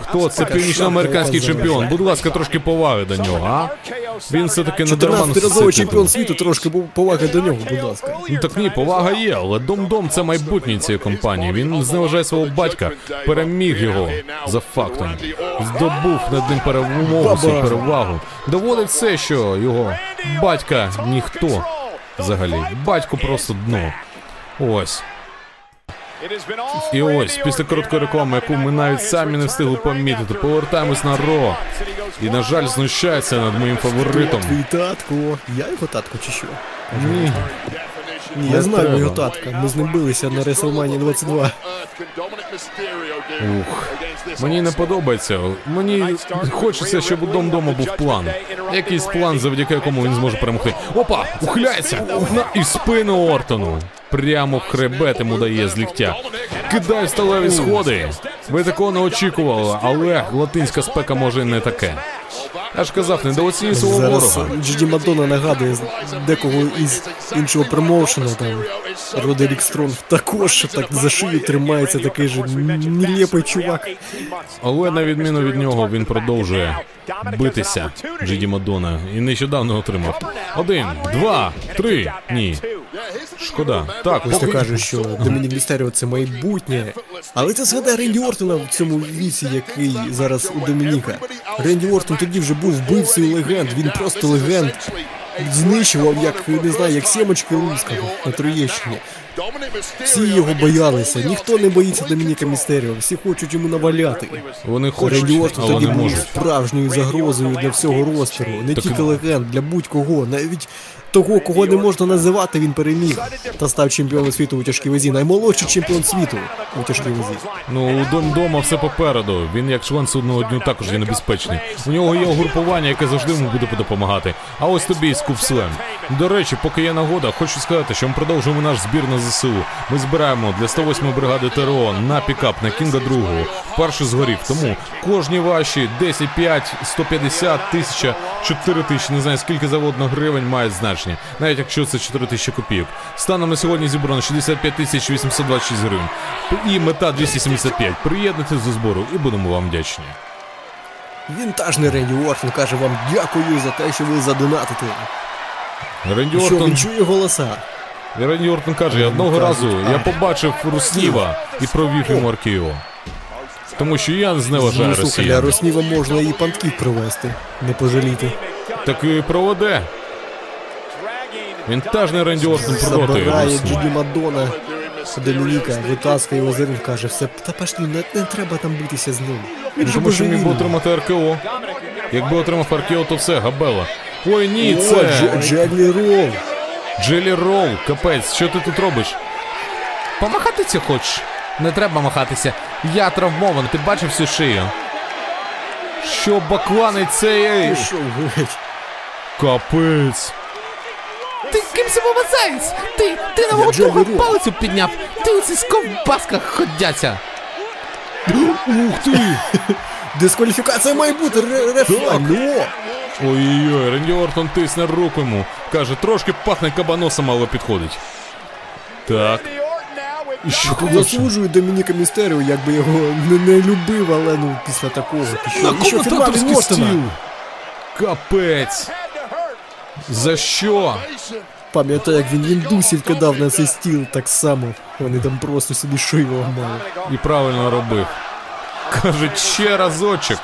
Хто це північноамериканський чемпіон? Будь ласка, трошки поваги до нього, а? Він все-таки не дарма 14-разовий чемпіон світу, трошки поваги до нього, будь ласка. Ну так ні, повага є, але Дом-Дом це майбутнє цієї компанії. Він зневажає свого батька, переміг його за фактом. Здобув над ним перемогу, свою перевагу. Доводить все, що його батька ніхто взагалі. Батько просто дно. Ось. І ось, після короткої реклами, яку ми навіть самі не встигли помітити, повертаємось на Ро. І, на жаль, знущається над моїм фаворитом. Твій татко. Я його татко чи що? Ні, Ні, я знаю його татка. Ми з ним билися на WrestleMania 22. Ух, мені не подобається. Мені хочеться, щоб у Дом Дома був план. Якийсь план, завдяки якому він зможе перемогти. Опа! Ухиляється! На і в спину Ортону. Прямо в хребет йому дає з ліктя. Кидай сталеві сходи. Ви такого не очікували, але латинська спека може не таке. Я ж казав, недооцінюй свого Зараз ворога. Джиді Мадонна нагадує з- декого із іншого промоушена, там Родерік Стронг також так за шию тримається, такий же нелепий чувак. Але на відміну від нього він продовжує битися. Джиді Мадона. І нещодавно отримав. Один, два, три. Ні. Шкода. Так, Ось поки... кажеш, що Домінік Містеріо це майбутнє. Але це згадай Ренді Ортона в цьому віці, який зараз у Домініка. Ренді Ортон тоді вже був вбивцею легенд, він просто легенд. Знищував, як не знаю, як сімочки лускав на Троєщині. Всі його боялися, ніхто не боїться Домініка Містеріо, всі хочуть йому наваляти. Вони хочуть, Ортон тоді не був можуть. справжньою загрозою для всього ростеру, не Так- тільки легенд, для будь-кого, навіть того, кого не можна називати, він переміг та став чемпіоном світу у тяжкій вазі. Наймолодший чемпіон світу у тяжкій вазі. Ну, у Дом Дома все попереду. Він як член судного дню також є небезпечний. У нього є угрупування, яке завжди йому буде допомагати. А ось тобі Скупслем. До речі, поки є нагода, хочу сказати, що ми продовжуємо наш збір на ЗСУ. Ми збираємо для 108 бригади ТРО на пікап на Кінга другого. Вперше згорів. Тому кожні ваші 10, 5, 150, 1000, 4 тисячі, не знаю скільки заводно гривень мають значення. Навіть якщо це 4 тисячі копійок. Станом на сьогодні зібрано 65 тисяч 826 гривень. І мета 275. Приєднуйтесь до збору і будемо вам вдячні. Вінтажний Ренді Ортон каже вам дякую за те, що ви задонатите. Ренді Що Ортон, він чує голоса? і Ренді Ортон каже, одного разу я побачив Русніва і провів йому аркіо. Тому що я зневажаю Ну, слухай, для. Росніва можна і панків привезти, не пожаліти. Так і проведе. Вінтажний Ренді Ортон проти Забирає. Джуді Мадона Домініка, витаскає його ринг, каже, все, та пошли, не, не треба там битися з ним. Він же Тому що міг би божевільний. отримати РКО. Якби отримав РКО, то все, габела. Ой, ні, О, це Дж- Джедлі Рол. Джелі Ролл, капець, що ти тут робиш? Помахатися хочеш? Не треба махатися. Я травмований, ти бачив всю шию. Що баклани цей. Пішов геть. Капець. Ти ким вважаєш? Ти, ти на мого друга палицю підняв. Ти у цих ковбасках ходяться. Ух ти! Дискваліфікація має бути, ре- Ой-ой-ой, Ренді Ортон тисне руку йому. Каже, трошки пахне кабаносом, але підходить. Так. І що? Заслужує Домініка Містеріо, якби його не, не любив, але ну після такого. Ти що? На коментаторський стіл. Капець. За що? Пам'ятаю, як він індусів кидав на цей стіл так само. Вони там просто собі шию ламали. І правильно робив. Каже, ще разочок.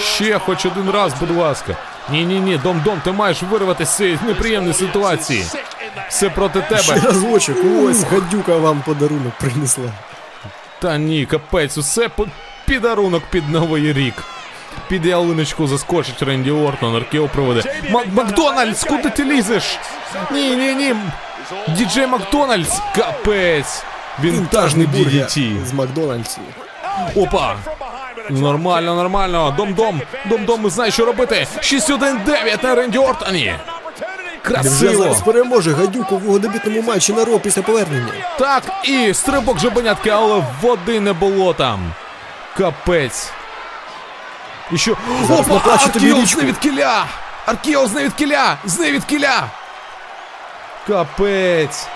Ще хоч один раз, будь ласка. Ні, ні, дом, дом, ти маєш вирватися з цієї неприємної ситуації. Все проти Ще тебе. разочок, ось гадюка вам подарунок принесла. Та ні, капець, усе підарунок під новий рік. Під ялиночку заскочить Ренді Ортон, Аркео проведе. Макдональдс, куди ти лізеш? Ні, ні, ні. Діджей Макдональдс, капець. Вінтажний DDT. з Макдональдсу. Опа. Нормально, нормально. Дом-дом. Дом-дом знає, що робити. 6-1-9 на Ренді Ортоні. Красиво. зараз переможе гадюку в його дебютному матчі на Ро після повернення. Так, і стрибок жабенятки, але води не було там. Капець. Що? Зараз Опа, наплачу тобі Аркіо річку. з невідкіля! Аркіо з невідкіля! З невідкіля! Капець.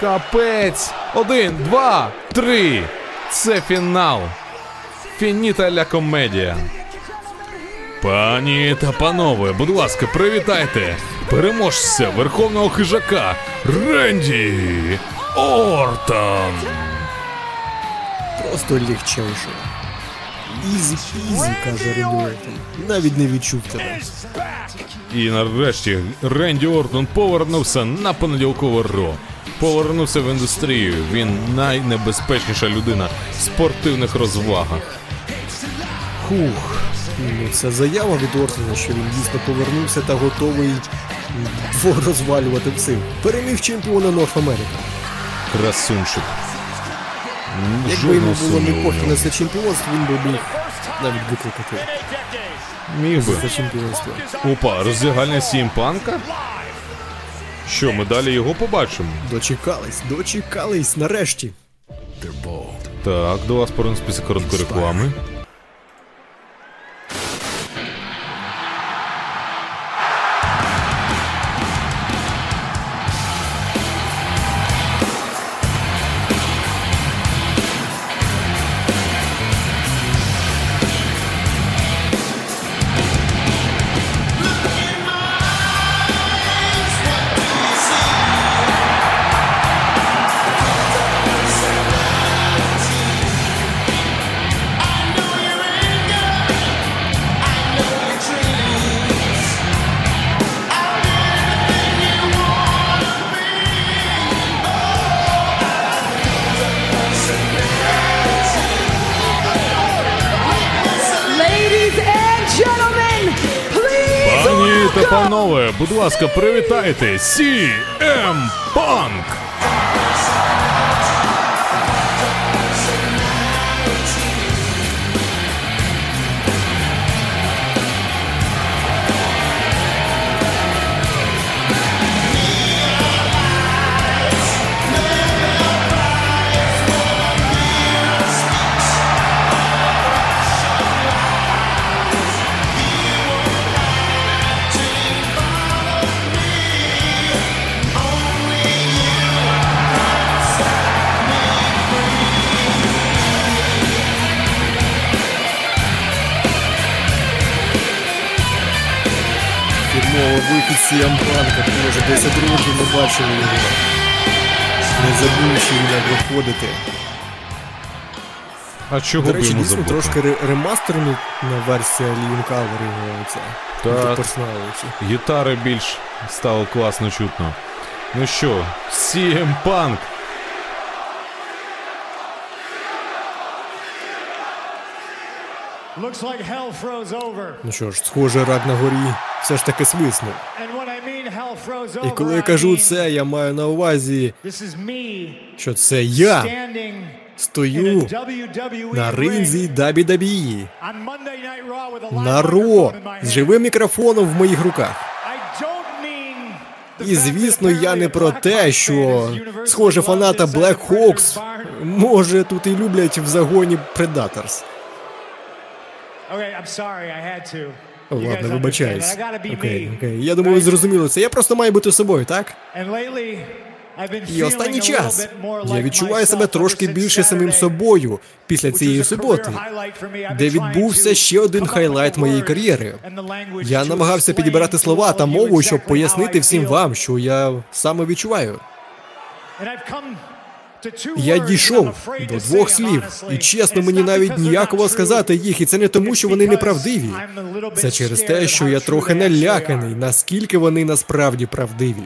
Капець. Один, два, три. Це фінал. Фініта ля комедія. Пані та панове, будь ласка, привітайте переможця верховного хижака Ренді Ортон. Просто легчайше. Easy easy, каже Ренді Ортон. Навіть не відчув тебе. І нарешті Ренді Ортон повернувся на понеділкове Raw. Повернувся в індустрію. Він найнебезпечніша людина в спортивних розвагах. Хух. Ну, це заява від Ортона, що він дійсно повернувся та готовий розвалювати всіх. Переміг чемпіона North America. Красунчик. М, Якби йому було не пофіг на це чемпіонство, він би міг навіть викликати Міг би. за чемпіонство. Опа, роздягальня Сімпанка? Що, ми далі його побачимо? Дочекались, дочекались, нарешті. Так, до вас порон список короткої реклами. Будь ласка, привітайте CM Punk! Вихід CM Punk, може вже 10 років не бачили його. Не забувши як виходити. А чого До б речі, йому дійсно забути? трошки ре- ремастерна версія Лін Кавер його оця. Так. Персоналіті. Гітари більш стало класно чутно. Ну що, CM Punk. Ну що ж, схоже, рак на горі все ж таки свиснув. І коли я кажу це, я маю на увазі, що це я стою на ринзі WWE на Ро з живим мікрофоном в моїх руках. І звісно, я не про те, що схоже фаната Black Hawks може тут і люблять в загоні Predators. Okay, I'm sorry, I had to. О, You guys ладно, вибачаюсь. Окей, окей. Я думаю, ви зрозуміли це. Я просто маю бути собою, так? І останній час я відчуваю себе трошки більше самим собою після цієї суботи, де відбувся ще один хайлайт моєї кар'єри. Я намагався підібрати слова та мову, щоб пояснити всім вам, що я саме відчуваю. Я дійшов до двох слів, і чесно, мені навіть true. сказати їх, і це не тому, що вони неправдиві. Це через те, що я трохи наляканий, наскільки вони насправді правдиві.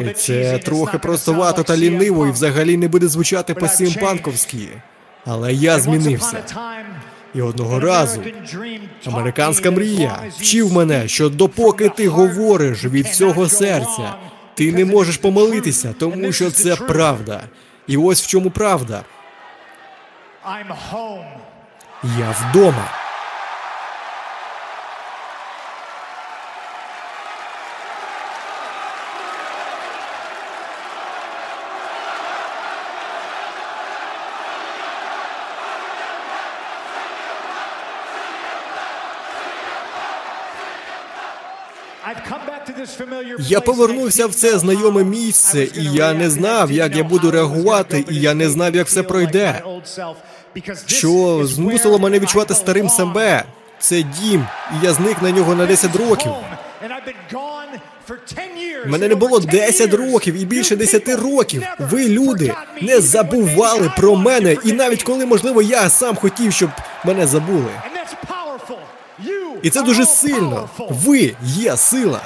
І це трохи простовато та ліниво і взагалі не буде звучати по сімпанковськи. Але я змінився. І одного разу американська мрія вчив мене, що допоки ти говориш від всього серця, ти не можеш помилитися, тому що це правда. І ось в чому правда. Я вдома. Я повернувся в це знайоме місце, і я не знав, як я буду реагувати, і я не знав, як все пройде. Що змусило мене відчувати старим себе. Це дім, і я зник на нього на 10 років. Мене не було 10 років і більше 10 років. Ви, люди, не забували про мене, і навіть коли, можливо, я сам хотів, щоб мене забули. І це дуже сильно. Ви є сила.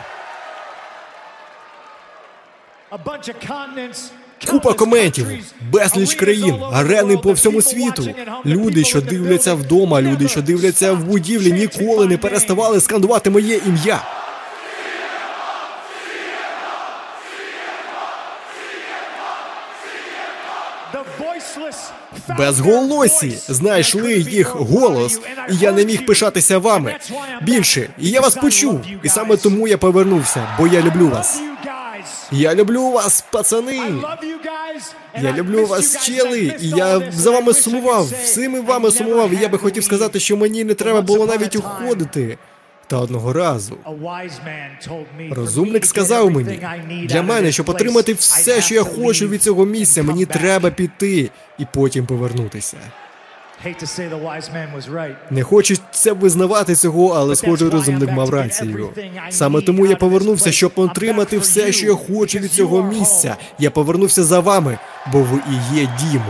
Купа коментів, безліч країн, арени по всьому світу. Люди, що дивляться вдома, люди, що дивляться в будівлі, ніколи не переставали скандувати моє ім'я. Безголосі знайшли їх голос, і я не міг пишатися вами. Більше, і я вас почув. І саме тому я повернувся, бо я люблю вас. Я люблю вас, пацани. Я люблю вас, чели, і я за вами сумував. Всіми вами сумував. І я би хотів сказати, що мені не треба було навіть уходити. Та одного разу розумник сказав мені, для мене, щоб отримати все, що я хочу від цього місця, мені треба піти і потім повернутися. Не хочеться визнавати цього, але схоже, розумник мав рацію. Саме тому я повернувся, щоб отримати все, що я хочу від цього місця. Я повернувся за вами, бо ви і є дім.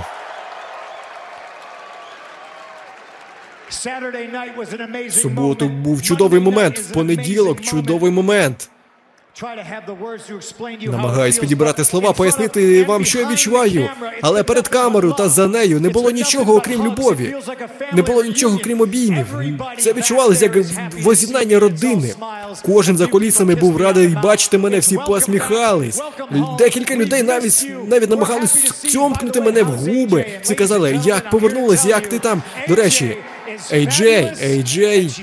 Суботу був чудовий момент. В понеділок чудовий момент. Намагаюсь підібрати слова, пояснити вам, що я відчуваю. Але перед камерою та за нею не було нічого, окрім любові. Не було нічого, крім обіймів. Це відчувалося як воз'єднання родини. Кожен за колісами був радий бачити мене, всі посміхались. Декілька людей навіть навіть намагались цьомкнути мене в губи. Всі казали, як повернулась, як ти там. До речі, Ей-Джей, Ей-Джей,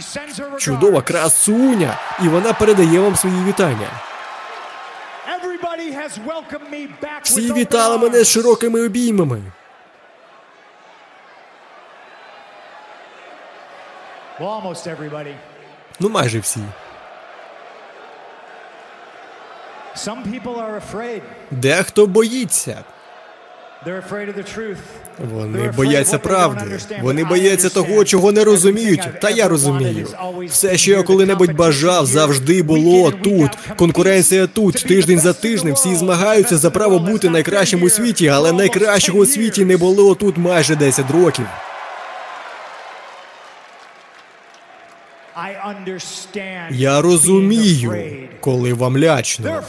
чудова красуня, і вона передає вам свої вітання. Всі вітали мене з широкими обіймами. Ну, майже всі. Дехто боїться. Вони бояться правди. Вони бояться того, чого не розуміють. Та я розумію. Все, що я коли-небудь бажав, завжди було тут. Конкуренція тут. Тиждень за тижнем всі змагаються за право бути найкращим у світі, але найкращого у світі не було тут майже 10 років. Я розумію, коли вам лячно.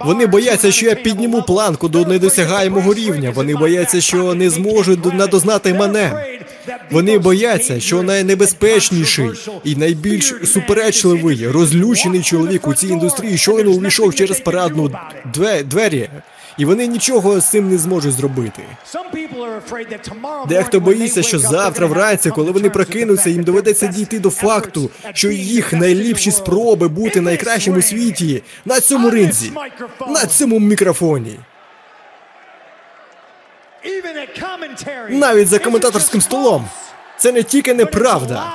Вони бояться, що я підніму планку до недосягаємого рівня. Вони бояться, що не зможуть надознати мене. Вони бояться, що найнебезпечніший і найбільш суперечливий, розлючений чоловік у цій індустрії щойно увійшов через парадну двері. І вони нічого з цим не зможуть зробити. Дехто боїться, що завтра вранці, коли вони прокинуться, їм доведеться дійти до факту, що їх найліпші спроби бути найкращим у світі на цьому ринзі, на цьому мікрофоні. Навіть за коментаторським столом. Це не тільки неправда,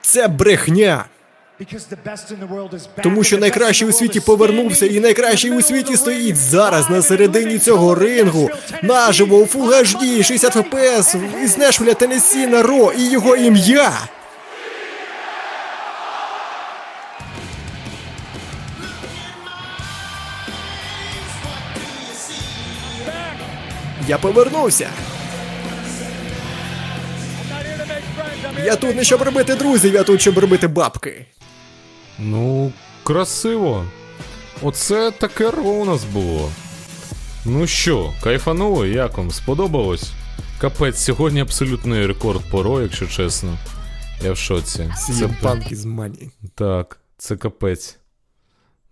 це брехня. Тому що найкращий у світі повернувся, і найкращий у світі стоїть зараз на середині цього рингу, наживо у Full HD, 60 FPS, із Нешвіля, Теннессі на Ро і його ім'я. Я повернувся. Я тут не щоб робити друзів, я тут щоб робити бабки. Ну, красиво. Оце таке ро у нас було. Ну що, кайфануло, як вам сподобалось? Капець, сьогодні абсолютний рекорд по ро, якщо чесно. Я в шоці. Punk із мані. Так, це капець.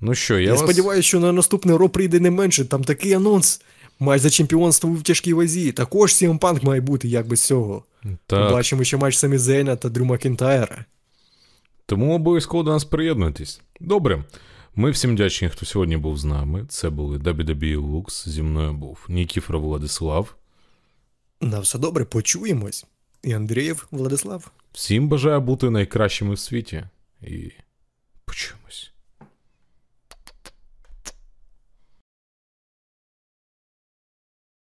Ну що, я, Я, вас... сподіваюся, що на наступне ро прийде не менше. Там такий анонс. Матч за чемпіонство в тяжкій вазі. Також CM Punk має бути, як без цього. Так. Побачимо ще матч Самі Зейна та Дрю Макінтайра. Тому обов'язково до нас приєднуйтесь. Добре. Ми всім вдячні, хто сьогодні був з нами. Це були WWE Lux. Зі мною був Нікіфор Владислав. На все добре, почуємось. І Андрієв Владислав. Всім бажаю бути найкращими в світі. І почуємо.